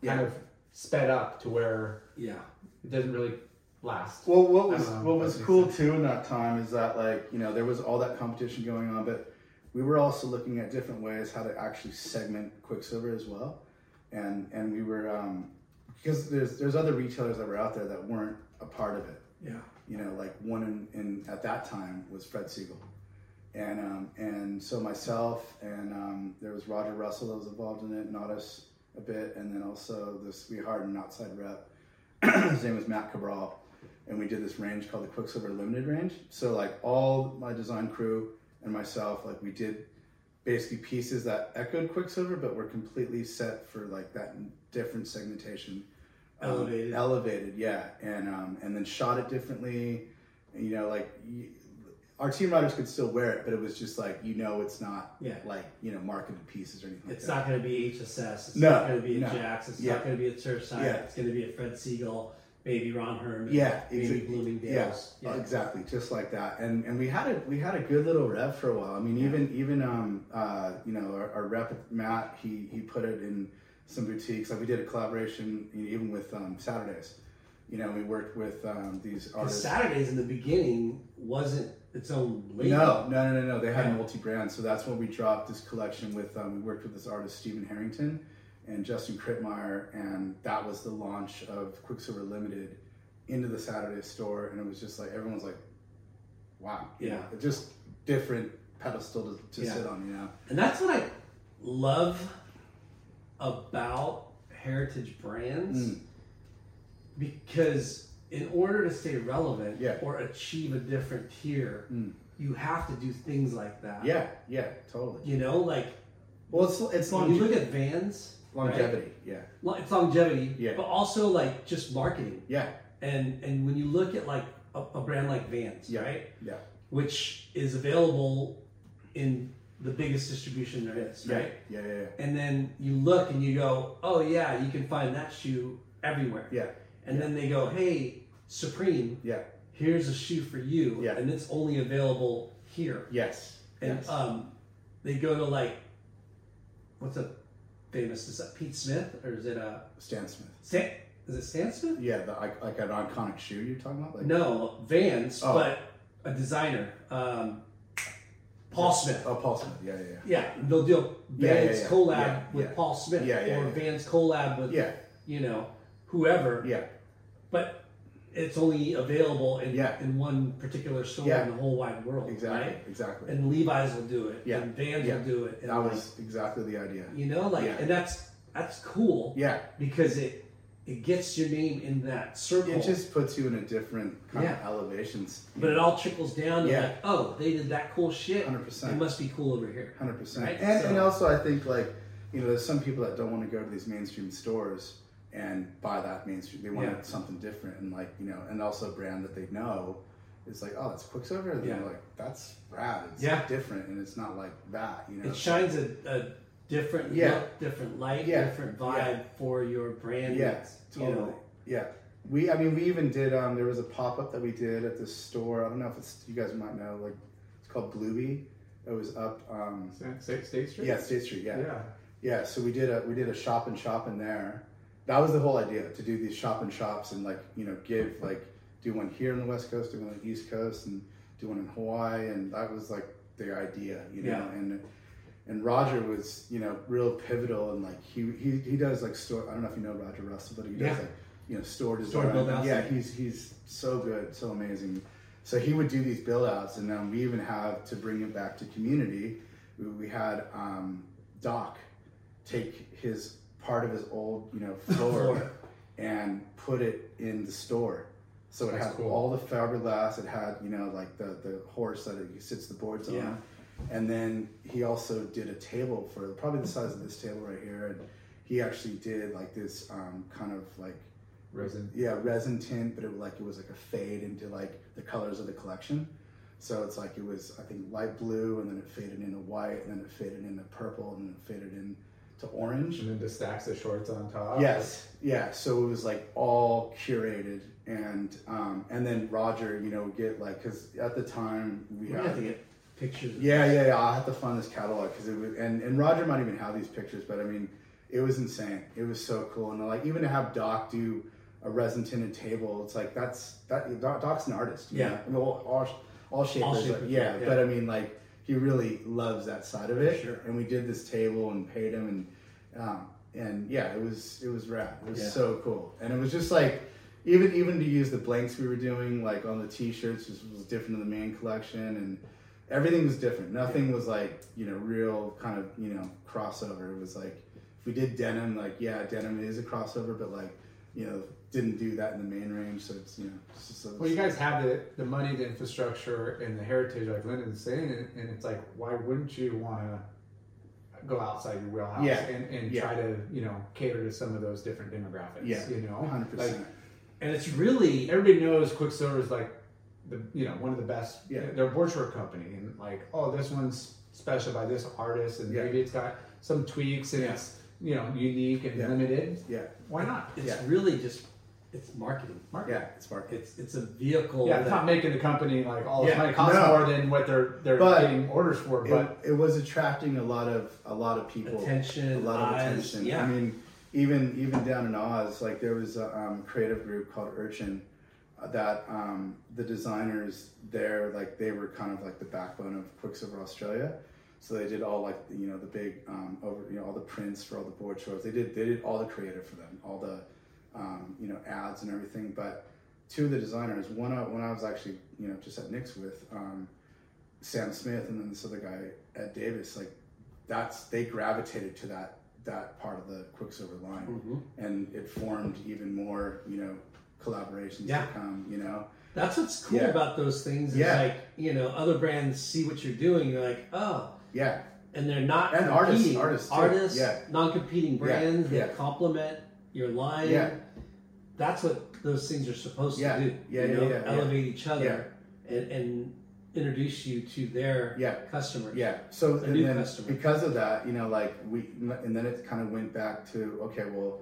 Yeah. kind of sped up to where Yeah. it doesn't really last. Well, what was know what was cool sense. too in that time is that like you know there was all that competition going on, but we were also looking at different ways how to actually segment Quiksilver as well, and and we were um, because there's there's other retailers that were out there that weren't a part of it. Yeah. You know, like one in, in at that time was Fred Segal, and um, and so myself and um, there was Roger Russell that was involved in it, not us a bit, and then also this we hired an outside rep. His name was Matt Cabral, and we did this range called the Quiksilver Limited range. So like all my design crew and myself, like we did basically pieces that echoed Quiksilver, but were completely set for like that different segmentation. Um, Elevated. elevated, yeah, and um, and then shot it differently. You know, like our team riders could still wear it, but it was just like you know, it's not Yeah. like you know marketed pieces or anything. It's like not going to be HSS. It's No, not going to be a no. Jax. It's Yeah. not going to be a Surfside. Yeah. It's going to be a Fred Segal, maybe Ron Herman, Yeah, maybe exa- Bloomingdale's. Yeah, exactly, just like that. And and we had a we had a good little rep for a while. I mean, even even um uh you know our, our rep Matt he he put it in some boutiques. Like we did a collaboration you know, even with um, Saturdays. You know, we worked with um, these artists. Saturdays in the beginning wasn't its own label. No, no, no, no, no. They had Yeah. multi-brand, so that's when we dropped this collection with. Um, we worked with this artist Stephen Harrington and Justin Krietemeyer, and that was the launch of Quiksilver Limited into the Saturday store, and it was just like everyone's like, "Wow, Yeah. know, just different pedestal to, to Yeah. sit on," you know. And that's what I love about heritage brands Mm. because in order to stay relevant Yeah. or achieve a different tier, Mm. you have to do things like that. Yeah, yeah, totally. You know, like Well, it's it's when you look at Vans, right? longevity. Yeah, it's longevity, Yeah. but also like just marketing. yeah, And and when you look at like a, a brand like Vans, Yeah. right, yeah, which is available in the biggest distribution there is, yeah, right? yeah, yeah, yeah, And then you look and you go, oh yeah, you can find that shoe everywhere. yeah, And then they go, hey, Supreme, yeah. here's a shoe for you, Yeah. and it's only available here. Yes, And yes. um, they go to like, what's a famous? Is that Pete Smith or is it a Stan Smith. Stan? Is it Stan Smith? Yeah, the like, like an iconic shoe you're talking about. Like, No, Vans, Oh. but a designer. Um, Paul Smith. Oh, Paul Smith. Yeah, yeah, yeah. Yeah, they'll do Yeah, yeah, Vans yeah. collab with. Paul Smith Yeah, yeah, or. Vans collab with Yeah, you know whoever. yeah, But it's only available in Yeah. in one particular store Yeah. in the whole wide world, exactly, right? exactly. And Levi's will do it. Yeah. And Vans Yeah. will do it. And that like, was exactly the idea. you know, like, and that's that's cool Yeah, because it it gets your name in that circle. it just puts you in a different kind of elevations. but it all trickles down to Yeah. like, oh, they did that cool shit. 100%. It must be cool over here. Hundred percent. Right? And So- and also I think like you know there's some people that don't want to go to these mainstream stores and by that means They want Yeah. something different and like you know and also a brand that they know is like oh that's Quiksilver and Yeah. they're like that's rad. It's Yeah. different and it's not like that. You know. It shines a, a different Yeah. look, different light, Yeah. different vibe Yeah. for your brand. Yeah, totally. You know, Yeah. We, I mean, we even did. Um, there was a pop up that we did at this store. I don't know if it's you guys might know. Like, it's called Bluey. It was up. Um, State, State Street. yeah, State Street. Yeah. Yeah. Yeah, so we did a we did a shop and shop in there. That was the whole idea to do these shop and shops and like you know give like do one here on the West Coast, do one on the East Coast, and do one in Hawaii, and that was like the idea, you know. Yeah. And and Roger was you know real pivotal and like he he, he does like store. I don't know if you know Roger Russell, but he does Yeah. like you know store design. Store. Yeah, he's he's so good, so amazing. So he would do these build outs, and then we even have to bring it back to community. We, we had um, Doc take his part of his old, you know, floor, and put it in the store. So it That's had cool. all the fiberglass. It had, you know, like the, the horse that he sits the boards Yeah. on. And then he also did a table for probably the size of this table right here. And he actually did like this um, kind of like Resin. yeah resin tint, but it was like it was like a fade into like the colors of the collection. So it's like it was I think light blue, and then it faded into white, and then it faded into purple, and then it faded into orange. And then the stacks of shorts on top. Yes, yeah. So it was like all curated, and um, and then Roger, you know, get like because at the time we we had have to get pictures. Yeah, yeah, yeah. I'll have to find this catalog because it was, and, and Roger might even have these pictures, but I mean, it was insane. It was so cool, and like even to have Doc do a resin tinted table, it's like that's that Doc's an artist. you Yeah. know? I mean, all, all, all shapers, shapers, like, yeah, yeah. But I mean, like he really loves that side of it. Sure. And we did this table and paid him, and um, and yeah, it was it was rad. It was Yeah. so cool, and it was just like. Even even to use the blanks we were doing, like on the T-shirts, was, was different than the main collection, and everything was different. Nothing was like you know real kind of you know crossover. It was like if we did denim, like yeah, denim is a crossover, but like you know didn't do that in the main range. So it's you know it's just a, Well, you guys have the, the money, the infrastructure, and the heritage, like Lyndon's saying, and, and it's like, why wouldn't you want to go outside your wheelhouse Yeah. and, and Yeah. try to, you know, cater to some of those different demographics? Yeah. You know, hundred like percent. and it's really everybody knows Quiksilver is like the, you know, one of the best. Yeah. They're a board short company, and like, oh, this one's special by this artist, and Yeah. maybe it's got some tweaks and Yeah. it's you know unique and Yeah. limited. Yeah, Why not? it's Yeah. really just it's marketing. yeah, it's market. It's it's a vehicle. Yeah, it's that- not making the company like all this Yeah. money costs No. more than what they're they're But getting orders for, but It, it was attracting a lot of a lot of people. attention, a lot of eyes, attention. Yeah, I mean, even even down in Oz, like there was a um, creative group called Urchin uh, that um, the designers there, like they were kind of like the backbone of Quiksilver Australia. So they did all like you know the big um, over you know all the prints for all the board shows. They did they did all the creative for them, all the um, you know ads and everything. But two of the designers, one I, when I was actually you know just at Nick's with um, Sam Smith and then this other guy Ed Davis, like that's they gravitated to that that part of the Quiksilver line, Mhm. and it formed even more you know collaborations Yeah. to come. You know, That's what's cool Yeah. about those things. Is Yeah. like you know, other brands see what you're doing. You're like, oh, yeah, and they're not And artists- competing. artists, too. artists, Yeah. non-competing brands yeah. that complement your line. Yeah. That's what those things are supposed Yeah. to do. Yeah, you yeah, know, yeah, yeah. elevate each other and, and introduce you to their Yeah. customers. Yeah. So and new then customer. because of that, you know, like we, and then it kind of went back to okay, well,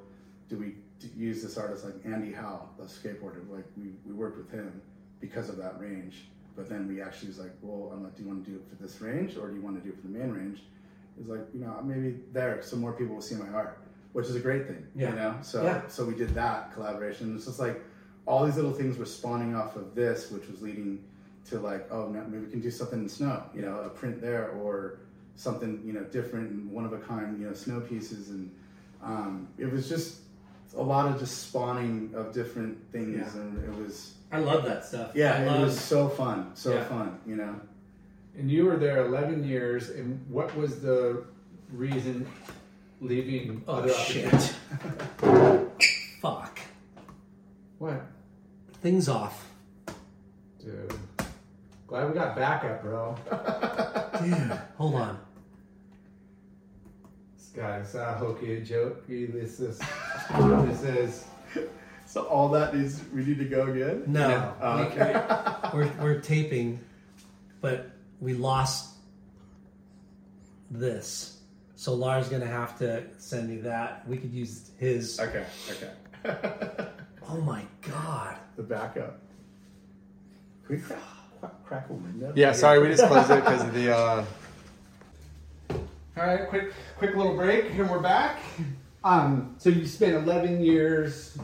do we use this artist like Andy Howell, the skateboarder? Like we, we worked with him because of that range, but then we actually was like, well, I'm like, do you want to do it for this range or do you want to do it for the main range? It's like you know maybe there so more people will see my art. Which is a great thing. Yeah. You know, so Yeah. so we did that collaboration. It's just like all these little things were spawning off of this, which was leading to like, oh, now maybe we can do something in snow. You know, a print there or something you know different and one of a kind. You know, snow pieces and um, it was just a lot of just spawning of different things, Yeah. and it was I love that stuff. yeah, I it love, was so fun, so Yeah. fun. You know. And you were there 11 years, and what was the reason leaving Oh other shit! Fuck. What? Things off. Dude. Glad we got backup, bro. Dude, hold on. This guy's uh, hokey and jokey. This is. this is. So all that needs we need to go again. No, No. Oh, we- okay. we're we're taping, but we lost this. So Lars gonna have to send me that. We could use his. okay. Okay. Oh my god! the backup. Can we crack, crack, crack a window? Yeah, sorry, we just closed it because of the. Uh, All right, quick, quick little break, and we're back. Um, so you spent 11 years,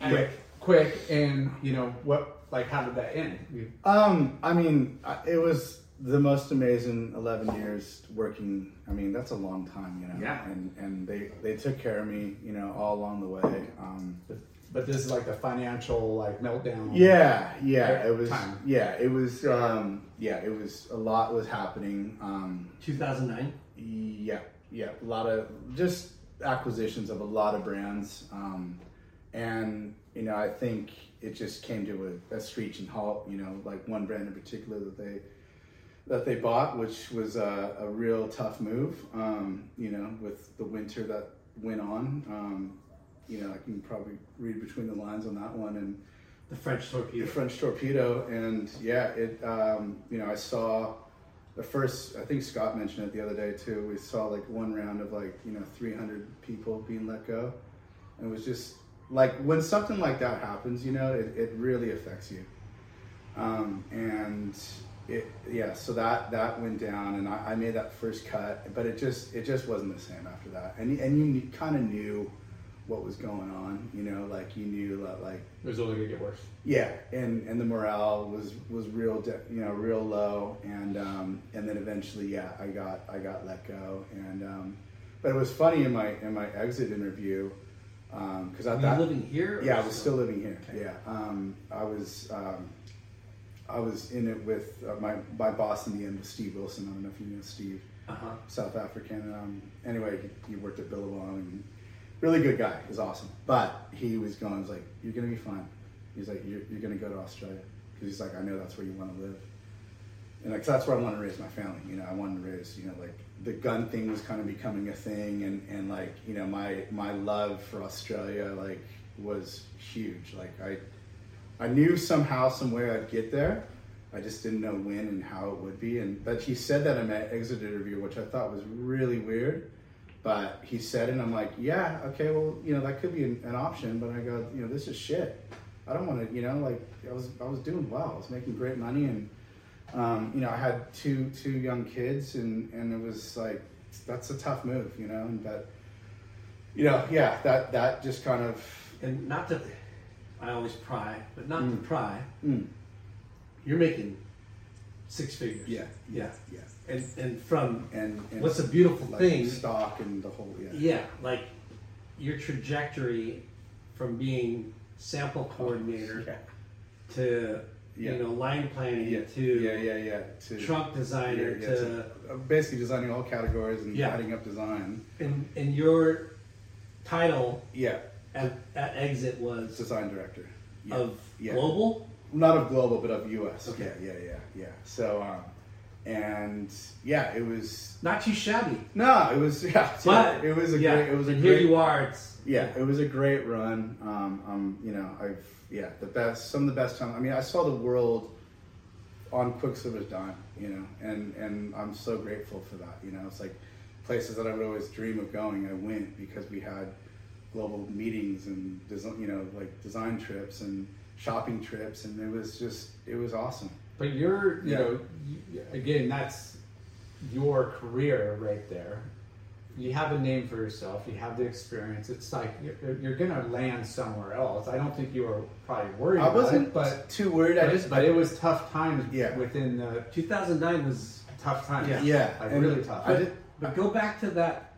quick, quick, and you know what? Like, how did that end? You, Um, I mean, it was the most amazing 11 years working. I mean, that's a long time, you know. Yeah. And and they they took care of me, you know, all along the way. Um, but, but this is like the financial like meltdown. yeah, yeah, it was. time. Yeah, it was. Um, yeah, it was. A lot was happening. Um, 2009. Yeah, yeah, a lot of just acquisitions of a lot of brands, um, and you know, I think it just came to a, a screeching halt. You know, like one brand in particular that they that they bought, which was a, a real tough move. Um, you know, with the winter that went on, um, you know, I can probably read between the lines on that one, and The French torpedo. the. French torpedo, and yeah, it. Um, you know, I saw the first. I think Scott mentioned it the other day too. We saw like one round of like you know 300 people being let go, and it was just like when something like that happens, you know, it, it really affects you. Um, and it yeah, so that that went down, and I, I made that first cut, but it just it just wasn't the same after that, and and you kind of knew what was going on, you know, like you knew that like it was only gonna get worse. yeah, and and the morale was was real, de- you know, real low, and um, and then eventually, yeah, I got I got let go, and um, but it was funny in my in my exit interview because I Were thought living here? yeah, I was still living here. Okay. Yeah, um, I was um, I was in it with uh, my my boss in the end was Steve Wilson. I don't know if you know Steve. Uh-huh. South African. Um, anyway, he, he worked at Billabong and really good guy. He's awesome. But he was going, he's like, you're going to be fine. He's like, you're, you're going to go to Australia. Because he's like, I know that's where you want to live. And like, that's where I want to raise my family. You know, I wanted to raise, you know, like the gun thing was kind of becoming a thing. And, and like, you know, my, my love for Australia, like, was huge. Like, I, I knew somehow, some way I'd get there. I just didn't know when and how it would be. And but he said that in my exit interview, which I thought was really weird. But he said and I'm like, yeah, okay, well, you know, that could be an, an option. But I go, you know, this is shit. I don't want to, you know, like I was, I was doing well. I was making great money, and um, you know, I had two two young kids, and and it was like that's a tough move, you know. And but you know, yeah, that that just kind of And not to, I always pry, but not to pry. mm, You're making six figures. yeah, yeah. yeah, And and from and, and what's a beautiful like thing stock and the whole yeah. Yeah, like your trajectory from being sample coordinator Yeah. to Yeah. you know line planning Yeah, to yeah, yeah, yeah. To, trunk designer to to- uh, basically designing all categories and adding up design. and and your title Yeah, at, at exit was design director. Yeah. of yeah. global. not of global, but of U.S. Okay. Yeah, yeah, yeah, yeah. So, um, and yeah, it was Not too shabby, no, it was yeah, but it was a yeah, great, it was a and great, here you are. It's yeah, it was a great run. Um, um, you know, I've yeah, the best, some of the best time. I mean, I saw the world on Quiksilver's dime, you know, and and I'm so grateful for that. You know, it's like places that I would always dream of going. I went because we had global meetings and design, you know, like design trips and shopping trips, and it was just it was awesome. But you're, you Yeah. know, again, that's your career right there. you have a name for yourself, you have the experience. It's like you're, you're gonna land somewhere else. I don't think you were probably worried I wasn't it, but too worried. I just, but it was tough times Yeah. within the 2009 was. tough times. Yeah. yeah, like and really tough. I did, But go back to that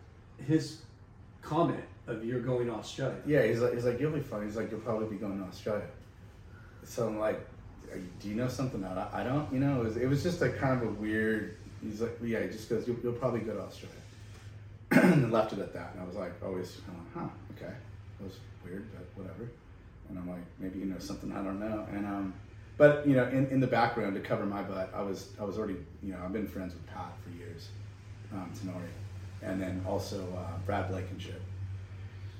his comment of you're going to Australia. yeah, he's like, he's like, you'll be fine. He's like, you'll probably be going to Australia. So I'm like, "Are you- do you know something that I, I don't? You know, it was, it was just like kind of a weird. He's like, yeah, he just goes, you'll, you'll probably go to Australia. and left it at that. And I was like, always, of, huh, okay, It was weird, but whatever. And I'm like, maybe you know something I don't know. And um, but you know, in, in the background to cover my butt, I was I was already you know I've been friends with Pat for years, um, Tenore, and then also uh, Brad Blankenship.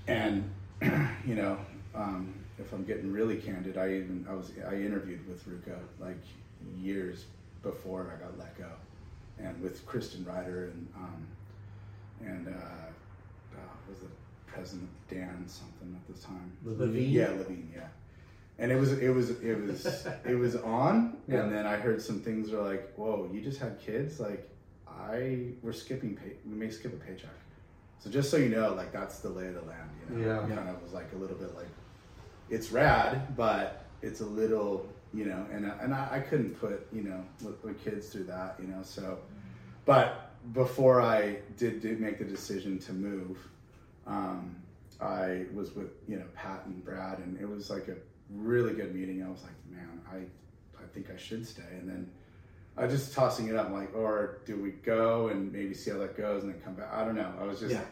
And you know, um, if I'm getting really candid, I even I was I interviewed with RVCA like years before I got let go, and with Kristen Ryder and um, and uh, uh, was it President Dan something at the time? Levine? Yeah, Levine. Yeah. And it was it was it was it was on, Yeah. and then I heard some things were like, "Whoa, you just had kids? Like, I we're skipping pay, we may skip a paycheck." So just so you know, like that's the lay of the land. You know, Yeah. kind of was like a little bit like, it's rad, but it's a little, you know, and I- and I, I couldn't put you know with, with kids through that, you know. So, but before I did, did make the decision to move, um, I was with you know Pat and Brad, and it was like a really good meeting. I was like, man, I I think I should stay, and then. I was just tossing it up, like, or do we go and maybe see how that goes and then come back? I don't know. I was just, Yeah.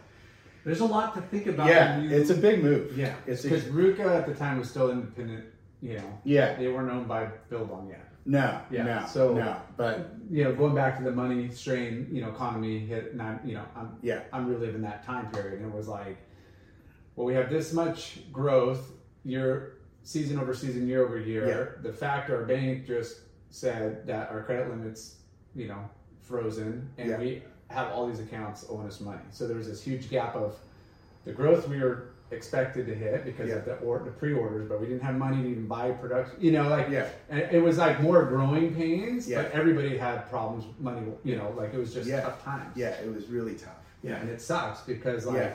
There's a lot to think about. yeah, when you- it's a big move. Yeah. it's because a, RVCA at the time was still independent. You know, yeah, they weren't owned by Billabong yet. no, Yeah, no, so- no, but You know, going back to the money strain, you know, economy hit, and I'm, you know, I'm yeah, I'm reliving that time period, and it was like, well, we have this much growth year, season over season, year over year. Yeah. The fact our bank just said that our credit limits, you know, frozen, and Yeah. we have all these accounts owing us money. So there was this huge gap of the growth we were expected to hit because Yeah. of the or the pre-orders, but we didn't have money to even buy production. You know, like Yeah. and it was like more growing pains, Yeah. but everybody had problems, with money. You know, like it was just Yeah. tough times. yeah, it was really tough. Yeah, and it sucks because like yeah,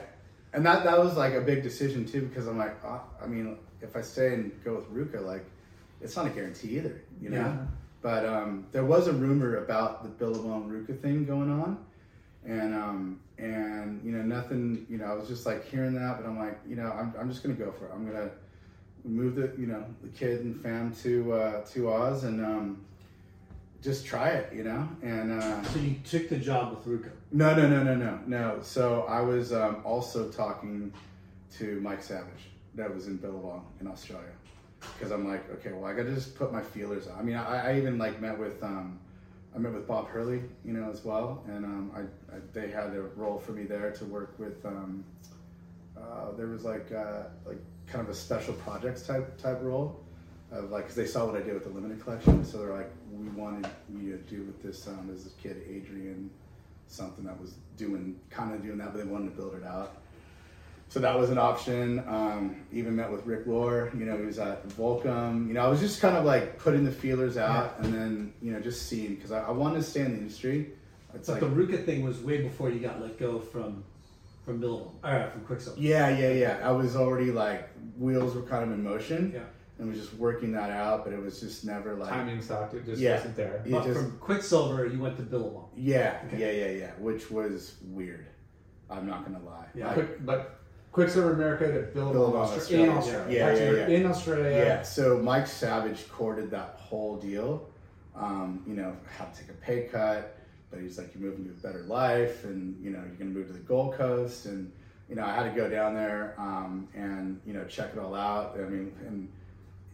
and that that was like a big decision too because I'm like, oh, I mean, if I stay and go with RVCA, like, it's not a guarantee either, you know. Yeah. But um, there was a rumor about the Billabong RVCA thing going on, and um, and you know nothing. You know, I was just like hearing that, but I'm like, you know, I'm, I'm just gonna go for it. I'm gonna move the you know the kid and fam to uh, to Oz and um, just try it, you know. And uh, So you took the job with RVCA. no, no, no, no, no, no. So I was um, also talking to Mike Savage, that was in Billabong in Australia, because I'm like, okay, well, I got to just put my feelers out. I mean, I, I even like met with, um, I met with Bob Hurley, you know, as well, and um, I, I they had a role for me there to work with. Um, uh, there was like uh, like kind of a special projects type type role. Of like, cause they saw what I did with the limited collection, so they're like, we wanted you to do with this. Um, this kid Adrian, something that was doing kind of doing that, but they wanted to build it out. So that was an option. Um, even met with Rick Lore. You know, he was at Volcom. You know, I was just kind of like putting the feelers out, and then you know, just seeing because I, I wanted to stay in the industry. It's But like, the RVCA thing was way before you got let go from from Billabong. All right, from Quiksilver. yeah, yeah, yeah. I was already like wheels were kind of in motion, Yeah. and was just working that out. But it was just never like timing sucked. It just Yeah. wasn't there. But just- from Quiksilver, you went to Billabong. Yeah, Okay. yeah, yeah, yeah. Which was weird. I'm not gonna lie. Yeah. Like, Quick, but Quiksilver America to build Build on on Austra- Australia. in Australia. Yeah, That's yeah, yeah. In Australia. Yeah, so Mike Savage courted that whole deal. Um, you know, had to take a pay cut, but he's like, you're moving to a better life, and you know, you're gonna move to the Gold Coast, and you know, I had to go down there um, and you know check it all out. I mean, and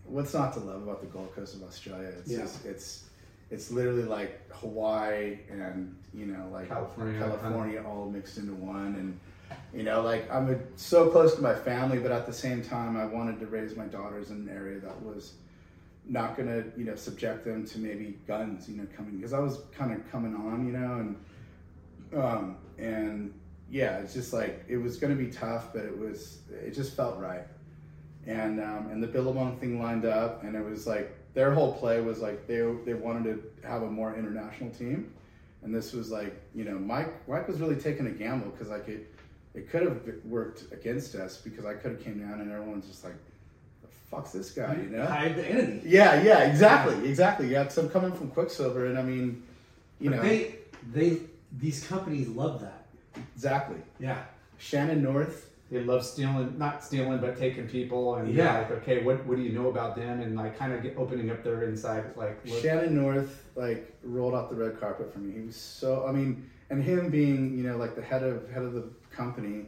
what's not to love about the Gold Coast of Australia? It's Yeah. just it's it's literally like Hawaii and you know like California. California all mixed into one, and you know, like I'm a, so close to my family, but at the same time, I wanted to raise my daughters in an area that was not to, you know, subject them to maybe guns, you know, coming because I was kind of coming on, you know, and um, and yeah, it's just like it was to be tough, but it was it just felt right, and um, and the Billabong thing lined up, and it was like their whole play was like they they wanted to have a more international team. And this was like, you know, Mike Mike was really taking a gamble because like it it could have worked against us because I could have came down and everyone's just like, the fuck's this guy, you know? Hide the enemy. Yeah, yeah, exactly, exactly. Yeah, because I'm coming from Quiksilver, and I mean, you But know, they they these companies love that. exactly. Yeah. Shannon North, They love stealing, not stealing, but taking people and Yeah. like, okay, what what do you know about them? And like kind of get, opening up their inside, like look, Shannon North, like rolled out the red carpet for me. He was so, I mean, and him being, you know, like the head of head of the company.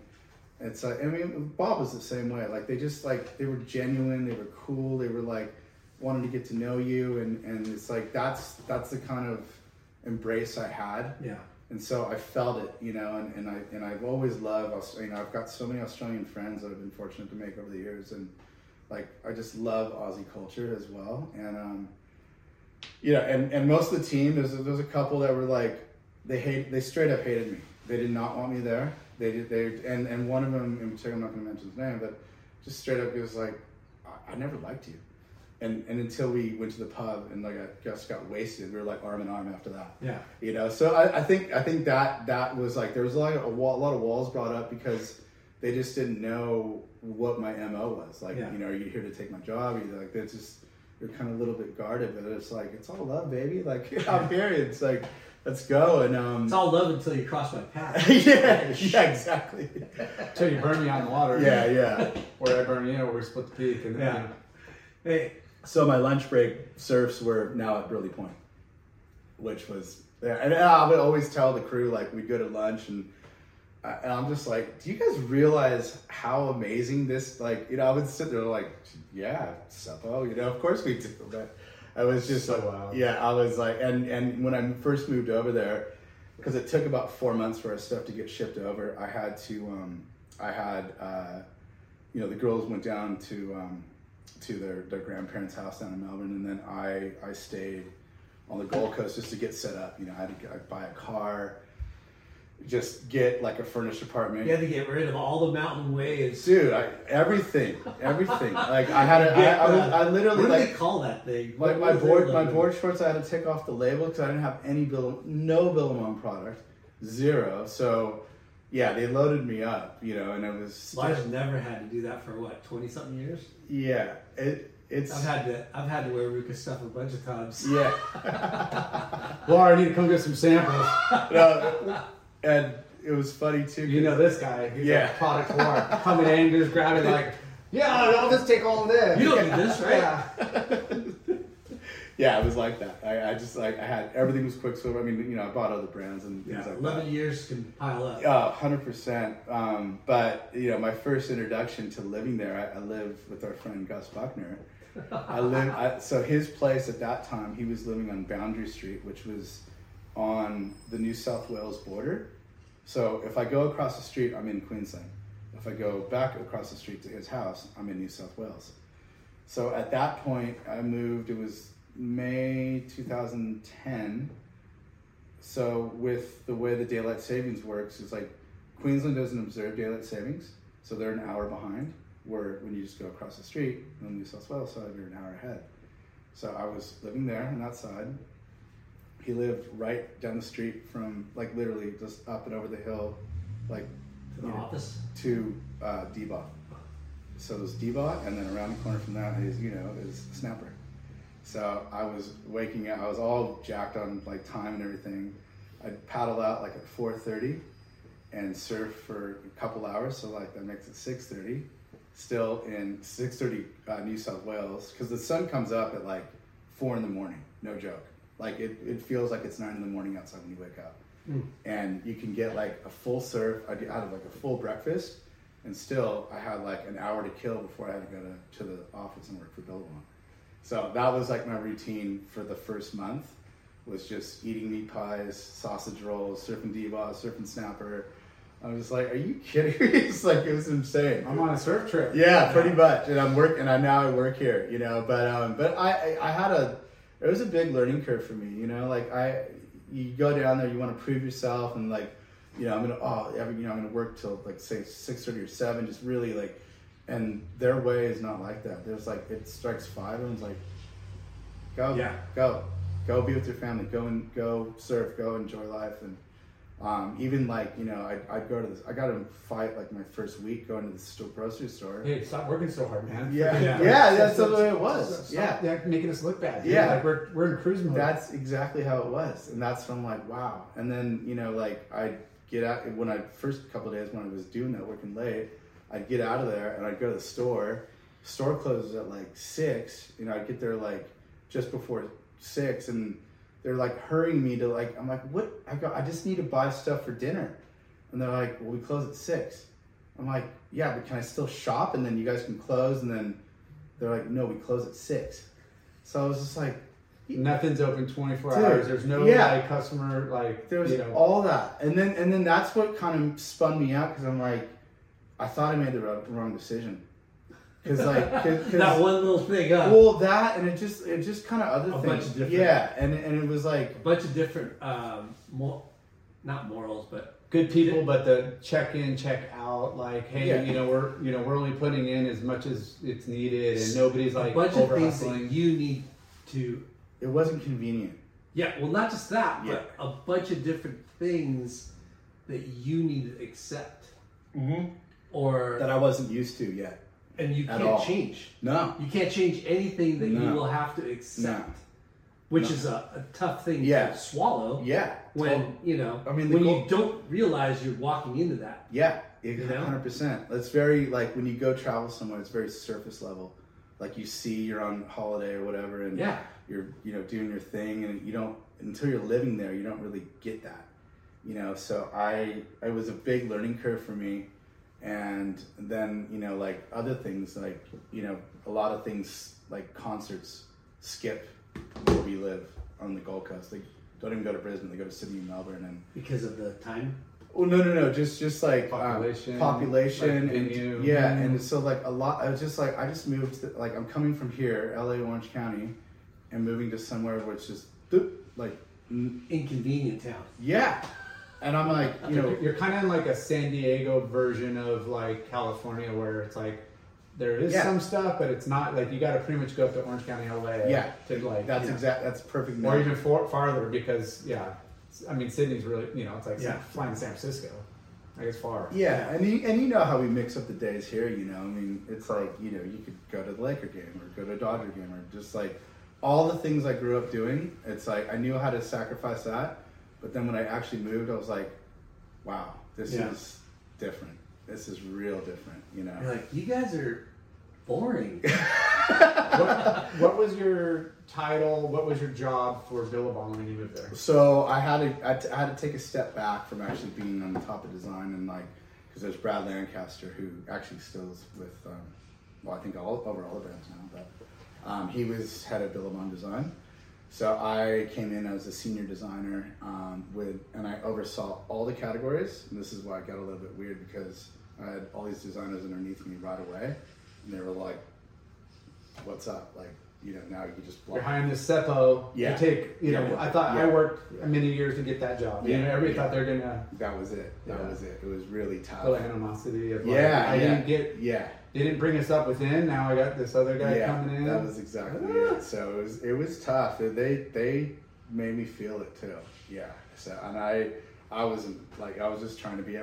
It's like, I mean, Bob was the same way. Like they just like they were genuine, they were cool, they were like wanted to get to know you, and and it's like that's that's the kind of embrace I had. Yeah. and so I felt it, you know, and, and I and I've always loved, you know, I've got so many Australian friends that I've been fortunate to make over the years, and like I just love Aussie culture as well, and um, you know, and and most of the team, there's there's a couple that were like, they hate, they straight up hated me, they did not want me there, they did, they, and and one of them in particular, I'm not going to mention his name, but just straight up he was like, I, I never liked you. And, and until we went to the pub and like I just got wasted, we were like arm in arm after that Yeah. you know so I, I think i think that that was like there was a lot, of, a, wall, a lot of walls brought up because they just didn't know what my mo was like Yeah. you know are you here to take my job you like they're just they're kind of a little bit guarded but it's like it's all love baby like i'm here it's like let's go and um It's all love until you cross my path. yeah yeah exactly until you burn me on the water. yeah yeah Where I burn you, or we split the peak, and then, Yeah. Hey, so my lunch break surfs were now at Burleigh Point, which was yeah. And I would always tell the crew like we'd go to lunch and. I- And I'm just like, do you guys realize how amazing this? Like, you know, I would sit there like, yeah, suppo, you know, of course we do. But I was just So like, wild. yeah, I was like, and and when I first moved over there, because it took about four months for our stuff to get shipped over, I had to, um, I had, uh, you know, the girls went down to um, to their, their grandparents' house down in Melbourne, and then I I stayed on the Gold Coast just to get set up. You know, I had to I'd buy a car, just get like a furnished apartment. you had to get rid of all the mountain waves. Dude, I, everything, everything. Like I had, a, I, I, was, I literally What do like they call that thing? like my board, my board shorts. I had to take off the label because I didn't have any bill, no Billabong product, zero. So, yeah, they loaded me up, you know, and it was Well, I've never had to do that for what twenty something years. yeah, it it's I've had to I've had to wear RVCA stuff a bunch of times. yeah. Laura, I need to come get some samples. no, and it was funny too. You know this guy. He's Yeah. yeah. product war. Coming in, just grab it like, yeah, I'll just take all this. You don't need this, right? Yeah. yeah, it was like that. I, I just like I had everything was Quiksilver. I mean, you know, I bought other brands and things Yeah, like eleven that. years can pile up. Yeah, hundred percent. Um, but you know, my first introduction to living there, I, I lived with our friend Gus Buckner. I lived so his place at that time. He was living on Boundary Street, which was on the New South Wales border. So if I go across the street, I'm in Queensland. If I go back across the street to his house, I'm in New South Wales. So at that point, I moved. It was May 2010. So with the way the daylight savings works, it's like Queensland doesn't observe daylight savings, so they're an hour behind. Where when you just go across the street the New South Wales side, you're an hour ahead. So I was living there on that side. He lived right down the street from, like literally just up and over the hill, like To the you know, office. to uh. So there's D-Bah, and then around the corner from that is, you know, is Snapper. So I was waking up, I was all jacked on like time and everything. I'd paddle out like at 4.30 and surf for a couple hours, so like that makes it 6.30. Still in 6.30 uh, New South Wales, because the sun comes up at like 4 in the morning, no joke. Like it, it feels like it's 9 in the morning outside when you wake up and you can get like a full surf. I get out of like a full breakfast, and still I had like an hour to kill before I had to go to, to the office and work for Billabong. So that was like my routine for the first month, was just eating meat pies, sausage rolls, surfing diva, surfing snapper. I was just like, "Are you kidding me?" It's like it was insane. I'm on a surf trip. Yeah, pretty much. And I'm work, and I now I work here, you know. But um, but I I I had a it was a big learning curve for me, you know. Like I you go down there, you want to prove yourself, and like you know I'm gonna oh every you know I'm gonna work till like say six thirty or seven, just really like. And their way is not like that. There's like it strikes five, and it's like, go, Yeah. go, go be with your family, go and go surf, go enjoy life, and um, even like you know, I'd, I'd go to this. I got to fight like my first week going to the store, grocery store. Hey, stop working so hard, man. Yeah, Yeah. yeah, that's the way it was. stop- Yeah, making us look bad. Yeah. like we're we're in cruise mode. That's exactly how it was, and that's when I'm like, wow. And then you know, like I get out when I first couple of days when I was doing that, working late, I'd get out of there and I'd go to the store. Store closes at like six. You know, I'd get there like just before six, and they're like hurrying me to like. I'm like, what? I go. I just need to buy stuff for dinner, and they're like, well, we close at six. I'm like, yeah, but can I still shop? And then you guys can close, and then they're like, no, we close at six. So I was just like. Nothing's open 24 Dude, hours. There's no yeah. like customer like there was you know. all that and then and then that's what kind of spun me out because i'm like i thought i made the wrong decision because like cause, 'cause- that one little thing, huh? well that and it just it just kind of other A things bunch of different- yeah and and it was like a bunch of different, um, more, not morals, but good people, but the check in, check out, like, hey, Yeah. you know, we're you know we're only putting in as much as it's needed, and nobody's a like bunch of over things that hustling. you need to. it wasn't convenient Yeah, well, not just that, Yeah. but a bunch of different things that you need to accept, or that i wasn't used to yet and you at can't all. change. no You can't change anything that you No. will have to accept, which is a, a tough thing Yeah. to swallow. yeah When Tot- you know, I mean, the when goal- you don't realize you're walking into that. yeah You know? 100% it's very like when you go travel somewhere it's very surface level like you see you're on holiday or whatever and Yeah. you're you know doing your thing and you don't until you're living there you don't really get that you know so i it was a big learning curve for me and then you know like other things like you know a lot of things like concerts skip where we live on the gold coast they don't even go to brisbane they go to sydney and melbourne and because of the time. well, no, no, no. Just, just like um, Population, population, like and- venue. yeah. And so, like a lot. I was just like, I just moved. To, like, I'm coming from here, LA, Orange County, and moving to somewhere where it's just like, Inconvenient town. yeah. And I'm like, you know, You're, kind of in like a San Diego version of like California, where it's like there is Yeah. some stuff, but it's not like you got to pretty much go up to Orange County, LA, Yeah. to like that's exact. That's perfect. or even for, farther because yeah, I mean Sydney's really you know it's like Yeah. flying to San Francisco, like it's far. Yeah, and you, and you know how we mix up the days here. You know, I mean, it's like you know, you could go to the Laker game or go to a Dodger game or just like all the things I grew up doing. It's like I knew how to sacrifice that, but then when I actually moved, I was like, wow, this Yeah. is different. This is real different. You know. You're like, you guys are boring. what, what was your title? What was your job for Billabong when you moved there? So I had to I, t- I had to take a step back from actually being on the top of design and like because there's Brad Lancaster who actually still is with um, well I think all over all the brands now but um, he was head of Billabong design. So I came in as a senior designer um, with and I oversaw all the categories and this is why I got a little bit weird because I had all these designers underneath me right away and they were like, "What's up?" Like you know now you just block. You're block. hiring the Seppo Yeah. to take. You know, Yeah. I thought I Yeah. worked many years to get that job. Yeah. You know, everybody Yeah. thought they're gonna That was it. That Yeah. was it. It was really tough. feel the animosity of like, Yeah, I yeah. didn't get. Yeah, They didn't bring us up within. Now I got this other guy yeah, coming in. that was exactly ah. it. So it was it was tough. They they made me feel it too. Yeah. So and I I wasn't like I was just trying to be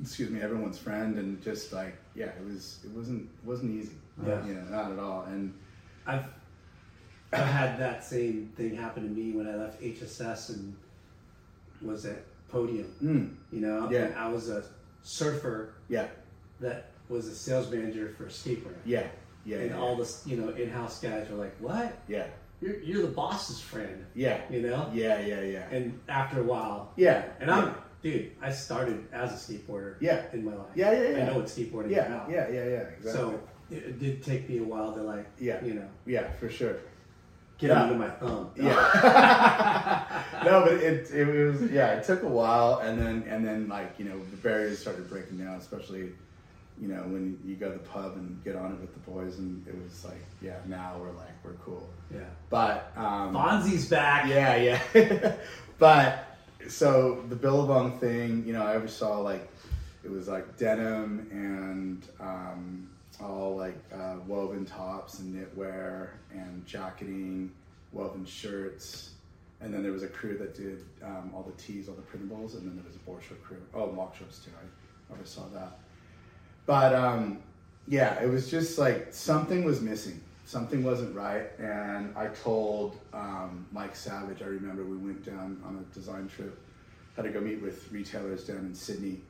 excuse me everyone's friend and just like yeah it was it wasn't it wasn't easy. Yeah. You know not at all. And I've I've had that same thing happen to me when I left HSS and was at Podium. mm, You know, Yeah. And I was a surfer yeah that was a sales manager for skateboarding. yeah yeah and yeah, all the you know in-house guys were like, "What? yeah You're, you're the boss's friend," yeah you know. yeah yeah yeah And after a while, yeah and I'm dude, I started as a skateboarder. Yeah. in my life. Yeah, yeah, yeah. I know what skateboarding is yeah about. yeah yeah yeah exactly So it, it did take me a while to like, Yeah. you know, yeah for sure. Get Yeah. under my thumb. Yeah. no, but it, it was yeah. It took a while, and then and then like you know the barriers started breaking down, especially you know when you go to the pub and get on it with the boys, and it was like yeah. Now we're like we're cool, Yeah. but um, Fonzie's back. yeah, yeah. but so the Billabong thing, you know, I always saw like it was like denim and um, all like uh, woven tops and knitwear and jacketing, woven shirts, and then there was a crew that did um, all the tees, all the printables, and then there was a board short crew. Oh, walk shorts too. I always saw that. But um, yeah, it was just like something was missing. Something wasn't right, and I told um, Mike Savage. I remember we went down on a design trip, had to go meet with retailers down in Sydney,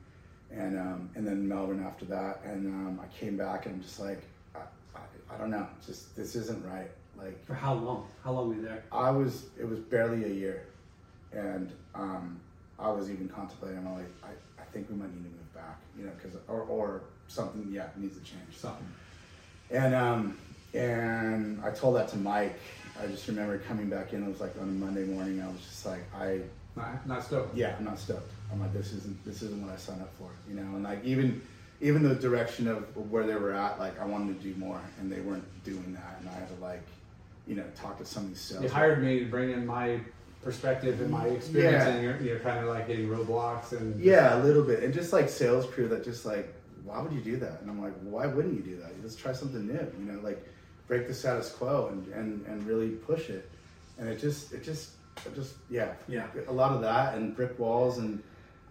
and um, and then Melbourne after that. And um, I came back and I'm just like, I, I, I don't know, just this isn't right. Like For how long? How long were you there? I was, it was barely a year, and um, I was even contemplating. I'm like, I, I think we might need to move back, you know, because or or something, yeah, needs to change. Something. And um, and I told that to Mike. I just remember coming back in. It was like on a Monday morning. I was just like, I Not, not stoked. yeah, I'm not stoked. I'm like, this isn't this isn't what I signed up for, you know. And like even even the direction of where they were at, like I wanted to do more, and they weren't doing that, and I had to like, you know, talk to some of these sales. You hired me to bring in my perspective and my experience, Yeah. and you're, you're kind of like hitting roadblocks and Yeah, a little bit, and just like sales crew that just like, why would you do that? And I'm like, why wouldn't you do that? Let's try something new, you know, like break the status quo and and and really push it. And it just it just it just yeah Yeah. a lot of that and brick walls and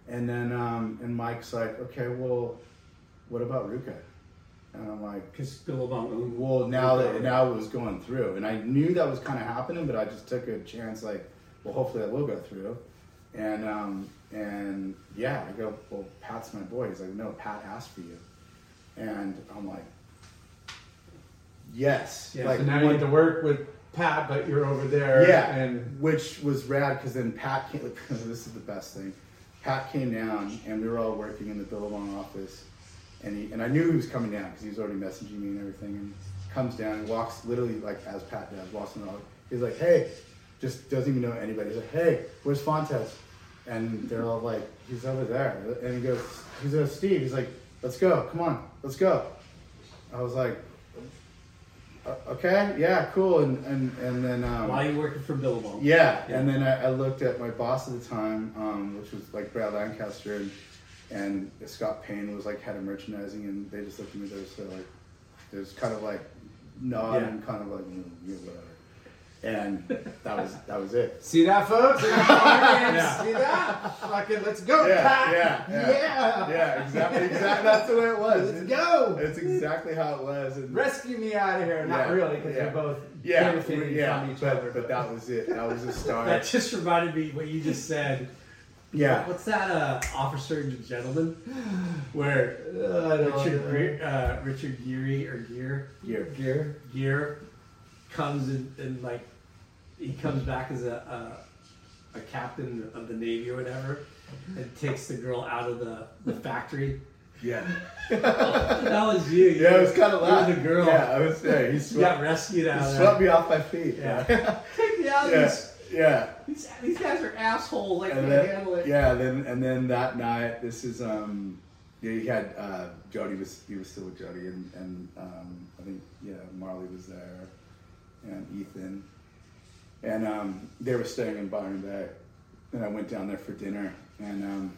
and then um and Mike's like, okay, well, what about RVCA? And I'm like, Because well, now that now it was going through, and I knew that was kind of happening, but I just took a chance. Like, well, hopefully that will go through. And um, and yeah, I go, well, Pat's my boy. He's like, no, Pat asked for you, and I'm like, yes. Yeah, like, so now you get to work with Pat, but you're over there. yeah, and which was rad because then Pat came. this is the best thing. Pat came down, and we were all working in the Billabong office, and he and I knew he was coming down because he was already messaging me and everything. And comes down and walks literally like as Pat does, walks in the office. He's like, "Hey," just doesn't even know anybody. He's like, "Hey, where's Fontes?" And they're all like, "He's over there." And he goes, "He's uh, Steve." He's like, "Let's go, come on, let's go." I was like, "Uh, "Okay, yeah, cool." And and and then um, While you working for Billabong. yeah, Yeah. and then I, I looked at my boss at the time, um, which was like Brad Lancaster, and, and Scott Payne was like head of merchandising, and they just looked at me. And they just like, there's kind of like nod Yeah. and kind of like mm, yeah, whatever, and that was that was it. see that, folks? yeah. Yeah. See that? Fucking let's go, Yeah, Pat. yeah, yeah. yeah. Yeah, exactly, exactly. That's the way it was. Let's It- go. It's exactly how it was. And, Rescue me out of here. Not Yeah, really, because yeah. we're both yeah, benefiting yeah, from each but, other. but that was it. That was the start. That just reminded me what you just said. yeah, What's that? Uh, Officer and Gentleman, where Uh, Richard. Uh, Richard Geary or Gear Gear. Gear Gear comes in and like he comes back as a, a a captain of the navy or whatever, and takes the girl out of the, the factory. yeah, That was you. you yeah. It was kind of loud. the girl. Yeah, I was there. He swept, got rescued out he swept me off my feet. Yeah. yeah. Take me out yeah, this. yeah. These, these guys are assholes. I And then, handle it. yeah, then and then that night, this is um, yeah, he had uh, Jody was he was still with Jody, and and um, I think yeah, Marley was there, and Ethan, and um, they were staying in Byron Bay, and I went down there for dinner, and um,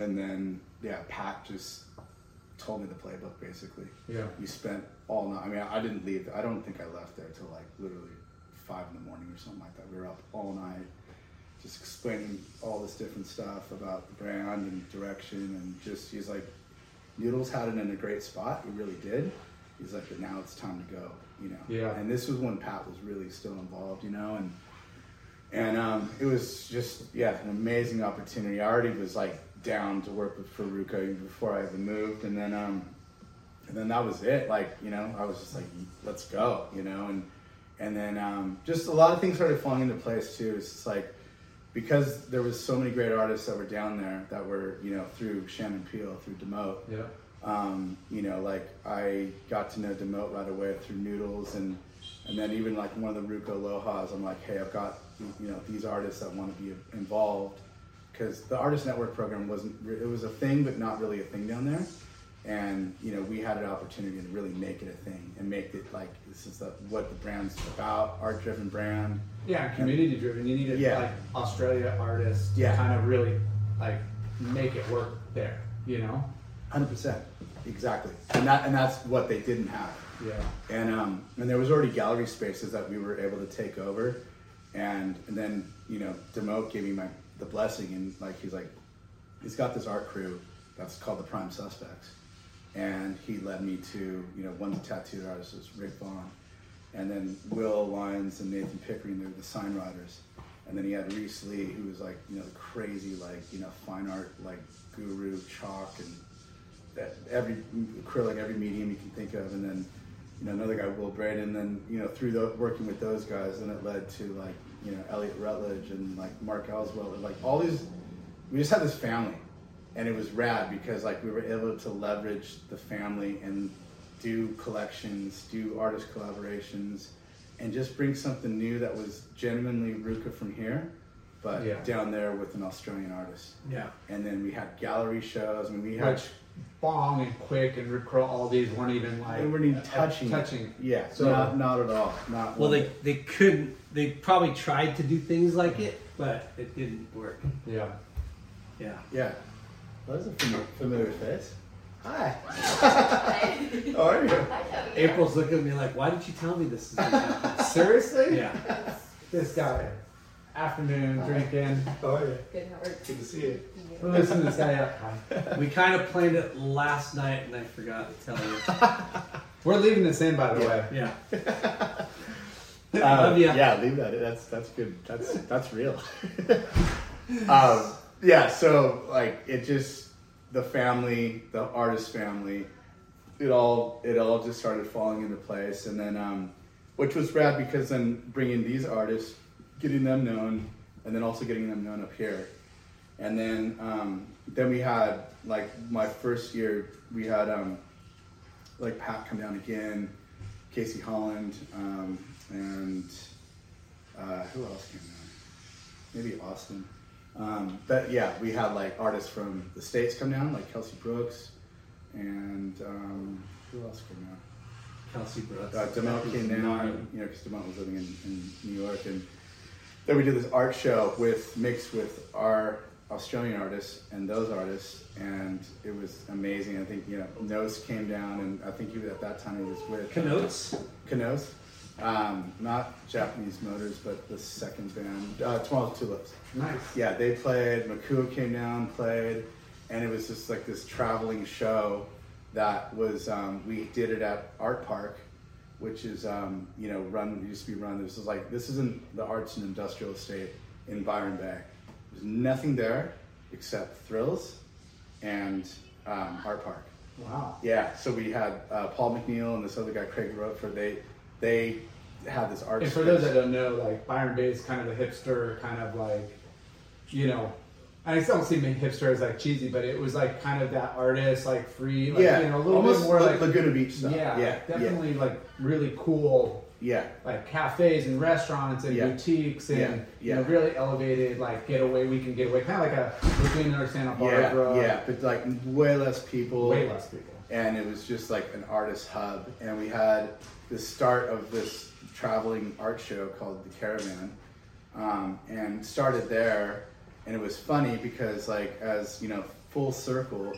and then yeah, Pat just told me the playbook basically. Yeah. We spent all night. I mean, I didn't leave. I don't think I left there till like literally five in the morning or something like that. We were up all night, just explaining all this different stuff about the brand and direction, and just he's like, Noodles had it in a great spot. He really did. He's like, but now it's time to go. You know. Yeah. And this was when Pat was really still involved. You know, and and um, it was just yeah an amazing opportunity. I already was like down to work with Faruka even before I even moved, and then um, and then that was it. Like you know, I was just like, let's go, you know, and and then um, just a lot of things started falling into place too. It's just like because there was so many great artists that were down there that were you know through Shannon Peel, through Demote. Yeah. Um, you know, like I got to know Demote right away through Noodles, and and then even like one of the Ruko Aloha's, I'm like, hey, I've got you know these artists that want to be involved because the artist network program wasn't it was a thing, but not really a thing down there. And you know, we had an opportunity to really make it a thing and make it like this is the, what the brand's about, art-driven brand. Yeah, community driven. You needed Yeah. like Australia artists to Yeah. kind of really like make it work there. You know? Hundred percent, exactly. And that and that's what they didn't have. Yeah. and um, and there was already gallery spaces that we were able to take over, and and then you know Demote gave me my the blessing and like he's like he's got this art crew that's called the Prime Suspects, and he led me to you know one of the tattoo artists was Rick Vaughn, and then Will Lyons and Nathan Pickering they're the sign writers, and then he had Reese Lee who was like you know the crazy like you know fine art like guru chalk and that every acrylic every medium you can think of, and then you know another guy Will Braden, and then you know through the, working with those guys, then it led to like you know Elliot Rutledge and like Mark Ellswell, and like all these we just had this family and it was rad because like we were able to leverage the family and do collections do artist collaborations and just bring something new that was genuinely RVCA from here but Yeah. down there with an Australian artist Yeah. and then we had gallery shows I mean we had Which Bong and Quick and Rip Curl, all these weren't even like they weren't even uh, touching it. touching. yeah So- not, not at all not Well, they bit. they couldn't. They probably tried to do things like it, but it didn't work. Yeah. Yeah. yeah well, that's a familiar, familiar face hi how are you April's looking at me like, "Why didn't you tell me this?" Is? Seriously? yeah. This guy. Afternoon drinking. how are you Good, how are you? good to see you Listen to this guy up. Hi. We kind of planned it last night, and I forgot to tell you. We're leaving this in, by the Yeah. way. Yeah. Uh, Love ya. Yeah, leave that. That's that's good. That's that's real. um, yeah. So like it just the family, the artist family, it all it all just started falling into place, and then um, which was rad because then bringing these artists, getting them known, and then also getting them known up here, and then um, then we had like my first year we had um, like Pat come down again, Casey Holland, um, and uh, who else came down? Maybe Austin. Um, but yeah, we had like artists from the states come down, like Kelsey Brooks, and um, who else came down? Kelsey Brooks. Uh, Demont came down, you know, because Demont was living in, in New York, and then we did this art show with mixed with our Australian artists and those artists, and it was amazing. I think you know Knost came down, and I think he was at that time he was with Canotes. Canoes, um, not Japanese Motors, but the second band, uh, Tomorrow's Tulips. Nice. Yeah, they played. Makua came down, played, and it was just like this traveling show that was. Um, we did it at Art Park, which is um, you know run used to be run. This is like this isn't the arts and industrial estate in Byron Bay. There's nothing there except thrills and um, Art Park. Wow. Yeah, so we had uh, Paul McNeil and this other guy, Craig Roadford. They they had this art. And for space. those that don't know, like Byron Bay is kind of the hipster, kind of like, you know, I don't see me hipster as like cheesy, but it was like kind of that artist, like free, like, yeah, you know, a little almost bit more like, Laguna Beach stuff. yeah, yeah, definitely like really cool, yeah, like cafes and restaurants and Yeah. boutiques and Yeah, you know really elevated like getaway weekend getaway, kind of like a Laguna or Santa yeah, Barbara, yeah, but like way less people. way less people. and it was just like an artist hub. And we had the start of this traveling art show called the caravan um, and started there. And it was funny because like as you know full circle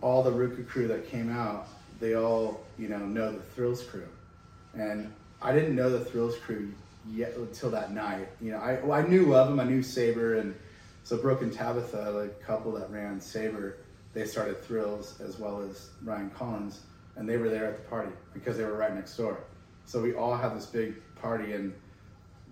all the RVCA crew that came out they all you know know the thrills crew and i didn't know the thrills crew yet until that night. You know i, well, I knew of them i knew saber and so brooke and tabitha the couple that ran saber they started thrills as well as ryan collins and they were there at the party because they were right next door. So we all had this big party and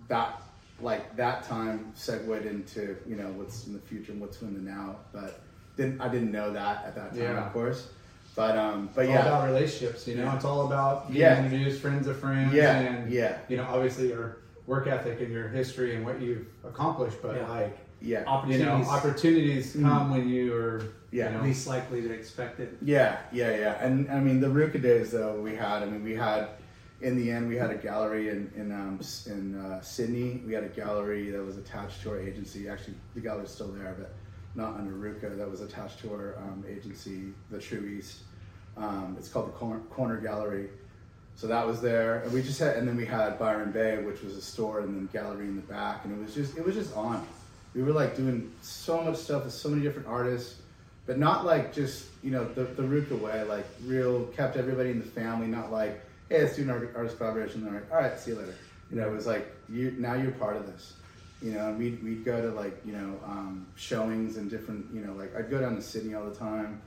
that like that time segued into you know what's in the future and what's in the now but didn't i didn't know that at that time Yeah. of course but um but It's yeah all about relationships, you know. Yeah. It's all about being Yeah. introduced, friends of friends, Yeah, and yeah. you know, obviously your work ethic and your history and what you've accomplished. But Yeah. like, yeah you Opportunities. know, opportunities Mm. come when you are, Yeah. you know, least likely to expect it. Yeah, yeah, yeah. And I mean, the RVCA days though we had. I mean, we had in the end we had a gallery in in um, in uh, Sydney. We had a gallery that was attached to our agency. Actually, the gallery's still there, but not under RVCA. That was attached to our um, agency, the True East. Um, it's called the Corner, Corner Gallery. So that was there, and we just had, and then we had Byron Bay, which was a store, and then gallery in the back, and it was just, it was just on. We were like doing so much stuff with so many different artists, but not like just you know the the RVCA way, like real kept everybody in the family, not like hey let's do an art- artist collaboration. All right, all right, see you later. You know, it was like you now you're part of this. You know, and we'd we'd go to like you know um, showings and different you know like I'd go down to Sydney all the time.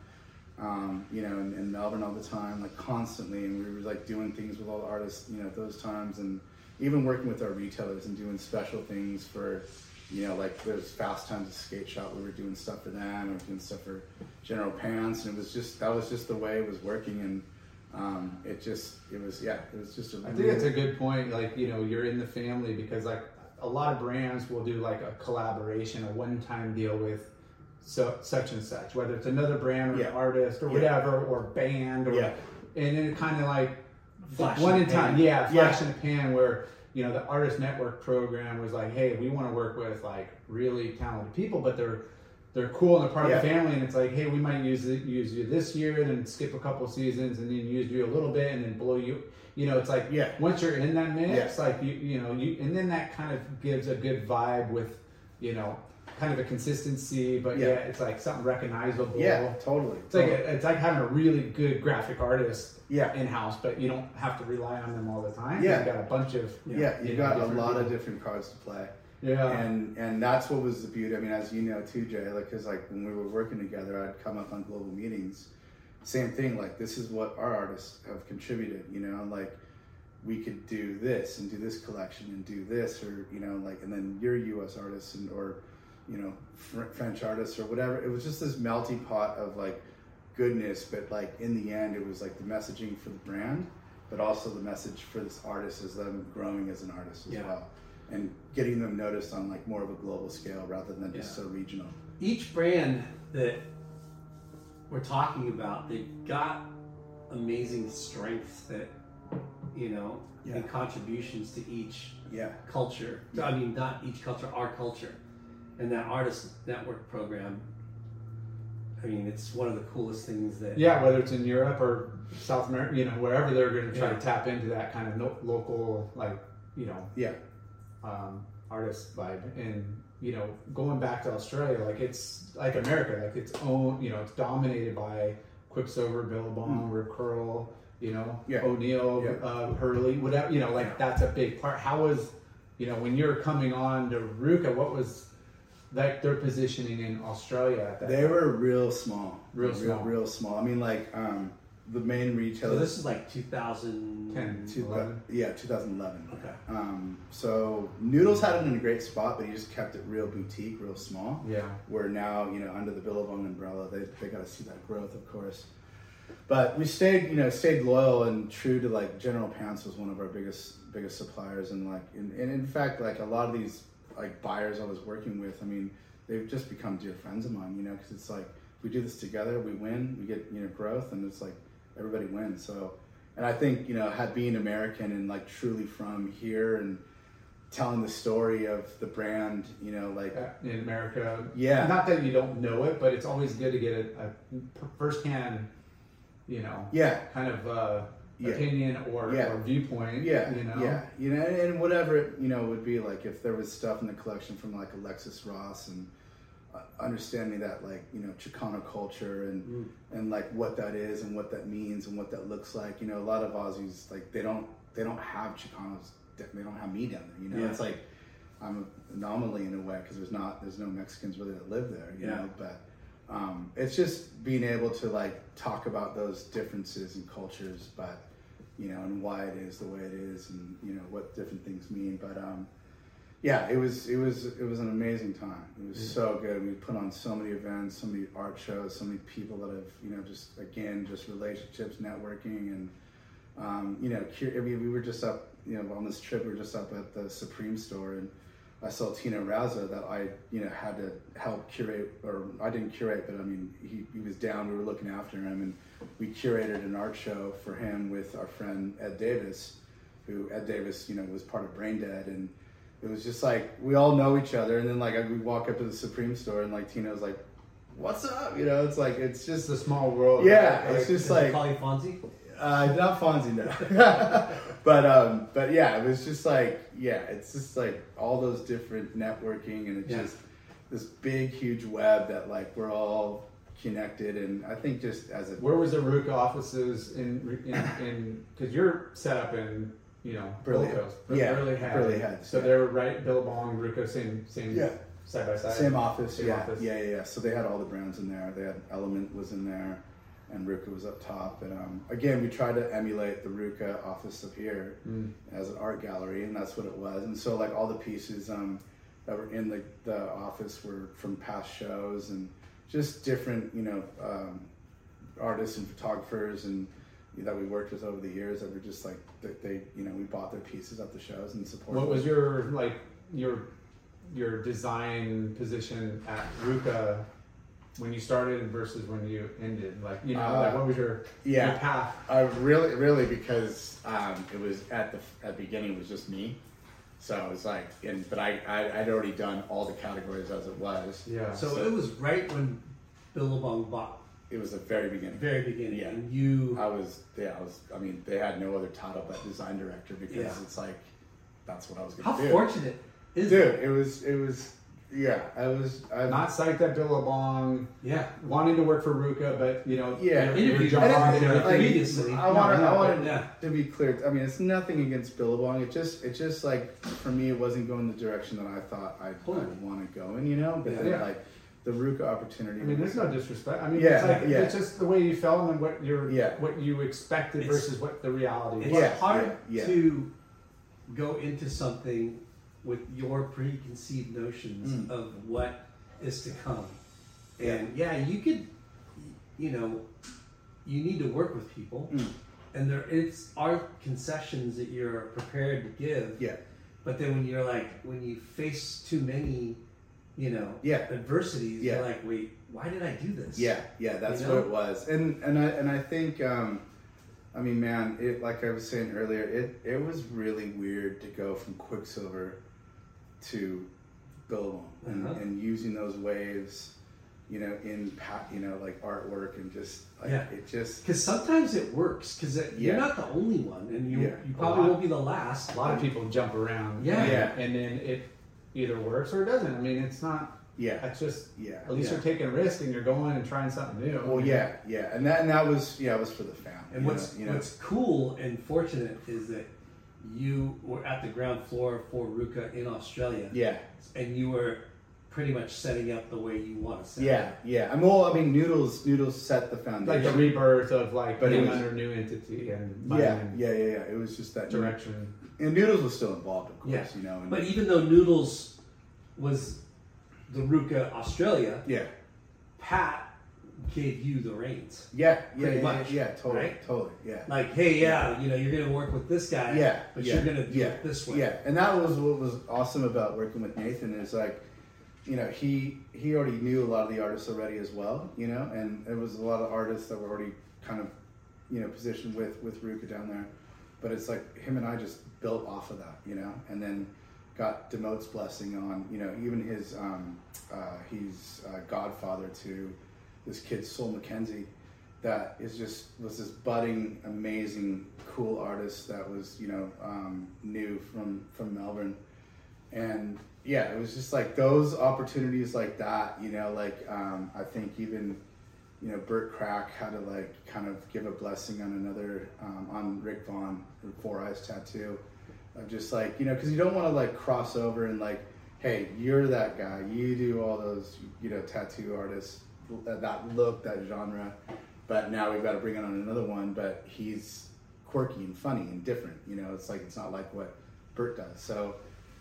Um, you know, in Melbourne all the time, like constantly, and we were like doing things with all the artists, you know, at those times, and even working with our retailers and doing special things for, you know, like there's Fast Times at Skate Shop, we were doing stuff for them, and doing stuff for General Pants, and it was just that was just the way it was working, and um, it just it was yeah, it was just a. I think that's a good point. Like you know, you're in the family because like a lot of brands will do like a collaboration, a one-time deal with so such and such, whether it's another brand or Yeah. an artist or Yeah. whatever, or band, or Yeah. and then it kind of like Flash one in time, pan. yeah, flash in the pan. Where you know the artist network program was like, hey, we want to work with like really talented people, but they're they're cool and they're part of the family, and it's like, hey, we might use use you this year, and then skip a couple seasons, and then use you a little bit, and then blow you. You know, it's like Yeah. once you're in that mix, Yeah. like you you know you, and then that kind of gives a good vibe with you know kind of a consistency, but yeah, Yeah. it's like something recognizable. yeah, totally. It's like a, it's like having a really good graphic artist Yeah. in house, but you don't have to rely on them all the time. Yeah. you've got a bunch of yeah, you you know, got a different lot of different cards to play. yeah, and and that's what was the beauty. I mean, as you know too, Jay, like because like when we were working together, I'd come up on global meetings. Same thing. Like this is what our artists have contributed. You know, like we could do this and do this collection and do this, or you know, like and then you're U.S. artists and or you know Fr- French artists or whatever. It was just this melting pot of like goodness, but like in the end, it was like the messaging for the brand, but also the message for this artist as them growing as an artist as Yeah. well and getting them noticed on like more of a global scale rather than just Yeah. so regional. each brand that we're talking about, they've got amazing strengths that, you know, Yeah. and contributions to each Yeah, culture. I mean, not each culture, our culture. And that artist network program, I mean, it's one of the coolest things that. yeah. Whether it's in Europe or South America, you know, wherever they're going to try Yeah. to tap into that kind of no, local, like you know, yeah, um, artist vibe, and you know, going back to Australia, like it's like America, like its own, you know, it's dominated by Quiksilver, Billabong, Rip Curl, you know, Mm. Yeah. O'Neill, Yeah. uh, Hurley, whatever, you know, like that's a big part. How was, you know, when you're coming on to RVCA, what was like their positioning in Australia at that? they were real small, Real real, small. real small. I mean, like um, the main So retailers. this is like 2010. 10. two, 11. yeah, 2011. Okay. Um, so Noodles had it in a great spot, but he just kept it real boutique, real small. Yeah. Where now, you know, under the Billabong umbrella, they, they got to see that growth, of course. But we stayed, you know, stayed loyal and true to like General Pants was one of our biggest biggest suppliers, and like, and, and in fact, like a lot of these like buyers I was working with, I mean, they've just become dear friends of mine, you know, because it's like we do this together, we win, we get you know growth, and it's like everybody wins. So, and I think you know, had being American and like truly from here and telling the story of the brand, you know, like in America. Yeah. Not that you don't know it, but it's always good to get a, a firsthand, you know, yeah, kind of uh, Yeah. opinion or, Yeah. or viewpoint. Yeah, you know. yeah, you know, and whatever it, you know would be like if there was stuff in the collection from like Alexis Ross and understanding that like you know Chicano culture and Mm. and like what that is and what that means and what that looks like. You know, a lot of Aussies like they don't they don't have Chicanos. They don't have me down there. You know, Yeah. it's like I'm an anomaly in a way because there's not there's no Mexicans really that live there. You Yeah. know, but. Um, it's just being able to like talk about those differences in cultures, but you know, and why it is the way it is, and you know what different things mean. But um, yeah, it was it was it was an amazing time. It was so good. We put on so many events, so many art shows, so many people that have you know just again just relationships, networking, and um, you know, I mean, we were just up you know on this trip. We were just up at the Supreme store and. I saw Tino Razo that I, you know, had to help curate, or I didn't curate, but I mean, he, he was down. We were looking after him, and we curated an art show for him with our friend Ed Davis, who Ed Davis, you know, was part of Brain Dead, and it was just like we all know each other. And then like we walk up to the Supreme store, and like Tino's like, "What's up?" You know, it's like it's just a small world. yeah, right? it's just like call you Fonzie? uh, not Fonzie, no. but um, but yeah, it was just like yeah, it's just like all those different networking, and it's Yeah. just this big, huge web that like we're all connected, and I think just as a Where was the RVCA offices in in in because you're set up in you know, Burleigh Gold Coast. Yeah, Burleigh Head. Burleigh Head, So yeah. they're right, Billabong, RVCA, same, same, Yeah. side by side. Same office, Same yeah, office. yeah, yeah, yeah. So they had all the brands in there. They had Element was in there, and RVCA was up top. And um, again, we tried to emulate the RVCA office up here Mm. as an art gallery, and that's what it was. And so like all the pieces um, that were in the, the office were from past shows and just different, you know, um, artists and photographers and that we worked with over the years that were just like that they, you know, we bought their pieces at the shows and supported. What was your like your your design position at RVCA when you started versus when you ended? Like you know, Uh, like what was your yeah. your path? Uh, really, really, because um, it was at the at the beginning it was just me, so it was like, and but I, I I'd already done all the categories as it was. Yeah. So it was right when Billabong bought It was the very beginning. very beginning, Yeah. and you I was yeah I was I mean they had no other title but design director because Yeah. it's like that's what I was gonna do. How fortunate is Dude, it? it was it was yeah. I was I not psyched at Billabong, Yeah, wanting to work for RVCA, but you know, Yeah. Interviewed job. I like, Previously. I want No, to. I want yeah. to be clear. I mean, it's nothing against Billabong. It just, it just like for me, it wasn't going the direction that I thought I would want to go in. You know, but then Yeah. like the RVCA opportunity. I mean, there's no disrespect. I mean, Yeah, it's like yeah. it's just the way you felt and what your Yeah. what you expected It's- versus what the reality it's was. Yeah, hard yeah, yeah. to go into something with your preconceived notions Mm. of what is to come. And yeah, you could, you know, you need to work with people, Mm. and there it's are concessions that you're prepared to give. Yeah, But then when you're like, when you face too many, you know, Yeah. adversities, Yeah. you're like, wait, why did I do this? yeah, yeah. That's You what it was. And and I and I think, um, I mean, man, it like I was saying earlier, it it was really weird to go from Quiksilver to Billabong and, Uh-huh. and using those waves. You know, in pa- you know, like artwork and just like Yeah. it just Because sometimes it works. Because you're not the only one, and you Yeah. you probably won't be the last. A lot of people jump around. Yeah. Yeah. And then it either works or it doesn't. I mean, it's not. yeah, It's just yeah. at least yeah. you're taking a risk and you're going and trying something new. Well, yeah, yeah, and that and that was yeah, it was for the family. And you what's know, you know, what's cool and fortunate is that you were at the ground floor for RVCA in Australia, yeah, and you were pretty much setting up the way you want to set yeah, it. yeah. I'm well. I mean, Noodles Noodles set the foundation. Like foundation. the rebirth of like But it being was- under new entity and yeah, yeah, yeah, yeah. It was just that direction. And Noodles was still involved, of course. Yeah. You know, and, But even though Noodles was the RVCA Australia, yeah, Pat gave you the reins. yeah, yeah, yeah, much, yeah, totally, right? totally, yeah. Like, hey, yeah, you know, you're gonna work with this guy, Yeah, but yeah, you're gonna do yeah, it this way. Yeah, and that was what was awesome about working with Nathan is like, you know, he he already knew a lot of the artists already as well, you know, and there was a lot of artists that were already kind of, you know, positioned with with RVCA down there, but it's like him and I just built off of that, you know, and then got Demote's blessing on, you know, even his um, uh, he's uh, godfather to this kid Soul McKenzie that is just was this budding, amazing, cool artist that was you know um, new from from Melbourne, and yeah, it was just like those opportunities like that. You know, like um, I think even you know Bert Krak had to like kind of give a blessing on another um, on Rick Vaughn Four Eyes Tattoo, of just like you know because you don't want to like cross over and like hey you're that guy you do all those you know tattoo artists that, that look that genre but now we've got to bring on another one but he's quirky and funny and different you know it's like it's not like what bert does so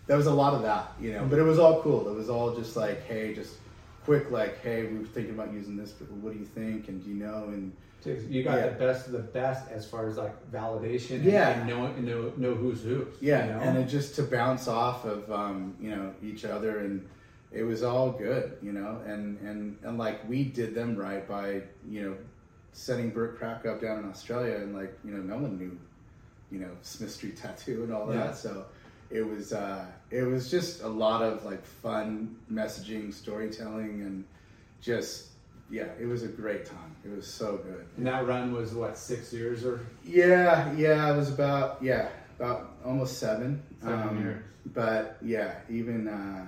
there was a lot of that you know but it was all cool it was all just like hey just quick like hey we were thinking about using this but what do you think and do you know and You got Yeah. the best of the best as far as like validation. Yeah. And know, know know who's who. Yeah, You know? and it just to bounce off of um, you know each other, and it was all good, you know, and and and like we did them right by you know setting Bert Krak up down in Australia, and like you know no one knew, you know Smith Street Tattoo and all that, Yeah. so it was uh, it was just a lot of like fun messaging, storytelling, and just yeah, it was a great time. It was so good. and that run was what six years or Yeah, yeah, it was about yeah, about almost seven. Seven um, years. But yeah, even uh,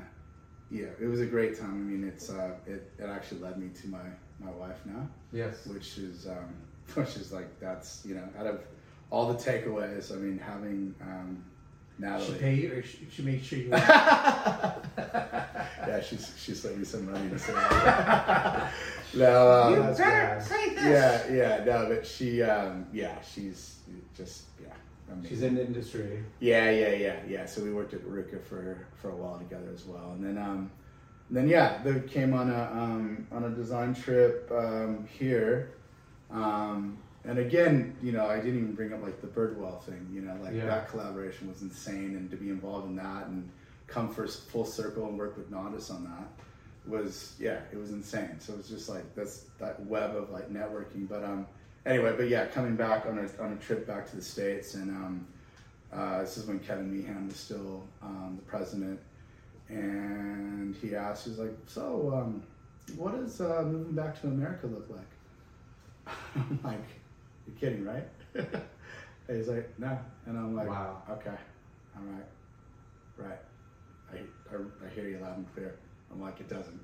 yeah, it was a great time. I mean, it's uh, it, it actually led me to my my wife now, yes. which is um, which is like that's you know out of all the takeaways. I mean, having um, Should Natalie. pay you, or should, should make sure you. Yeah, she's she sent me some money to say that. no, um, You better say yeah, yeah, no, but she, um, yeah, she's just, yeah, amazing. She's in the industry. Yeah, yeah, yeah, yeah. So we worked at RVCA for for a while together as well, and then um, then yeah, they came on a um, on a design trip um, here, um, and again, you know, I didn't even bring up like the Birdwell thing. You know, like Yeah. that collaboration was insane, and to be involved in that and come for full circle and work with Nodis on that was yeah, it was insane. So it was just like that's that web of like networking. But um, anyway, but yeah, coming back on a on a trip back to the states and um. Uh, this is when Kevin Meehan was still um, the president, and he asked, he's like, "So, um, what does uh, moving back to America look like?" I'm like, "You're kidding, right?" and he's like, "No," and I'm like, Wow. okay, all right, right. I, I, I hear you loud and clear." I'm like, "It doesn't.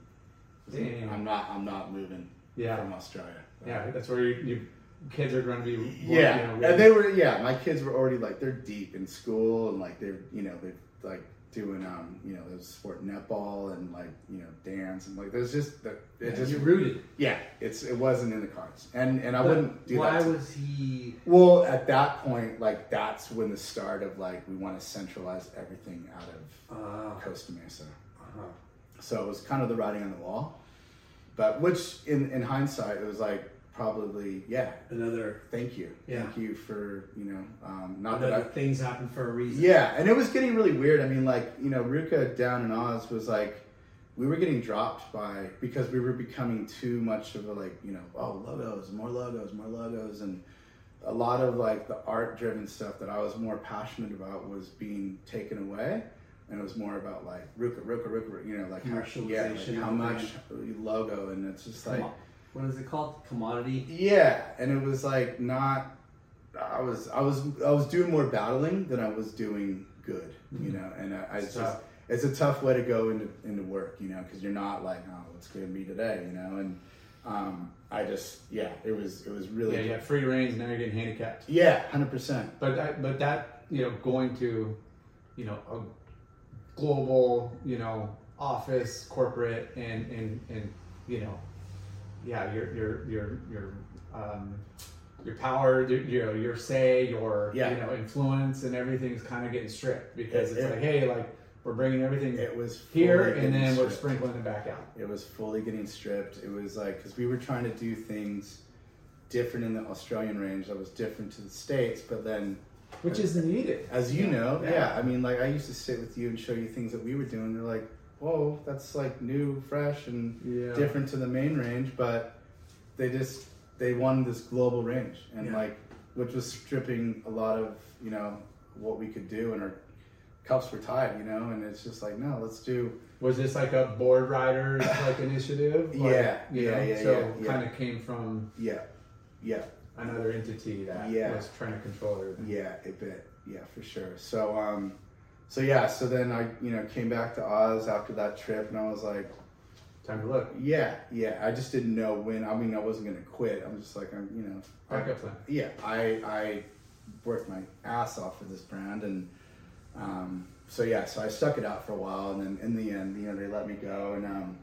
Damn. I'm not. I'm not moving Yeah. from Australia." Yeah, that's where you, you kids are going to be. Yeah, you know, and they were. Yeah, my kids were already like they're deep in school and like they're you know they're like doing um you know there's sport netball and like you know dance and like there's just that it Yeah, just you rooted. yeah it's it wasn't in the cards and and I But wouldn't do Why that. to- was he? well, at that point, like that's when the start of like we want to centralize everything out of Uh, Costa Mesa. uh-huh. So it was kind of the writing on the wall, but which in in hindsight it was like probably yeah. Another. thank you. Yeah. thank you for you know um, not that I things happen for a reason. yeah and it was getting really weird. I mean like you know RVCA down in Oz was like we were getting dropped by because we were becoming too much of a like you know oh logos more logos more logos. And a lot of like the art driven stuff that I was more passionate about was being taken away. And it was more about like RVCA RVCA RVCA you know like how, yeah like how much logo. And it's just like what is it called? Commodity. yeah, and it was like not. I was I was I was doing more battling than I was doing good, you know. And I, I It's just tough. it's a tough way to go into into work, you know, because you're not like, oh, what's going to be today, you know. And um, I just yeah, it was it was Yeah, really you have free reigns. Now you're getting handicapped. yeah, hundred percent. But that, but that you know going to, you know, a global you know office corporate and and and you know, yeah, your your your your um, your power, your, you know, your say, your Yeah. you know influence, and everything's kind of getting stripped because It- it's it- like, hey, like we're bringing everything It was here, and then we're sprinkling it back out. It was fully getting stripped. It was like because we were trying to do things different in the Australian range that was different to the states, but then Which is needed. As you know, yeah. Yeah. I mean, like I used to sit with you and show you things that we were doing. They're like, whoa, that's like new, fresh, and Yeah. different to the main range. But they just they won this global range, and Yeah. like which was stripping a lot of you know what we could do, and our cups were tied, you know. And it's just like, no, let's do. Was this like a Boardriders like initiative? Like, Yeah, yeah, know, yeah, So yeah, kind of came from Yeah, yeah, another entity that was trying to control everything. Yeah, a bit. Yeah, for sure. So, um, so yeah, so then I, you know, came back to Oz after that trip, and I was like, Time to look. yeah, yeah. I just didn't know when. I mean, I wasn't gonna quit. I'm just like, I'm, you know, Backup plan. yeah. I I worked my ass off for this brand, and um, so yeah, so I stuck it out for a while, and then in the end, you know, they let me go, and um,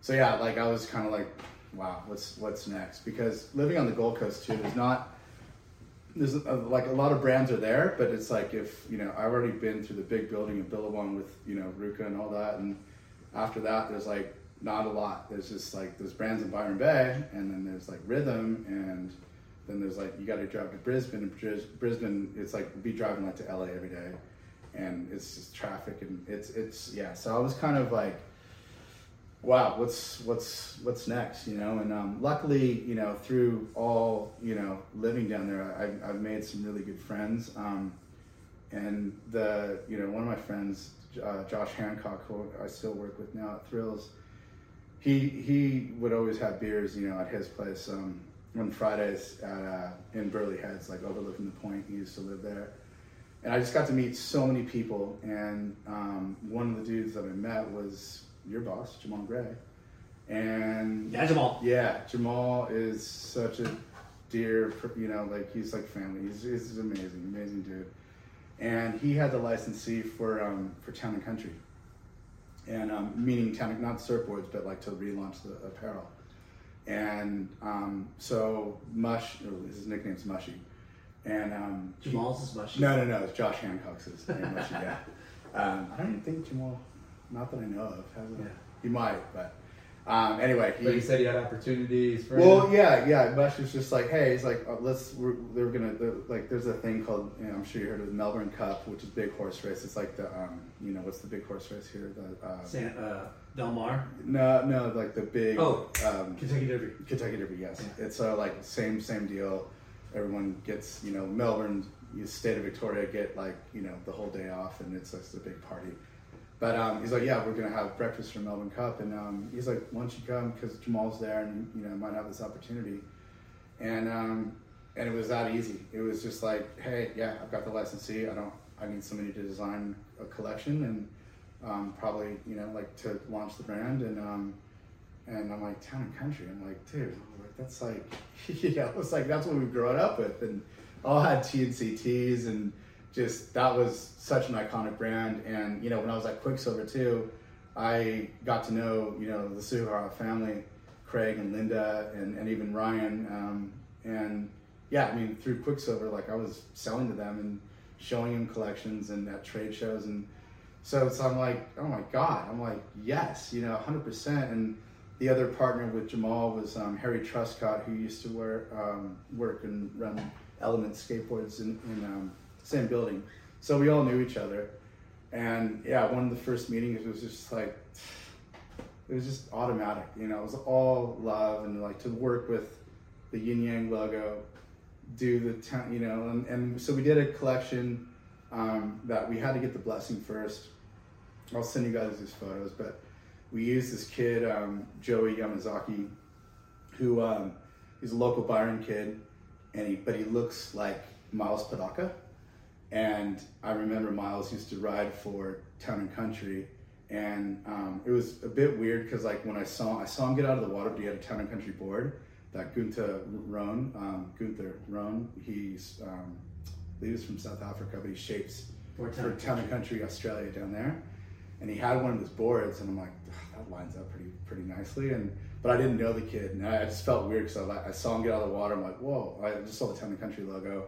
so yeah, like I was kind of like, wow, what's what's next? Because living on the Gold Coast too, there's not there's a, like a lot of brands are there, but it's like if you know I've already been through the big building in Billabong with you know RVCA and all that, and after that there's like not a lot. There's just like there's brands in Byron Bay, and then there's like Rhythm, and then there's like you got to drive to Brisbane, and Bris- Brisbane it's like be driving like to LA every day, and it's just traffic and it's it's yeah. So I was kind of like wow, what's what's what's next, you know? And um, luckily, you know, through all you know living down there, I, I've made some really good friends. Um, and the you know one of my friends, uh, Josh Hancock, who I still work with now at Thrills, he he would always have beers, you know, at his place um, on Fridays at uh, in Burleigh Heads, like overlooking the point. He used to live there. And I just got to meet so many people, and um, one of the dudes that I met was your boss, Jamal Gray. And Yeah, Jamal. yeah, Jamal is such a dear, you know, like he's like family. He's, he's amazing, amazing dude. And he had the licensee for um, for Town and Country, and um, meaning town, not surfboards, but like to relaunch the apparel. And um, so Mush, or his nickname's Mushy, and um, he- Jamal's is mushy. no, no, no. It's Josh Hancock's his name. Mushy, yeah. Um, I don't even think Jamal, not that I know of, has Yeah. He might, but um, anyway, But you said he had opportunities for well, him. yeah, yeah. Mush was just like, hey, he's like, uh, let's. We're, they're gonna they're, like. There's a thing called. You know, I'm sure you heard of the Melbourne Cup, which is big horse race. It's like the um, you know, what's the big horse race here? The uh, San, uh, Del Mar, no, no, like the big Oh. um, Kentucky Derby. Kentucky Derby. Yes, Yeah. it's uh, like same same deal. Everyone gets you know Melbourne, you state of Victoria get like you know the whole day off, and it's just a big party. But um, he's like, yeah, we're gonna have breakfast for Melbourne Cup, and um, he's like, why don't you come because Jamal's there, and you know might have this opportunity. And um, and it was that easy. It was just like, hey, yeah, I've got the licensee. I don't. I need somebody to design a collection and um, probably you know like to launch the brand and. Um, and I'm like, town and country. I'm like, dude, that's like, you know, it's like that's what we've grown up with, and all had TNCTs, and just that was such an iconic brand. And you know, when I was at Quiksilver too, I got to know you know the Sugahara family, Craig and Linda, and, and even Ryan. Um, and yeah, I mean, through Quiksilver, like I was selling to them and showing them collections and at trade shows and. So, so I'm like, oh my God. I'm like, yes, you know, 100%. And the other partner with Jamal was um, Harry Truscott, who used to wear, um, work and run Element Skateboards in, in um, same building. So we all knew each other. And yeah, one of the first meetings was just like, it was just automatic, you know, it was all love and like to work with the Yin Yang logo, do the town, you know, and, and so we did a collection um, that we had to get the blessing first. I'll send you guys these photos, but we used this kid, um, Joey Yamazaki, who um, is a local Byron kid, and he but he looks like Myles Padaca. And I remember Myles used to ride for Town and Country, and um, it was a bit weird because like when I saw I saw him get out of the water, but he had a Town and Country board. That Gunther Rohn, um, Gunther Rohn, he's um, I believe he's from South Africa, but he shapes For for Town and Town and Country Australia down there. And he had one of his boards, and I'm like, that lines up pretty pretty nicely. And but I didn't know the kid, and I, I just felt weird because I, I saw him get out of the water. I'm like, whoa! I just saw the Town and Country logo,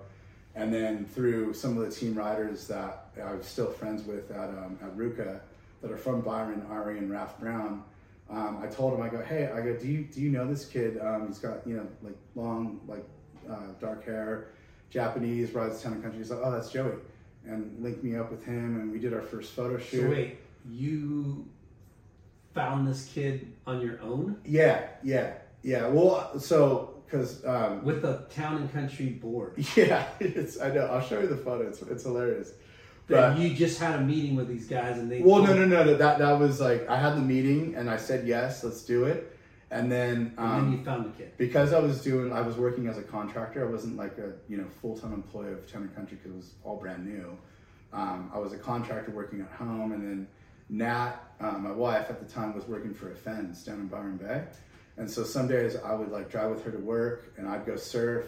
and then through some of the team riders that I'm still friends with at um, at RVCA that are from Byron, Ari, and Raph Brown. Um, I told him, I go, hey, I go, do you do you know this kid? Um, he's got you know like long like uh, dark hair, Japanese, rides Town and Country. He's like, oh, that's Joey, and linked me up with him, and we did our first photo shoot. So wait, you found this kid on your own Yeah, yeah, yeah. Well, so because um, with the town and country board. yeah, it's I know. I'll show you the photo. It's, it's hilarious. That But you just had a meeting with these guys and they. well, no, no, no, no. That that was like I had the meeting and I said yes, let's do it, and then And um, then you found the kid. because I was doing, I was working as a contractor. I wasn't like a you know full time employee of Town and Country because it was all brand new. Um, I was a contractor working at home, and then Nat, uh, my wife at the time, was working for Afends down in Byron Bay, and so some days I would like drive with her to work, and I'd go surf,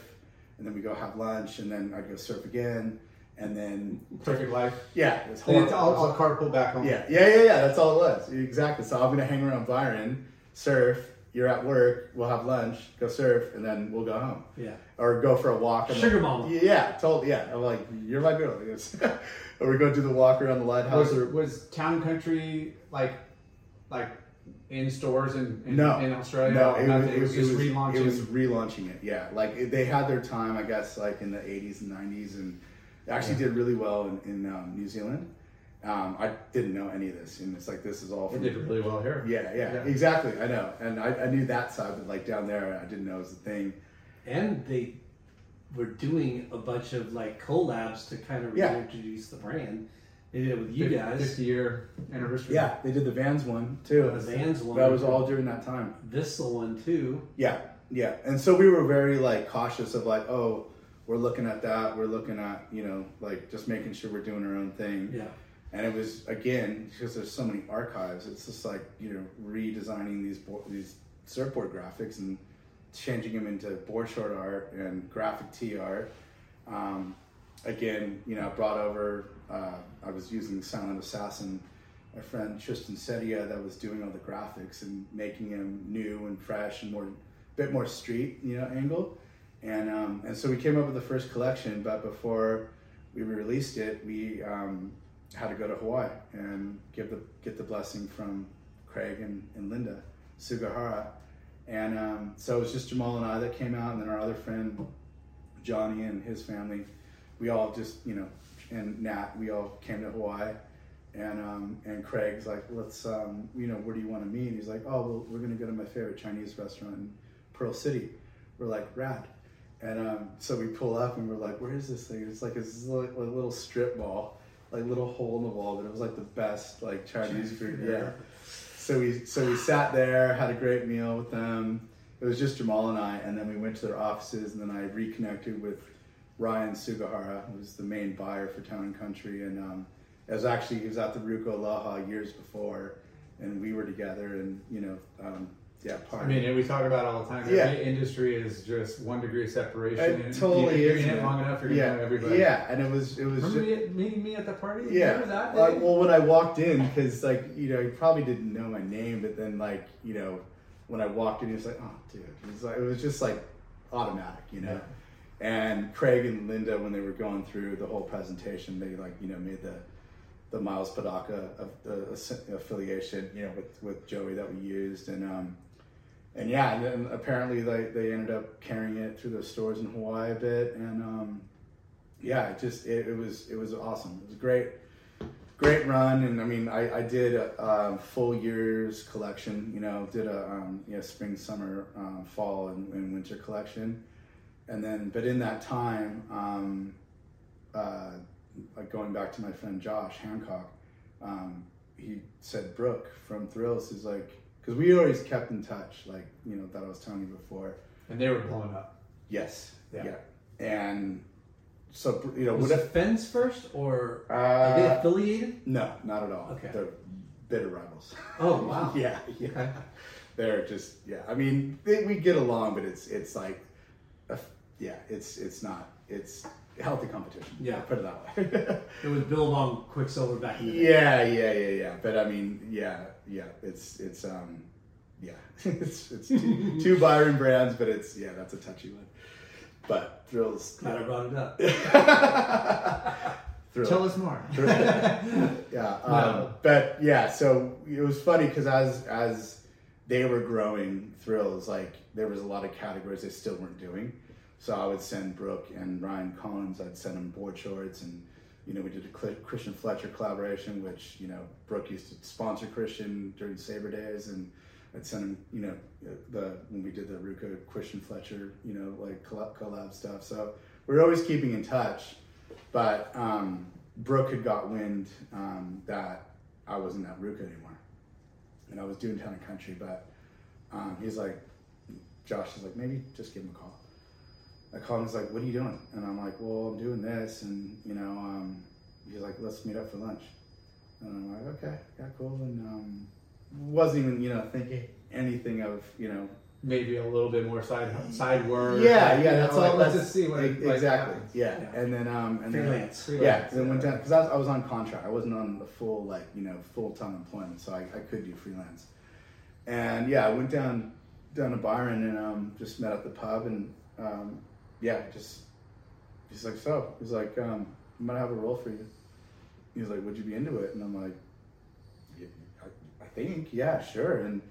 and then we go have lunch, and then I'd go surf again, and then Perfect life. yeah, it was And it's all, all carpool back home. Yeah, yeah, yeah, yeah. That's all it was. Exactly. So I'm gonna hang around Byron, surf. You're at work. We'll have lunch, go surf, and then we'll go home Yeah. or go for a walk. I'm Sugar like, mama. Yeah, totally. Yeah, I'm like, you're my girl. Or we go do the walk around the lighthouse. Was, Or was Town Country like like in stores in in, no, in Australia? No, it was, it was just it relaunching. It was relaunching it. Yeah, like it- they had their time, I guess, like in the 80s and 90s, and it actually did really well in, in um, New Zealand. Um, I didn't know any of this, and it's like this is all it did really well here. Yeah, yeah, Yeah. exactly. I know, and I, I knew that side, but like down there, I didn't know it was a thing. And they were doing a bunch of like collabs to kind of Yeah. reintroduce the brand. They did it with you Fif- guys. 50 year anniversary. Yeah, they did the Vans one too. The Vans one. That was all during that time. This one too. Yeah, yeah, and so we were very like cautious of like, oh, we're looking at that. We're looking at you know like just making sure we're doing our own thing. Yeah. And it was again because there's so many archives. It's just like you know redesigning these bo- these surfboard graphics and changing them into board short art and graphic tee art. Um, again, you know, brought over. Uh, I was using Silent Assassin, my friend Tristan Sedia, that was doing all the graphics and making them new and fresh and more, bit more street, you know, angle. And um, and so we came up with the first collection, but before we released it, we um, had to go to Hawaii and give the get the blessing from Craig and, and Linda Sugahara. And um, so it was just Jamal and I that came out, and then our other friend Johnny and his family. We all just, you know, and Nat, we all came to Hawaii. And um, and Craig's like, let's, um, you know, where do you want to meet? He's like, oh, well, we're gonna go to my favorite Chinese restaurant in Pearl City. We're like, rad. And um, so we pull up and we're like, where is this thing? It's like this little, a little strip mall, like little hole in the wall, but it was like the best like Chinese food. Yeah. So we so we sat there, had a great meal with them. It was just Jamal and I, and then we went to their offices, and then I reconnected with Ryan Sugahara, who was the main buyer for Town and Country, and um, it was actually he was at the RVCA Aloha years before, and we were together, and you know, um, yeah, part. I mean, and we talk about all the time. Yeah. Every industry is just one degree separation. It totally you're is. in it long enough, you're gonna yeah, know everybody. Yeah, and it was it was Remember ju- meeting me at the party? Yeah. Like, well, when I walked in, because like you know, he probably didn't know my name, but then like you know, when I walked in, he was like, "Oh, dude," it was like it was just like automatic, you know. And Craig and Linda, when they were going through the whole presentation, they like you know made the the Myles Padaca affiliation, you know, with with Joey that we used, and um, and yeah, and then apparently they they ended up carrying it through the stores in Hawaii a bit, and um, yeah, it just it, it was it was awesome. It was great great run, and I mean I, I did a, um full year's collection. You know, did a um, spring, summer, um, fall, and, and winter collection, and then but in that time, um, uh, like going back to my friend Josh Hancock, um, he said Brooke from Thrills is like because we always kept in touch, like you know that I was telling you before. and they were blowing up. Yes. Yeah. Yeah. And so you know, Was it Fens first, or uh, are they affiliated? no, not at all. Okay. They're bitter rivals. Oh wow. yeah, yeah. They're just yeah. I mean, they, we get along, but it's it's like, yeah, it's it's not it's healthy competition. Yeah. put it that way. It was Billabong Quiksilver back in the day. yeah, yeah, yeah, yeah. But I mean, yeah, yeah. It's it's um, yeah. it's it's two, two Byron brands, but it's yeah, that's a touchy one. But thrills. Glad I brought it up. Thrills. Tell us more. yeah um, but yeah so it was funny because as as they were growing thrills like there was a lot of categories they still weren't doing so i would send brooke and ryan collins i'd send them board shorts and you know we did a christian fletcher collaboration which you know brooke used to sponsor christian during saber days and i'd send him you know the when we did the RVCA christian fletcher you know like collab, collab stuff so we we're always keeping in touch but um, Brooke had got wind um, that I wasn't at RVCA anymore, and I was doing town and country. But um, he's like, Josh is like, maybe just give him a call. I called him. He's like, what are you doing? And I'm like, well, I'm doing this, and you know, um, he's like, let's meet up for lunch. And I'm like, okay, yeah, cool. And um, wasn't even you know thinking anything of you know Maybe a little bit more side side work. yeah, yeah, know, that's like, all. Let's just see what it, e- like, exactly. yeah. and then um, and then Freelance. yeah, And then went down because I was, I was on contract. I wasn't on the full like you know full time employment, so I, I could do freelance. And yeah, I went down down to Byron and um, just met at the pub and um, yeah, just he's like so he's like um, I'm gonna have a role for you. He's like, would you be into it? And I'm like, yeah, I, I think yeah, sure. And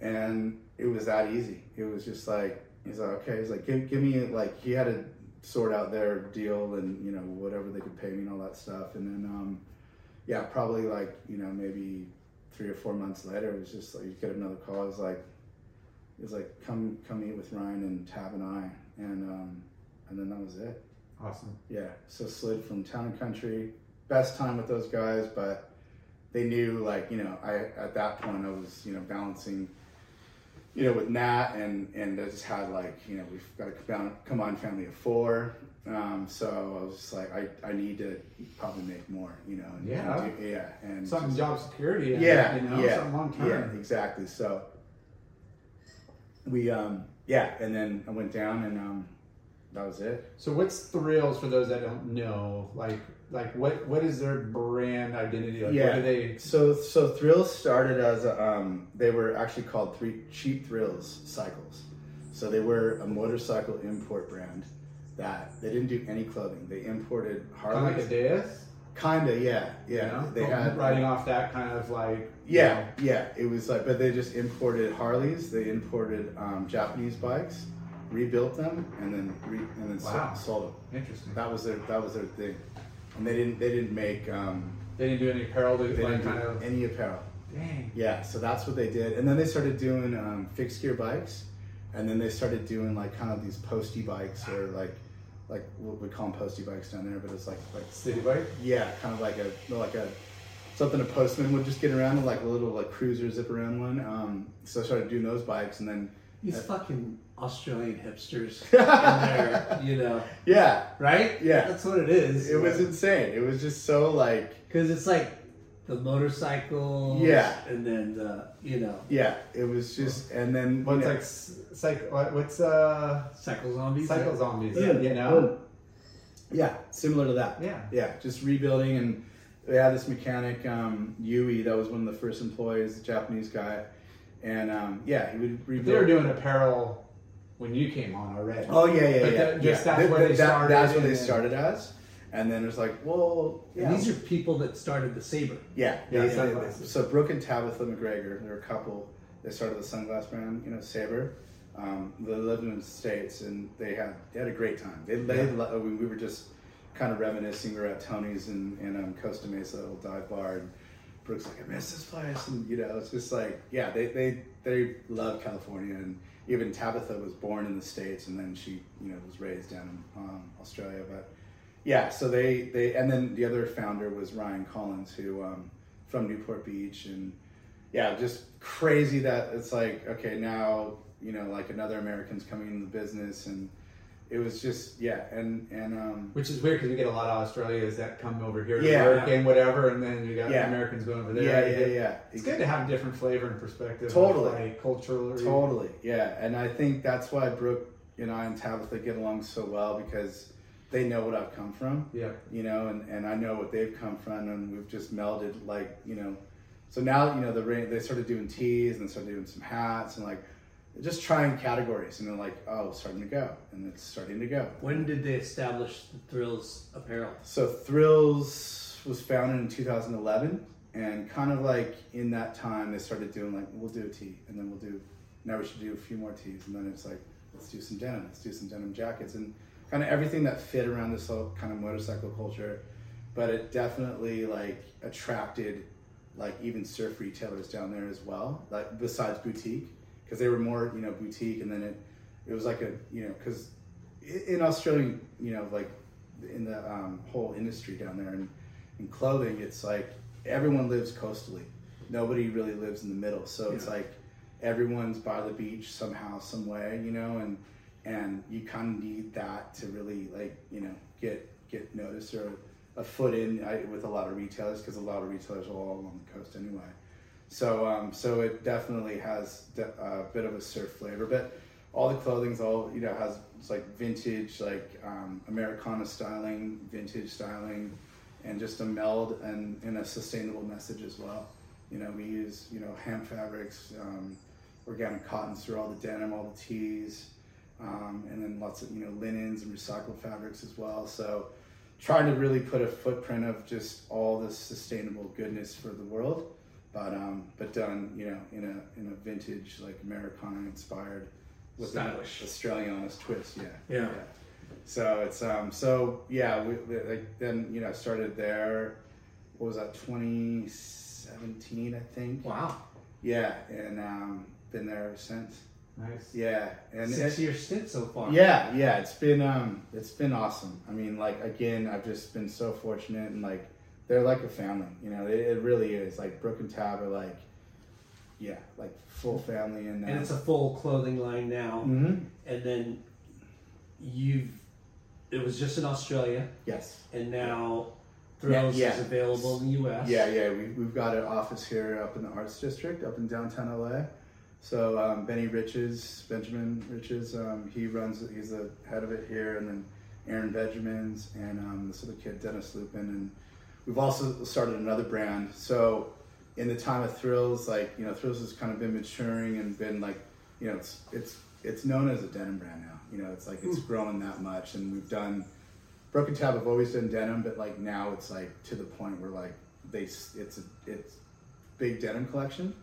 and it was that easy. It was just like he's like, okay. He's like, give, give me like he had to sort out their deal and you know whatever they could pay me and all that stuff. And then um, yeah, probably like you know maybe three or four months later, it was just like you get another call. It was like it was like come come meet with Ryan and Tab and I, and um, and then that was it. Awesome. Yeah, so slid from town and country. Best time with those guys, but they knew like you know I at that point I was you know balancing, you know with Nat and and I just had like you know we've got a combined, combined family of four, um, so I was just like I, I need to probably make more you know and, Yeah. and do, yeah and Something just- job security. and, yeah You know, yeah something long term. yeah exactly so we um yeah, and then I went down and um that was it. So what's Thrills for those that don't know? Like like what what is their brand identity? Like what Yeah. they So so Thrills started as a, um they were actually called three cheap thrills cycles. So they were a motorcycle import brand that they didn't do any clothing. They imported kind of like a Harleys. Deus? Kinda, yeah, yeah. You know? They had riding off that kind of like you Yeah, know, yeah. It was like, but they just imported Harleys. They imported um, Japanese bikes, rebuilt them, and then re, and then Wow. sold, sold them. interesting. That was their that was their thing. And they didn't they didn't make um, They didn't do any apparel. They, they like didn't do of any apparel. dang. Yeah, so that's what they did. And then they started doing um, fixed gear bikes, and then they started doing like kind of these posty bikes or like like what we call them posty bikes down there, but it's like like City bike. yeah, kind of like a like a something a postman would just get around, like a little like cruiser zip around one. Um, so I started doing those bikes, and then These fucking Australian hipsters in there, you know, yeah, right? Yeah. that's what it is. it was insane. It was just so like because it's like the motorcycles, Yeah. and then the you know yeah, it was just and then What's know, like s- psych? What, what's uh cycle zombies. cycle zombies? Yeah. You know. yeah, similar to that. Yeah. yeah, just rebuilding and they had this mechanic um, Yui that was one of the first employees, the Japanese guy, and um, yeah, he would rebuild. They were doing apparel when you came on already. Oh yeah, yeah, But yeah. that- just yeah. that's where they started That's what they started as, and then it was like, well, yeah, And these are people that started the Saber. yeah, Yeah, they- they- sunglasses. so Brooke and Tabitha McGregor, they're a couple. They started the sunglass brand, you know, Saber. Um, they lived in the states, and they had they had a great time. They, they lo- we, we were just kind of reminiscing. We were at Tony's in, in um, Costa Mesa, little dive bar, and Brooke's like, I miss this place, and you know, it's just like, yeah, they they they love California, and even Tabitha was born in the states, and then she, you know, was raised down in um, Australia, but yeah, so they they and then the other founder was Ryan Collins, who um, from Newport Beach, and yeah, just crazy that it's like okay now you know like another American's coming into the business, and it was just yeah, and and um, Which is weird because we get a lot of Australians that come over here Yeah. to work and whatever, and then you got Yeah. Americans going over there. yeah, yeah, get- yeah, It's good to have a different flavor and perspective. Totally. like cultural. Totally, yeah, and I think that's why Brooke and I and Tabitha get along so well because they know what I've come from. Yeah. you know, and, and I know what they've come from, and we've just melded, like, you know. So now, you know, the they started doing teas and started doing some hats and like just trying categories, and they're like, oh, it's starting to go, and it's starting to go. When did they establish the Thrills apparel? So Thrills was founded in 2011, and kind of like in that time, they started doing like, we'll do a tee, and then we'll do, now we should do a few more tees, and then it's like, let's do some denim, let's do some denim jackets, and kind of everything that fit around this whole kind of motorcycle culture. But it definitely like attracted like even surf retailers down there as well, like besides boutique, because they were more you know boutique, and then it it was like a you know because in Australia you know like in the um, whole industry down there and in clothing, it's like everyone lives coastally. Nobody really lives in the middle, so it's like everyone's by the beach somehow, some way, you know, and and you kind of need that to really like you know get get noticed or a foot in I, with a lot of retailers because a lot of retailers are all along the coast anyway. So um, so it definitely has de- a bit of a surf flavor, but all the clothing's all you know has like vintage, like um, Americana styling, vintage styling, and just a meld and, and a sustainable message as well. You know, we use you know hemp fabrics, um, organic cottons through all the denim, all the tees, um, and then lots of you know linens and recycled fabrics as well. So trying to really put a footprint of just all this sustainable goodness for the world, but um, but done you know in a in a vintage like Americana inspired with Stylish. an Australianist twist. Yeah. Yeah. So it's um so yeah we, we, like then you know started there. What was that? 2017, I think. Wow, Yeah, and um, been there ever since. Nice. Yeah, and six it- year stint so far. yeah, yeah, it's been um, it's been awesome. I mean, like again, I've just been so fortunate, and like they're like a family. You know, it, it really is. Like Brooke and Tab are like, yeah, like full family, and, and it's a full clothing line now. Mhm. And then you've it was just in Australia, yes, and now Thrills Yeah, yeah. is available in the U.S. yeah, yeah. We we've got an office here up in the Arts District, up in downtown LA. So um, Benny Riches, Benjamin Riches, um, he runs. He's the head of it here, and then Aaron Benjamins and um, this other kid Dennis Lupin, and we've also started another brand. So in the time of Thrills, like you know, Thrills has kind of been maturing and been like, you know, it's it's it's known as a denim brand now. You know, it's like it's grown that much, and we've done Broken Tab. I've always done denim, but like now it's like to the point where like they it's a it's big denim collection,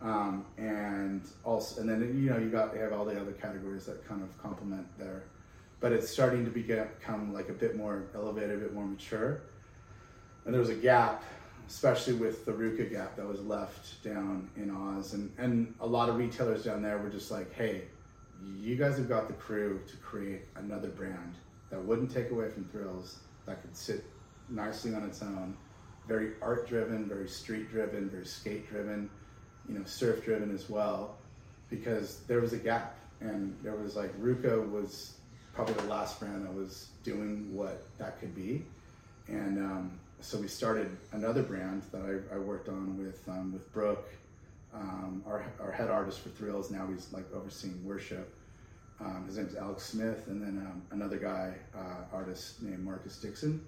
um, and also and then you know you got you have all the other categories that kind of complement there, but it's starting to become like a bit more elevated, a bit more mature, and there was a gap, especially with the RVCA gap that was left down in Oz, and and a lot of retailers down there were just like, hey, you guys have got the crew to create another brand that wouldn't take away from Thrills, that could sit nicely on its own, very art driven, very street driven, very skate driven, you know, surf driven as well, because there was a gap, and there was like RVCA was probably the last brand that was doing what that could be, and um, so we started another brand that I, I worked on with um, with Brooke, um, our, our head artist for Thrills. Now he's like overseeing worship. Um, his name's Alex Smith, and then um, another guy, uh, artist named Marcus Dixon,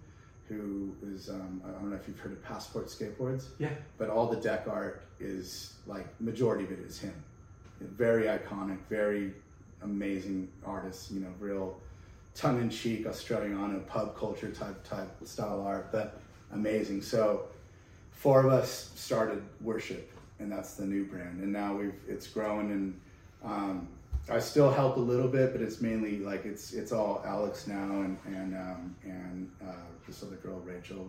who is um, I don't know if you've heard of Passport Skateboards, Yeah. but all the deck art is like majority of it is him. Very iconic, very amazing artist. You know, real tongue-in-cheek Australiano pub culture type type style art, but amazing. So four of us started worship, and that's the new brand. And now we've it's grown, and um, I still help a little bit, but it's mainly like it's it's all Alex now, and and um, and uh, this other girl Rachel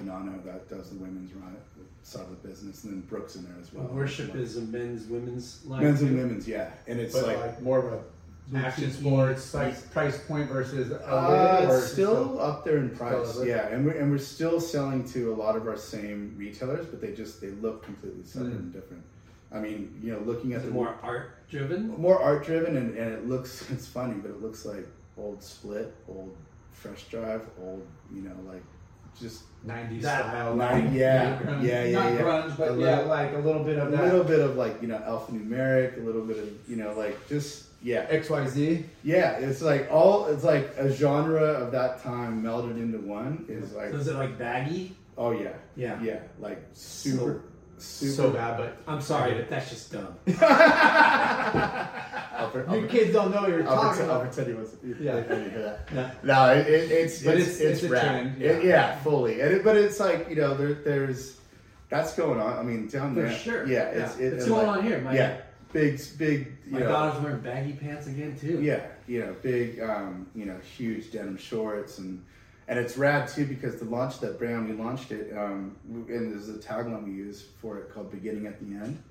Bonanno that does the women's run side of the business, and then Brooks in there as well. Worship is a men's, women's line. men's and women's, yeah, and it's like. like, more of a action sports like- like price point versus Uh, it's still up there in price, Still, yeah, and we're and we're still selling to a lot of our same retailers, but they just they look completely separate Mm. and different. I mean, you know, looking at the more art driven? more art driven, and, and it looks it's funny, but it looks like old Split, old Fresh Jive, old you know, like just 90s That- style. Like, yeah, grunge. yeah, yeah, Not yeah. grunge, but A yeah, little- like a little bit a of that. A little bit of like you know alphanumeric, a little bit of you know like just yeah, XYZ. yeah. It's like all it's like a genre of that time melded into one is like So is it like baggy? oh yeah, Yeah. yeah, like super, super. So bad, but I'm sorry, but that's just dumb. I'll, you kids don't know what you're I'll, talking pretend, I'll about. pretend you wasn't. You, Yeah. you didn't hear that. Yeah. No, it, it, it's But it's it's- it's, it's trend, It- yeah. yeah, fully. And it, but it's like you know there, there's that's going on. I mean down For there, sure. Yeah, it's Yeah. it- It's going like, on here. My, yeah, big big. You my know, daughter's wearing baggy pants again too. Yeah, you know, big, um, you know, huge denim shorts, and and it's rad too because the launch that brand, we launched it, um, and there's a tagline we use for it called "Beginning at the End,"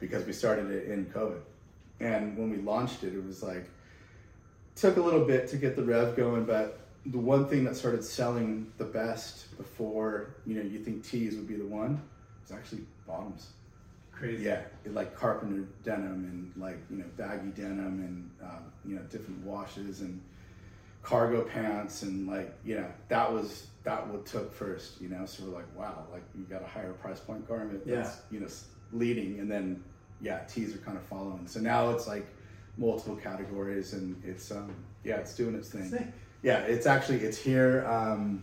because we started it in COVID, and when we launched it, it was like took a little bit to get the rev going, but the one thing that started selling the best before you know you think tees would be the one was actually bottoms. Crazy. Yeah, it, like carpenter denim and like you know baggy denim and um, you know different washes and cargo pants and like you know that was that what took first. You know, so we're like, wow, like you got a higher price point garment that's you know leading, and then yeah, tees are kind of following. So now it's like multiple categories and it's um yeah, it's doing its thing. Sick. Yeah, it's actually it's here um,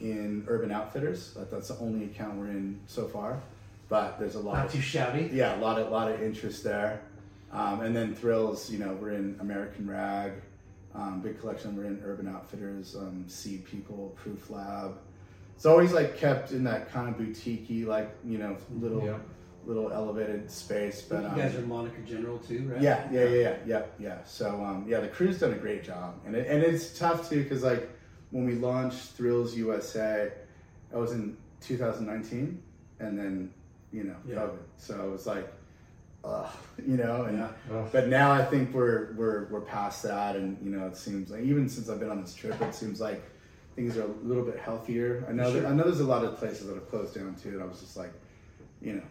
in Urban Outfitters. That, that's the only account we're in so far. But there's a lot Not of too shabby. yeah, a lot of lot of interest there. Um, and then thrills, you know, we're in American Rag, um, big collection. We're in Urban Outfitters, um, Seed People, Proof Lab. It's always like kept in that kind of boutiquey, like you know, little Yeah. little elevated space. But you um, guys are Monica General too, right? yeah, yeah, yeah, yeah, yeah, yeah. So um, yeah, the crew's done a great job, and it, and it's tough too because like when we launched Thrills USA, that was in 2019, and then you know Yeah. COVID, so it was like, uh, you know, and Yeah. But now I think we're we're we're past that, and you know it seems like even since I've been on this trip, it seems like things are a little bit healthier. I know Sure. that, I know there's a lot of places that have closed down too, and I was just like, you know,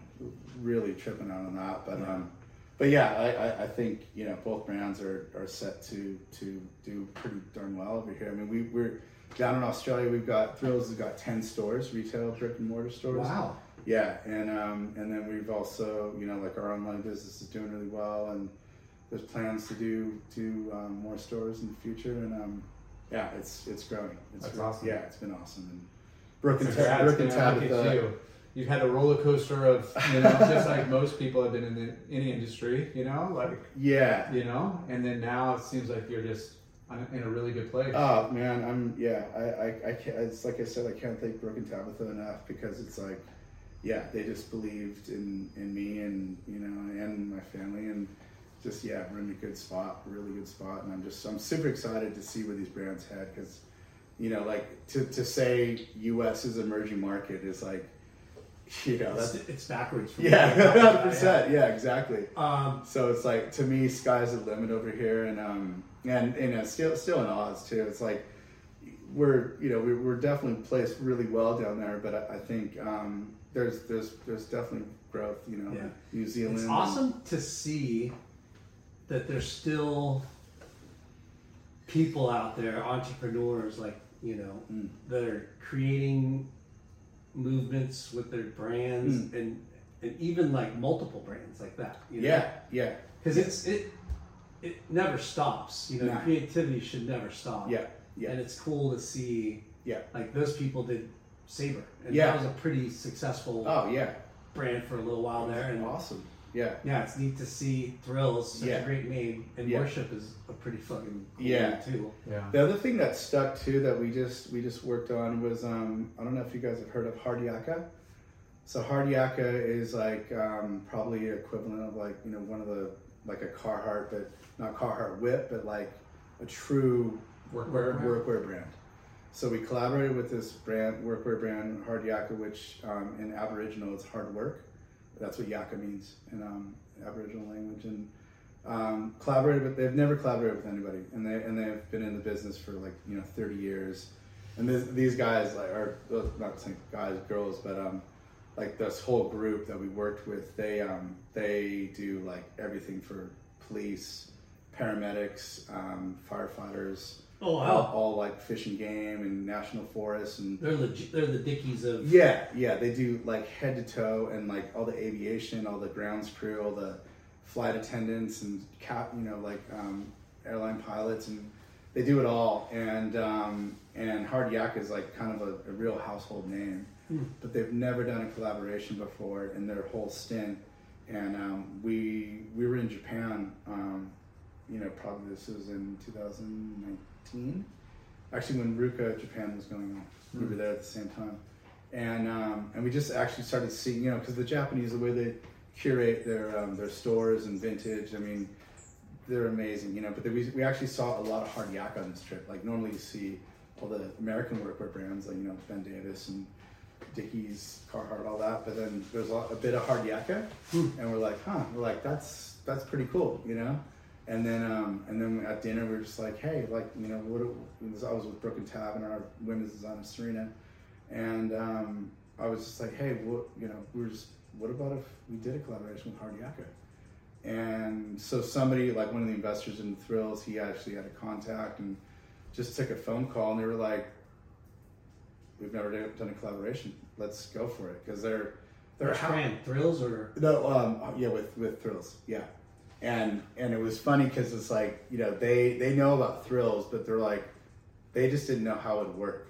really tripping out on that. But um, but yeah, I, I, I think you know both brands are, are set to to do pretty darn well over here. I mean, we we're down in Australia. We've got Thrills has got ten stores, retail brick and mortar stores. Wow. Yeah, and um, and then we've also you know like our online business is doing really well, and there's plans to do do um, more stores in the future, and um, yeah, it's it's growing. It's That's really- awesome. Yeah, it's been awesome. And Brooke and, Ta- Congrats, Brooke and man. Tabitha. you. You've had a roller coaster of, you know, just like most people have been in the any industry, you know, like Yeah. you know, and then now it seems like you're just in a really good place. Oh man, I'm yeah. I, I, I can't. It's like I said, I can't thank Brooke and Tabitha enough because it's like, yeah, they just believed in in me and you know and my family and just yeah, we're in a good spot, really good spot, and I'm just I'm super excited to see where these brands head because, you know, like to to say U.S. is emerging market is like, you know, It's, that's it's backwards. Yeah, where I come hundred percent, yeah, exactly. Um, So it's like to me, sky's the limit over here, and um, and you know, still still in Oz too. It's like we're you know we're, we're definitely placed really well down there, but I, I think um, there's there's there's definitely growth. You know, Yeah. New Zealand. it's awesome to see that there's still people out there, entrepreneurs, like you know, Mm. that are creating movements with their brands Mm. and and even like multiple brands like that. You know? Yeah, yeah, because it's it it never stops. You know, Nah. creativity should never stop. yeah, yeah, and it's cool to see. Yeah. like those people did Saber, and Yeah. that was a pretty successful oh yeah, brand for a little while there. And awesome. Yeah, yeah, it's neat to see Thrills, such Yeah. a great name, and Yeah. Worship is a pretty fucking cool Yeah. name too. yeah. The other thing that stuck too that we just we just worked on was um, I don't know if you guys have heard of hard yakka. So hard yakka is like um, probably equivalent of like you know one of the like a Carhartt, but not Carhartt WIP, but like a true Workwear. workwear brand. So we collaborated with this brand, workwear brand, Hard Yakka, which um, in Aboriginal it's hard work. That's what Yakka means in um, Aboriginal language, and um, collaborated with. They've never collaborated with anybody, and they and they've been in the business for like you know thirty years. And this, these guys like are not saying guys, girls, but um, like this whole group that we worked with, they um, they do like everything for police, paramedics, um, firefighters Oh all, all like fish and game and national forests and they're legit. They're the dickies of yeah yeah they do like head to toe and like all the aviation all the grounds crew all the flight attendants and cap you know like um, airline pilots and they do it all and um, and hard yak is like kind of a, a real household name but they've never done a collaboration before in their whole stint and um, we we were in japan um, you know probably this was in 2019 actually when RVCA Japan was going on. We were there at the same time, and um, and we just actually started seeing, you know, because the Japanese, the way they curate their um, their stores and vintage, I mean, they're amazing, you know. But we we actually saw a lot of hard yak on this trip. Like normally you see all the American workwear brands, like you know Ben Davis and Dickies, Carhartt, all that. But then there's a, lot, a bit of hard yakka, and we're like, huh, we're like that's that's pretty cool, you know. And then, um, and then at dinner, we are just like, hey, like, you know, what? I was with Brooke and Tab and our women's designer Serena, and um, I was just like, hey, what, you know, we were just, what about if we did a collaboration with Hard Yakka? And so somebody, like one of the investors in Thrills, he actually had a contact and just took a phone call, and they were like, we've never done a collaboration. Let's go for it because they're they're Which? Thrills or no, um, yeah, with with thrills, yeah, and and it was funny because it's like you know they they know about thrills, but they're like they just didn't know how it would work,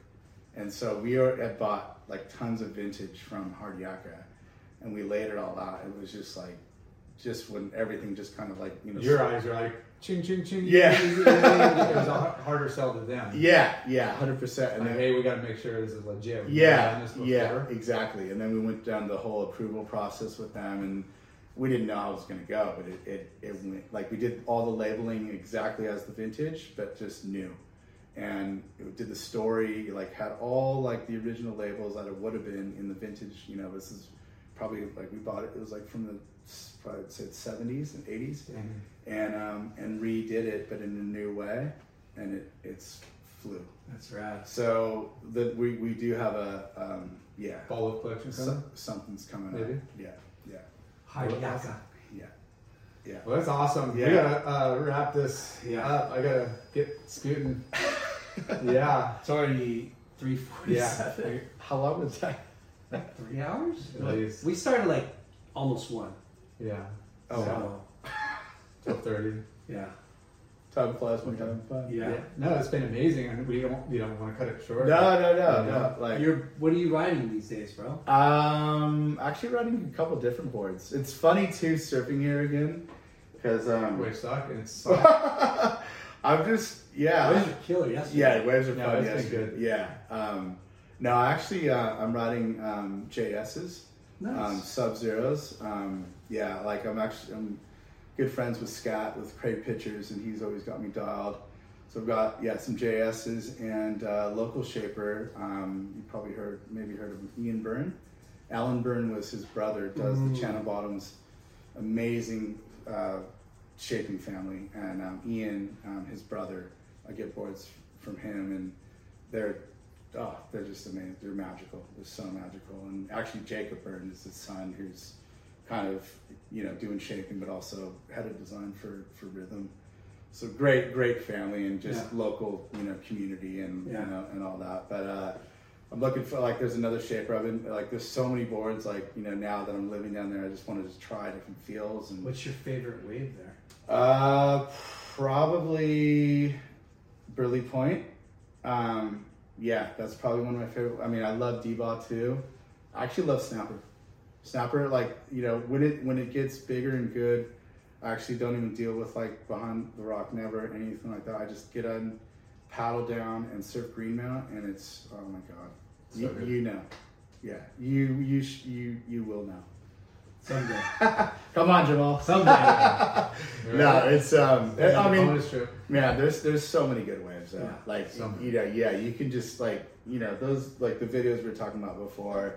and so we are, had bought like tons of vintage from Hard Yakka, and we laid it all out. It was just like just when everything just kind of like you know Your eyes are like ching ching ching. Yeah. it was a harder sell to them. yeah yeah hundred percent, and Like, then hey, we got to make sure this is legit. Yeah, never done this yeah, before. exactly. And then we went down the whole approval process with them, and we didn't know how it was going to go, but it, it, it went like we did all the labeling exactly as the vintage, but just new. And it did the story, like had all like the original labels that it would have been in the vintage. You know, this is probably like we bought it. It was like from the probably say seventies and eighties, and um, and redid it, but in a new way, and it it's flew. that's rad. So that we, we do have a um, yeah Follow up collection coming. so, something's coming Maybe. up. Yeah, yeah, Hard yeah, yeah. Well, that's awesome. We Yeah. gotta uh, wrap this Yeah. up. I gotta get scooting. yeah, It's already three yeah. How long was that? Like three hours? At least. We started like almost one. Yeah. Oh, So, Twelve thirty. yeah. Time flies when you're having fun. Yeah. No, it's been amazing, and we don't we don't want to cut it short. No, no, no, Yeah. no. Like You're what are you riding these days, bro? Um, actually riding a couple different boards. It's funny too surfing here again because um, Wave stock, and it's soft. I'm just What yeah was your killer yesterday? yeah waves are Yeah, fun. it's been good. Yeah. Um, no, actually uh, I'm riding um, JS's Nice. um, Sub Zeros. Um, yeah, like I'm actually I'm good friends with Scott with Craig Pictures, and he's always got me dialed. So I've got yeah some JS's and uh, local shaper. Um, you probably heard maybe heard of Ian Byrne. Alan Byrne was his brother. Does the Channel Bottoms amazing uh, shaping family, and um, Ian, um, his brother. I get boards from him, and they're oh, they're just amazing. They're magical. They're so magical. And actually, Jacob Byrne is his son, who's kind of you know doing shaping, but also head of design for for Rhythm. So great, great family and just Yeah. local, you know, community and Yeah. you know and all that. But uh, I'm looking for like there's another shaper. I've been like there's so many boards like you know now that I'm living down there. I just want to just try different feels and What's your favorite wave there? uh, probably Burleigh Point. Um, yeah, that's probably one of my favorite. I mean, I love D-Bah too. I actually love Snapper. Snapper, like you know, when it when it gets bigger and good, I actually don't even deal with like behind the rock, never anything like that. I just get on, paddle down, and surf Greenmount, and it's oh my god, you, So you know, yeah, you you sh- you you will know. Someday. Come on, Jamal. Someday. No, it's um. I mean, yeah, there's there's so many good waves. Yeah, like so you know, yeah, you can just like you know those like the videos we were talking about before.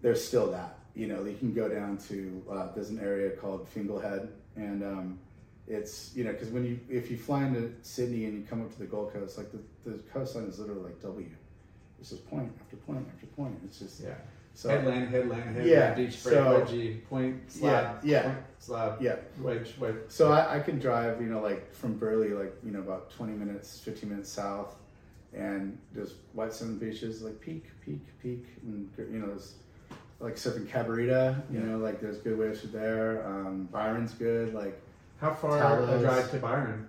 There's still that. You know, you can go down to uh, there's an area called Fingal Head, and um, it's you know because when you if you fly into Sydney and you come up to the Gold Coast, like the, the coastline is literally like W. It's just point after point after point. It's just Yeah. so headland, headland, headland, Yeah, beach break, so- wedgie, point, slab, yeah. point, slab, yeah. wedge, wedge. So I, I can drive, you know, like from Burleigh, like you know, about twenty minutes, fifteen minutes south, and there's white sand beaches, like peak, peak, peak, and you know, there's like surfing Cabarita, you know, like there's good waves there. Um, Byron's good, like How far Talos. a drive to Byron?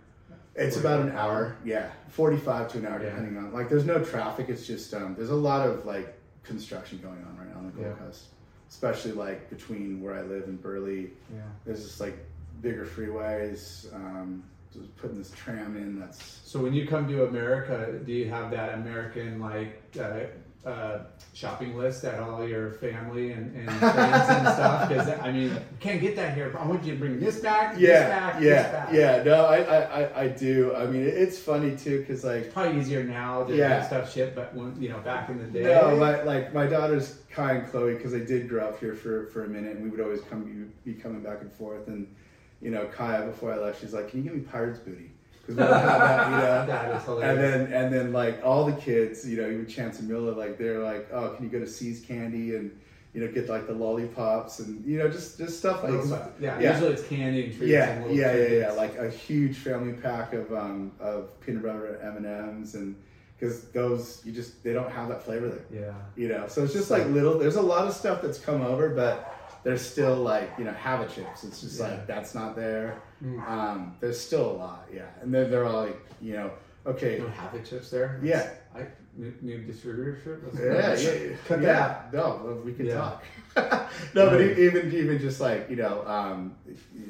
it's about an hour, yeah, forty-five to an hour, Yeah. depending on like there's no traffic. It's just um, there's a lot of like construction going on right now on the Gold Yeah. Coast, especially like between where I live and Burleigh. Yeah. There's just like bigger freeways. Um, just putting this tram in. That's So when you come to America, do you have that American like uh, uh, shopping list at all your family and, and friends and stuff? Because I mean, can't get that here. I want you to bring this back, this yeah, this yeah, back. yeah. No, I, I, I, do. I mean, it's funny too because like Probably easier now to Yeah. get stuff shipped, but when you know back in the day, no, my like my daughters Kai and Chloe because I did grow up here for for a minute and we would always come you be coming back and forth and you know Kaya before I left she's like can you give me pirates booty because we don't have that you know. that is And then and then like all the kids, you know, even Chance and Miller, like they're like, oh, can you go to See's Candy and you know get like the lollipops and you know just just stuff like stuff. yeah, yeah. usually it's candy and treats. yeah, and little yeah, yeah, yeah, like a huge family pack of um of peanut butter M and M's and because those you just they don't have that flavor there, yeah. you know. So it's just like little. There's a lot of stuff that's come over, but there's still like you know Hava chips. It's just Yeah. like that's not there. Mm. Um, there's still a lot, yeah, and then they're all like you know okay, have the chips there. yeah. I new, new distributorship. That's Yeah, yeah, yeah. Cut yeah. that. No, we can Yeah. talk. no, but even even just like you know, um,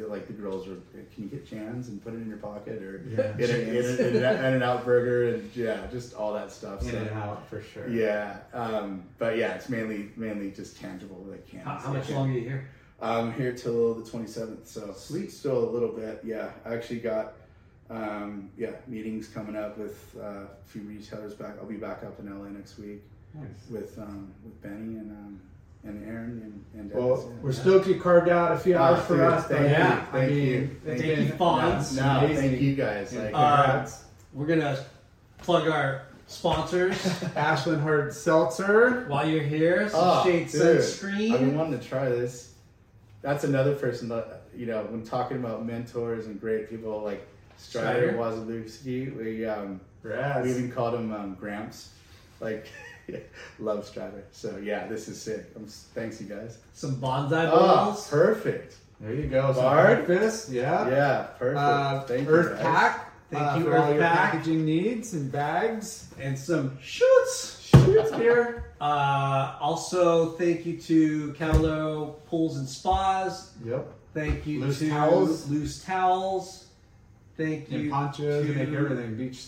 like the girls are, can you get Jan's and put it in your pocket or Yeah, in, a, in, a, in, an out burger and yeah, just all that stuff. In So, and out for sure. yeah, um, but yeah, it's mainly mainly just tangible like cans. How, how much longer are you here? I'm here till the 27th, so Sweet. still a little bit. Yeah, I actually got um, yeah meetings coming up with uh, a few retailers back. I'll be back up in LA next week Nice. with um, with Benny and um, and Aaron and, and Well, Dennis, yeah. we're stoked you carved out a few Oh, hours for dude, us. thank you, yeah, I thank mean, you, it's thank you, been Fonz. no, amazing. thank you guys. Like, Uh, We're gonna plug our sponsors Ashland Hard Seltzer. while you're here. Some oh, Shade dude, I've been wanting to try this. That's another person that you know when talking about mentors and great people like Strider Strider. Wasilewski. We um, Raz. we even called him um, Gramps. Like Love Strider. So yeah, this is sick. I'm, thanks you guys. Some bonsai Oh, perfect. There you go. Some Bard? breakfast. Yeah. Yeah, perfect. Uh, Thank you, Earth guys. Pack. Thank uh, you, for all your Pack. packaging needs and bags. and some shoots. Shoots beer. Uh, also, thank you to Caballero Pools and Spas. Yep. Thank you Loose to towels. Loose Towels. Thank you. And ponchos. to, They make everything beach.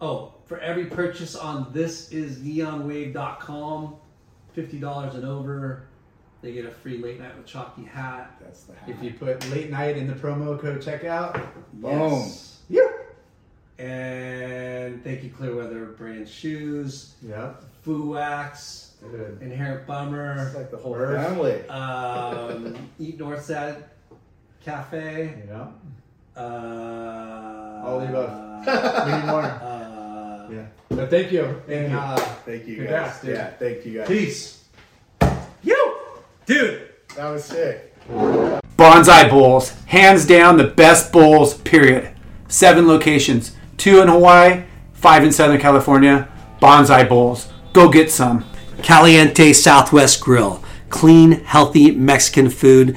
Oh, for every purchase on this is neonwave.com, $50 and over, they get a free late night with Chalky hat. That's the hat. If you put late night in the promo code checkout, Boom. Yes. yeah. And thank you, Clearweather Brand Shoes, Yep. Foo Wax, Good. Inherent Bummer. It's like the whole Earth. family. um, Eat Northside Cafe. Yeah. Uh, All the above. we need more. Uh, Yeah. But thank you. and you. uh, Thank you Congrats, guys. dude. Yeah, thank you guys. Peace. Yo, dude. That was sick. Bonsai Bowls, hands down the best bowls, period. Seven locations, two in Hawaii, five in Southern California. Bonsai Bowls, go get some. Caliente Southwest Grill. Clean, healthy Mexican food.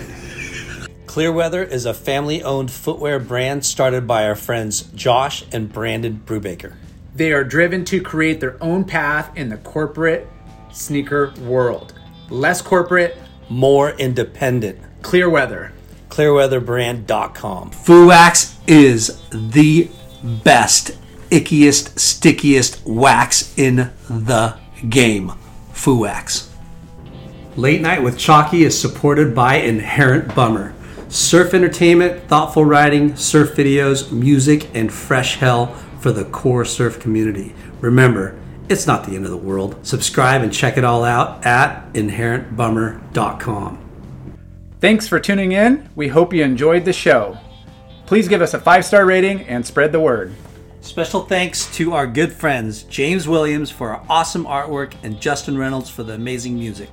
Clearweather is a family owned footwear brand started by our friends Josh and Brandon Brubaker. They are driven to create their own path in the corporate sneaker world. Less corporate, More independent. clear weather. Clearweatherbrand.com. Fuwax is the best, ickiest, stickiest wax in the game. Fuwax. Late Night with Chalky is supported by Inherent Bummer. Surf entertainment, thoughtful writing, surf videos, music, and fresh hell for the core surf community. Remember, it's not the end of the world. Subscribe and check it all out at inherentbummer.com. Thanks for tuning in. We hope you enjoyed the show. Please give us a five star rating and spread the word. Special thanks to our good friends James Williams for our awesome artwork and Justin Reynolds for the amazing music.